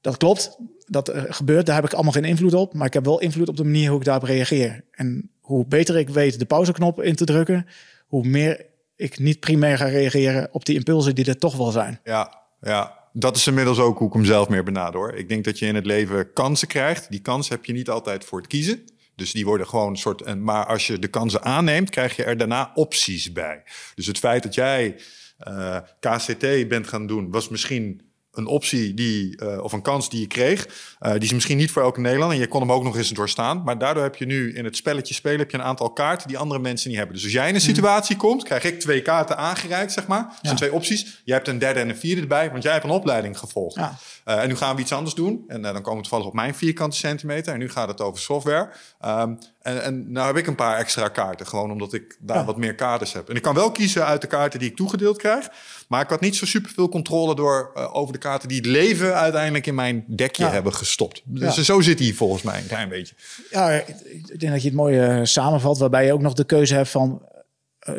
Dat klopt, dat gebeurt, daar heb ik allemaal geen invloed op. Maar ik heb wel invloed op de manier hoe ik daarop reageer. En hoe beter ik weet de pauzeknop in te drukken, hoe meer ik niet primair ga reageren op die impulsen die er toch wel zijn. Ja, ja. Dat is inmiddels ook hoe ik hem zelf meer benader. Hoor. Ik denk dat je in het leven kansen krijgt. Die kans heb je niet altijd voor het kiezen. Dus die worden gewoon een soort. Maar als je de kansen aanneemt, krijg je er daarna opties bij. Dus het feit dat jij eh, KCT bent gaan doen, was misschien een optie die, eh, of een kans die je kreeg. Eh, die is misschien niet voor elke Nederlander. En je kon hem ook nog eens doorstaan. Maar daardoor heb je nu in het spelletje spelen heb je een aantal kaarten die andere mensen niet hebben. Dus als jij in een situatie komt, krijg ik twee kaarten aangereikt, zeg maar. Dat zijn twee opties. Jij hebt een derde en een vierde erbij, want jij hebt een opleiding gevolgd. Ja. Eh, en nu gaan we iets anders doen. En eh, dan komen we toevallig op mijn vierkante centimeter. En nu gaat het over software. Ehm, en, en nou heb ik een paar extra kaarten. Gewoon omdat ik daar Ja. wat meer kaders heb. En ik kan wel kiezen uit de kaarten die ik toegedeeld krijg. Maar ik had niet zo super veel controle door eh, over de kaarten die het leven uiteindelijk in mijn dekje Ja. hebben gestopt. Dus Ja. zo zit hij volgens mij een klein beetje. Ja, ik denk dat je het mooi eh, samenvat, waarbij je ook nog de keuze hebt van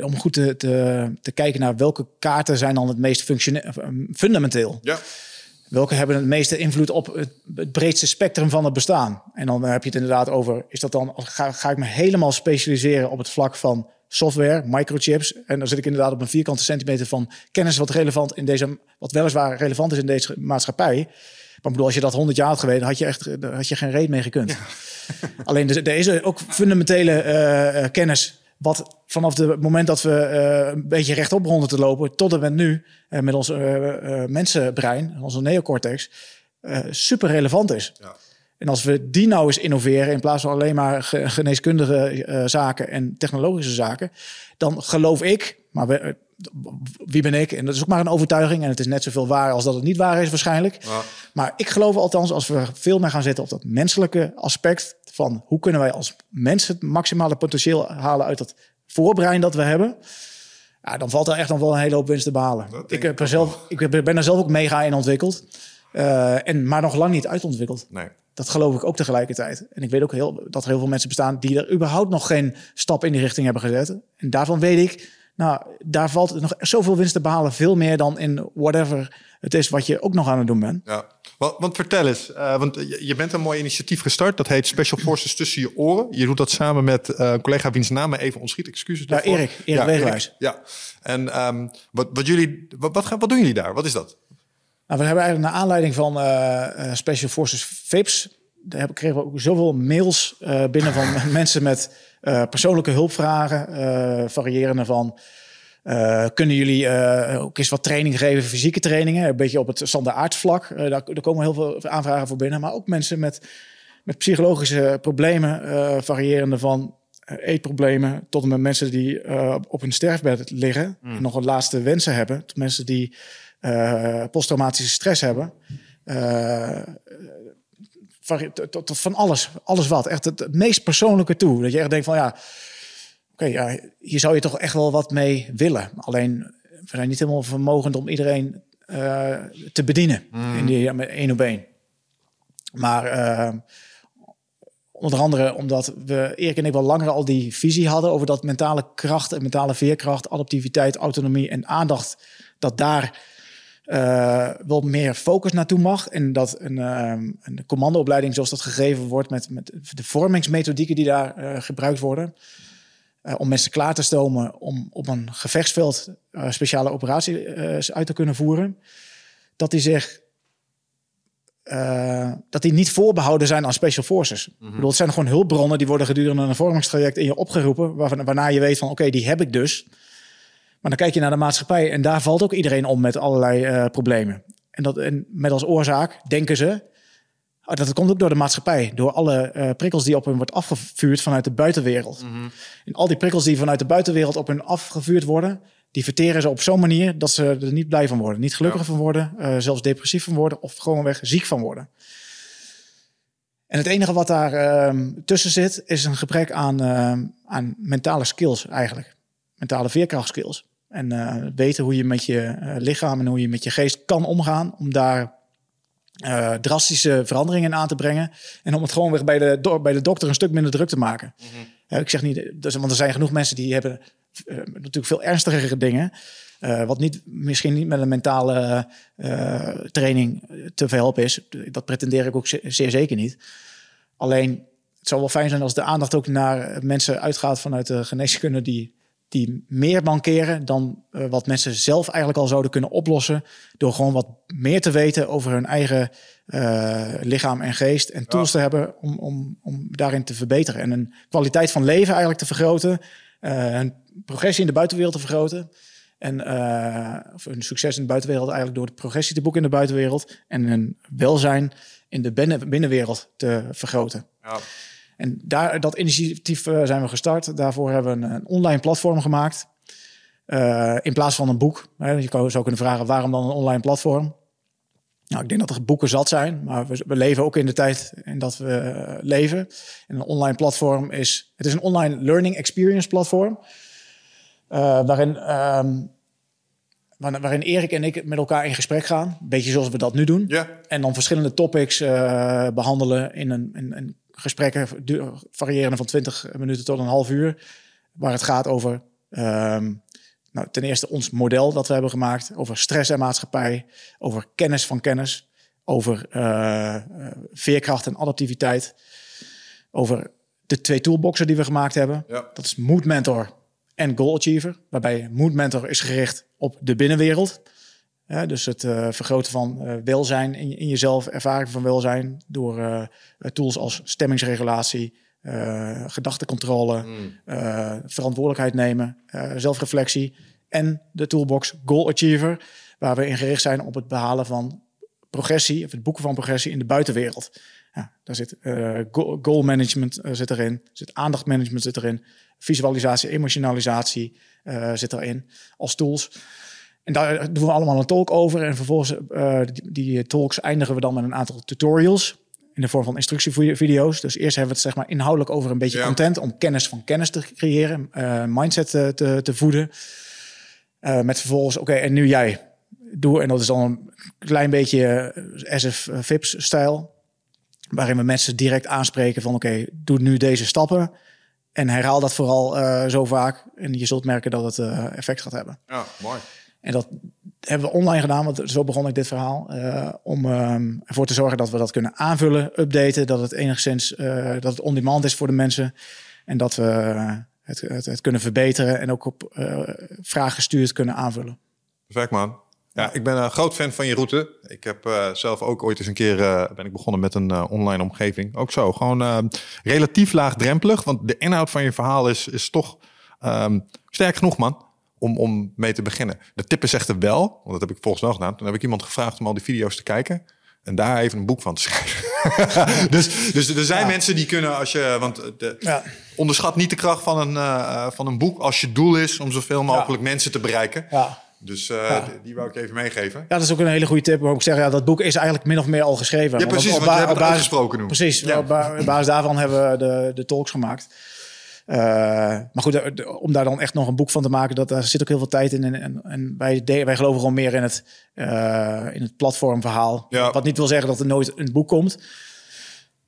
om goed te, te, te kijken naar welke kaarten zijn dan het meest fundamenteel. Ja. Welke hebben het meeste invloed op het, het breedste spectrum van het bestaan? En dan heb je het inderdaad over, is dat dan, ga, ga ik me helemaal specialiseren op het vlak van software, microchips. En dan zit ik inderdaad op een vierkante centimeter van kennis wat relevant in deze, wat weliswaar relevant is in deze maatschappij. Maar ik bedoel, als je dat 100 jaar had geweten, had je echt had je geen reet mee gekund. Alleen er, er is ook fundamentele eh, eh, kennis. Wat vanaf het moment dat we eh, een beetje rechtop begonnen te lopen, tot en met nu, eh, met ons eh, mensenbrein, onze neocortex, super relevant is. Ja. En als we die nou eens innoveren, in plaats van alleen maar ge- geneeskundige zaken en technologische zaken, dan geloof ik, maar we, wie ben ik? En dat is ook maar een overtuiging en het is net zoveel waar als dat het niet waar is waarschijnlijk. Ja. Maar ik geloof althans, als we veel meer gaan zitten op dat menselijke aspect van hoe kunnen wij als mensen het maximale potentieel halen uit dat voorbrein dat we hebben. Ja, dan valt er echt nog wel een hele hoop winst te behalen. Ik, heb er zelf, ik ben er zelf ook mega in ontwikkeld. Eh, en, maar nog lang niet uitontwikkeld. Nee. Dat geloof ik ook tegelijkertijd. En ik weet ook heel, dat er heel veel mensen bestaan die er überhaupt nog geen stap in die richting hebben gezet. En daarvan weet ik, nou, daar valt nog zoveel winst te behalen. Veel meer dan in whatever het is wat je ook nog aan het doen bent. Ja, want, want vertel eens, eh, want je, bent een mooi initiatief gestart. Dat heet Special Forces tussen je oren. Je doet dat samen met eh, een collega wiens naam me even ontschiet. Excuses Ja, daarvoor. Erik. Erik Wegenwijs. Ja, en ehm, wat, wat, jullie, wat, wat, gaan- wat doen jullie daar? Wat is dat? Nou, we hebben eigenlijk naar aanleiding van eh, Special Forces VIPs... Daar kregen we ook zoveel mails binnen van mensen met persoonlijke hulpvragen. variërende van Uh, kunnen jullie uh, ook eens wat training geven, fysieke trainingen, een beetje op het standaard vlak. Uh, daar, daar, komen heel veel aanvragen voor binnen, maar ook mensen met, met psychologische problemen, variërende van eetproblemen tot en met mensen die op hun sterfbed liggen mm. en nog een laatste wensen hebben, tot mensen die posttraumatische stress hebben. Tot, tot, van alles, alles wat. Echt het, het meest persoonlijke toe. Dat je echt denkt van ja, okay, ja, hier zou je toch echt wel wat mee willen. Alleen, we zijn niet helemaal vermogend om iedereen uh, te bedienen mm. in die met één op één. Maar uh, onder andere omdat we, Erik en ik, wel langer al die visie hadden over dat mentale kracht en mentale veerkracht, adaptiviteit, autonomie en aandacht, dat daar uh, wel meer focus naartoe mag. En dat een, uh, een commandoopleiding zoals dat gegeven wordt met, met de vormingsmethodieken die daar uh, gebruikt worden, uh, om mensen klaar te stomen om op een gevechtsveld uh, speciale operaties uh, uit te kunnen voeren. Dat die zich dat die niet voorbehouden zijn aan special forces. Mm -hmm. Ik bedoel, het zijn gewoon hulpbronnen die worden gedurende een vormingstraject in je opgeroepen, waarvan, waarna je weet van oké, okay, die heb ik dus. Maar dan kijk je naar de maatschappij en daar valt ook iedereen om met allerlei problemen. En, dat, en met als oorzaak denken ze dat komt ook door de maatschappij, door alle uh, prikkels die op hen wordt afgevuurd vanuit de buitenwereld. Mm -hmm. En al die prikkels die vanuit de buitenwereld op hen afgevuurd worden, die verteren ze op zo'n manier dat ze er niet blij van worden, niet gelukkig ja. van worden, uh, zelfs depressief van worden of gewoonweg ziek van worden. En het enige wat daar uh, tussen zit, is een gebrek aan, aan mentale skills eigenlijk. Mentale veerkrachtskills. En uh, weten hoe je met je lichaam en hoe je met je geest kan omgaan om daar uh, drastische veranderingen aan te brengen. En om het gewoon weer bij de, bij de dokter een stuk minder druk te maken. Mm -hmm. ik zeg niet, dus, want er zijn genoeg mensen die hebben uh, natuurlijk veel ernstigere dingen. Wat niet, misschien niet met een mentale training te verhelpen is. Dat pretendeer ik ook zeer zeker niet. Alleen, het zou wel fijn zijn als de aandacht ook naar mensen uitgaat vanuit de geneeskunde die die meer mankeren dan uh, wat mensen zelf eigenlijk al zouden kunnen oplossen. Door gewoon wat meer te weten over hun eigen uh, lichaam en geest. En tools ja. te hebben om, om, om daarin te verbeteren. En een kwaliteit van leven eigenlijk te vergroten. Uh, een progressie in de buitenwereld te vergroten. En of een succes in de buitenwereld eigenlijk door de progressie te boeken in de buitenwereld. En een welzijn in de binnen, binnenwereld te vergroten. Ja. En daar, dat initiatief uh, zijn we gestart. Daarvoor hebben we een, een online platform gemaakt. Uh, in plaats van een boek. Hè. Je zou kunnen vragen, waarom dan een online platform? Nou, ik denk dat er boeken zat zijn, maar we, we leven ook in de tijd in dat we uh, leven. En een online platform is, het is een online learning experience platform. waarin, um, waarin Erik en ik met elkaar in gesprek gaan. Een beetje zoals we dat nu doen. Ja. En dan verschillende topics behandelen in een, in, in gesprekken variëren van 20 minuten tot een half uur. Waar het gaat over um, nou, ten eerste ons model dat we hebben gemaakt. Over stress en maatschappij. Over kennis van kennis. Over uh, veerkracht en adaptiviteit. Over de twee toolboxen die we gemaakt hebben. Ja. Dat is Mood Mentor en Goal Achiever. Waarbij Mood Mentor is gericht op de binnenwereld. Ja, dus het uh, vergroten van uh, welzijn in, in, jezelf, ervaring van welzijn door uh, tools als stemmingsregulatie, gedachtencontrole, mm. verantwoordelijkheid nemen, zelfreflectie en de toolbox Goal Achiever, waar we in gericht zijn op het behalen van progressie, of het boeken van progressie in de buitenwereld. Ja, daar zit goal management zit erin, er zit aandachtmanagement zit erin, visualisatie, emotionalisatie zit erin als tools. En daar doen we allemaal een talk over. En vervolgens uh, die, die, talks eindigen we dan met een aantal tutorials. In de vorm van instructievideo's. Dus eerst hebben we het zeg maar inhoudelijk over een beetje ja. content. Om kennis van kennis te creëren. Uh, mindset te, te, te voeden. Uh, met vervolgens, oké, okay, en nu jij. Doe, en dat is dan een klein beetje SF Vips-stijl. Waarin we mensen direct aanspreken van, oké, okay, doe nu deze stappen. En herhaal dat vooral zo vaak. En je zult merken dat het effect gaat hebben. Ja, mooi. En dat hebben we online gedaan, want zo begon ik dit verhaal. Uh, om um, ervoor te zorgen dat we dat kunnen aanvullen, updaten. Dat het enigszins uh, dat het on-demand is voor de mensen. En dat we het, het, het kunnen verbeteren en ook op uh, vraag gestuurd kunnen aanvullen. Perfect man. Ja, ik ben een groot fan van je route. Ik heb zelf ook ooit eens een keer ben ik begonnen met een online omgeving. Ook zo, gewoon relatief laagdrempelig. Want de inhoud van je verhaal is, is toch um, sterk genoeg, man om, om mee te beginnen. De tip is echter wel, want dat heb ik volgens wel gedaan. Toen heb ik iemand gevraagd om al die video's te kijken. En daar even een boek van te schrijven. dus, dus er zijn mensen die kunnen als je. Want de, Ja. onderschat niet de kracht van een, eh, van een boek als je doel is om zoveel mogelijk mensen te bereiken. Ja. Dus eh, Ja. die, wou ik even meegeven. Ja, dat is ook een hele goede tip. Maar ik zeg, ja, dat boek is eigenlijk min of meer al geschreven. Ja, Want precies, op ba- hebt op het basis- uitgesproken nu. Precies, Ja. op basis daarvan hebben we de, de talks gemaakt. Eh, maar goed, om daar dan echt nog een boek van te maken, dat, daar zit ook heel veel tijd in. En, en, en wij, de- wij geloven gewoon meer in het, eh, in het platformverhaal. Ja. Wat niet wil zeggen dat er nooit een boek komt.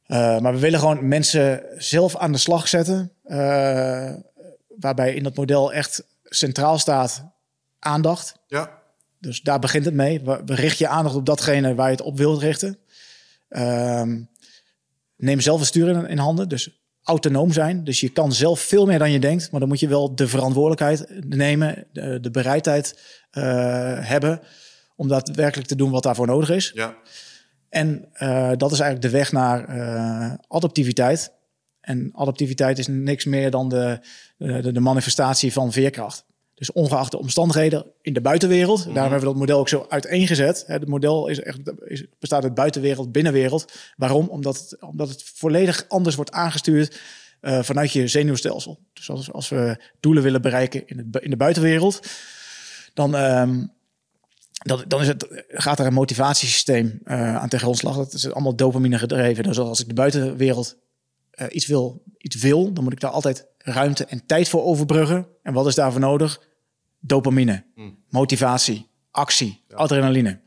Eh, maar we willen gewoon mensen zelf aan de slag zetten. waarbij in dat model echt centraal staat aandacht. Ja. Dus daar begint het mee. We, we richt je aandacht op datgene waar je het op wilt richten. Ehm, neem zelf het stuur in, in handen. Dus autonoom zijn. Dus je kan zelf veel meer dan je denkt. Maar dan moet je wel de verantwoordelijkheid nemen. De, de bereidheid eh, hebben. Om daadwerkelijk te doen wat daarvoor nodig is. Ja. En eh, dat is eigenlijk de weg naar eh, adaptiviteit. En adaptiviteit is niks meer dan de, de, de manifestatie van veerkracht. Dus ongeacht de omstandigheden in de buitenwereld. Daarom hebben we dat model ook zo uiteengezet. Het model is echt, is, bestaat uit buitenwereld, binnenwereld. Waarom? Omdat het, omdat het volledig anders wordt aangestuurd eh, vanuit je zenuwstelsel. Dus als, als we doelen willen bereiken in, het, in de buitenwereld, dan, ehm, dan, dan is het, gaat er een motivatiesysteem eh, aan tegen grondslag. Dat is allemaal dopamine gedreven. Dus als ik de buitenwereld eh, iets, wil, iets wil, dan moet ik daar altijd ruimte en tijd voor overbruggen. En wat is daarvoor nodig? Dopamine, motivatie, actie, adrenaline.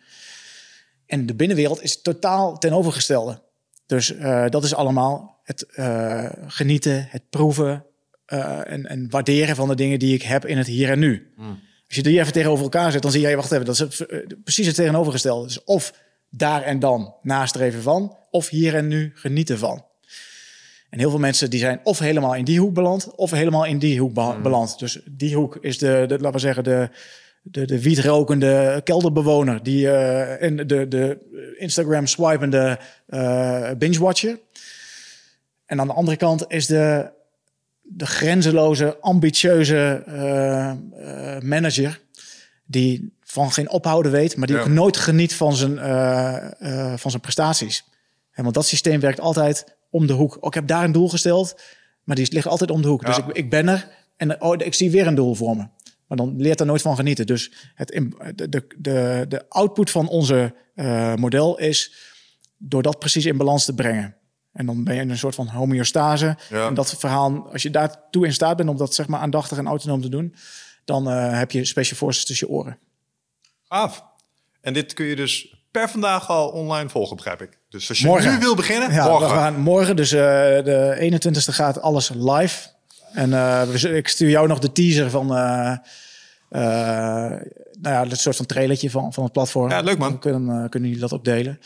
En de binnenwereld is totaal ten overgestelde. Dus eh, dat is allemaal het eh, genieten, het proeven en, en waarderen van de dingen die ik heb in het hier en nu. Als je die even tegenover elkaar zet, dan zie je, wacht even, dat is het, precies het tegenovergestelde. Dus of daar en dan nastreven van, of hier en nu genieten van. En heel veel mensen die zijn of helemaal in die hoek beland, of helemaal in die hoek be- beland. Dus die hoek is de, de laten we zeggen, de, de, de wietrokende kelderbewoner, die en de, de Instagram swipende eh binge-watcher. En aan de andere kant is de, de grenzeloze, ambitieuze eh, manager die van geen ophouden weet, maar die Ja. ook nooit geniet van zijn, van zijn prestaties. En want dat systeem werkt altijd om de hoek. Oh, ik heb daar een doel gesteld, maar die ligt altijd om de hoek. Dus ik, ik ben er en oh, ik zie weer een doel voor me. Maar dan leert er nooit van genieten. Dus het, de, de, de, de output van onze eh, model is door dat precies in balans te brengen. En dan ben je in een soort van homeostase. Ja. En dat verhaal, als je daartoe in staat bent om dat zeg maar aandachtig en autonoom te doen, dan eh, heb je special forces tussen je oren. Gaaf. En dit kun je dus per vandaag al online volgen, begrijp ik. Dus als je Morgen. nu wil beginnen, Ja, morgen. we gaan morgen, dus eh, de 21ste gaat alles live. En z- ik stuur jou nog de teaser van, eh, nou ja, het soort van trailertje van, van het platform. Ja, leuk, man. Dan kunnen, kunnen jullie dat ook delen.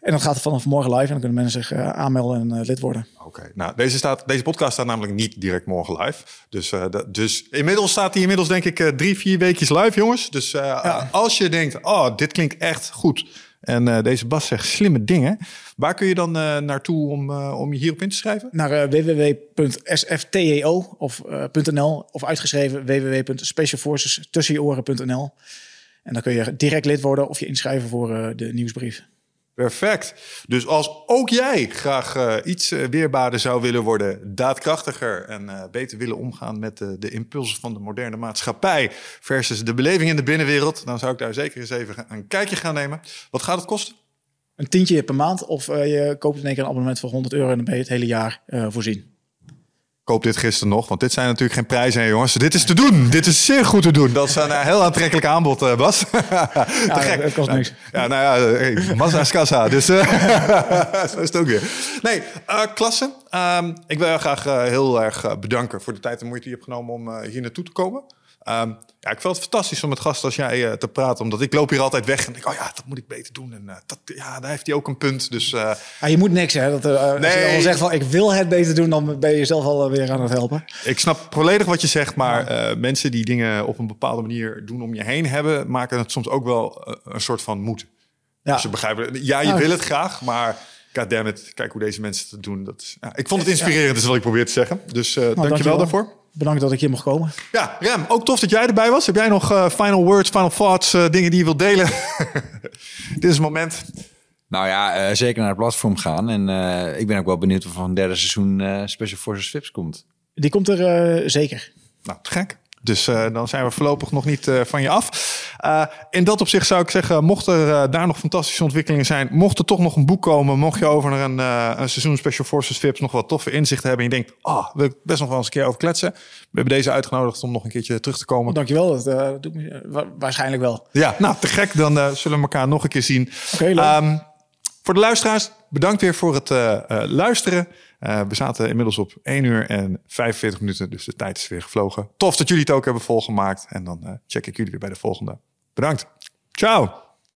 En dan gaat het vanaf morgen live en dan kunnen mensen zich eh, aanmelden en eh, lid worden. Oké, nou deze, staat, deze podcast staat namelijk niet direct morgen live. Dus, eh, dat- dus inmiddels staat hij inmiddels denk ik drie, vier weekjes live, jongens. Dus als je denkt, oh, dit klinkt echt goed. En deze Bas zegt slimme dingen. Waar kun je dan naartoe om, om je hierop in te schrijven? Naar www.sfteo of .nl of uitgeschreven www.specialforces.tussenjeoren.nl. En dan kun je direct lid worden of je inschrijven voor de nieuwsbrief. Perfect. Dus als ook jij graag eh, iets eh, weerbaarder zou willen worden, daadkrachtiger en eh, beter willen omgaan met de, impulsen van de moderne maatschappij versus de beleving in de binnenwereld, dan zou ik daar zeker eens even een kijkje gaan nemen. Wat gaat het kosten? Een tientje per maand of je koopt in één keer een abonnement voor 100 euro en dan ben je het hele jaar voorzien. Koop dit gisteren nog, want dit zijn natuurlijk geen prijzen, hè, jongens. Dit is te doen. Dit is zeer goed te doen. Dat is een eh, heel aantrekkelijk aanbod, eh, Bas. te gek. het kost niks. Ja, nou ja, hey, Mazda is kassa, dus eh, zo is het ook weer. Nee, eh, klasse. Ehm, ik wil jou graag eh, heel erg eh, bedanken voor de tijd en moeite die je hebt genomen om eh, hier naartoe te komen. Ehm, ja, ik vind het fantastisch om met gasten als jij eh, te praten, omdat ik loop hier altijd weg en denk, oh ja, dat moet ik beter doen. En eh, dat, ja, daar heeft hij ook een punt. Dus Ja, je moet niks, hè? Dat, Als je al zegt van ik wil het beter doen, dan ben je zelf al weer aan het helpen. Ik snap volledig wat je zegt, maar mensen die dingen op een bepaalde manier doen om je heen hebben, maken het soms ook wel een soort van moed. Ja. Als je begrijpt, ja, je wil het graag, maar goddammit, kijk hoe deze mensen het doen. Dat is, ja, ik vond het inspirerend, is wat ik probeer te zeggen. Dus eh dankjewel dankjewel. daarvoor. Bedankt dat ik hier mocht komen. Ja, Rem, ook tof dat jij erbij was. Heb jij nog uh, final words, final thoughts, uh, dingen die je wilt delen? Dit is het moment. Nou ja, uh, zeker naar het platform gaan. En ik ben ook wel benieuwd of er een derde seizoen Special Forces Vips komt. Die komt er zeker. Nou, gek. Dus uh, dan zijn we voorlopig nog niet uh, van je af. Uh, in dat opzicht zou ik zeggen, mocht er daar nog fantastische ontwikkelingen zijn, mocht er toch nog een boek komen, mocht je over een, een seizoen Special Forces VIPs nog wat toffe inzichten hebben en je denkt, ah, oh, wil ik best nog wel eens een keer over kletsen. We hebben deze uitgenodigd om nog een keertje terug te komen. Dankjewel, dat waarschijnlijk wel. Ja, nou te gek, dan zullen we elkaar nog een keer zien. Oké, okay, um, voor de luisteraars, bedankt weer voor het luisteren. Uh, we zaten inmiddels op 1 uur en 45 minuten, dus de tijd is weer gevlogen. Tof dat jullie het ook hebben volgemaakt. En dan uh, check ik jullie weer bij de volgende. Bedankt. Ciao.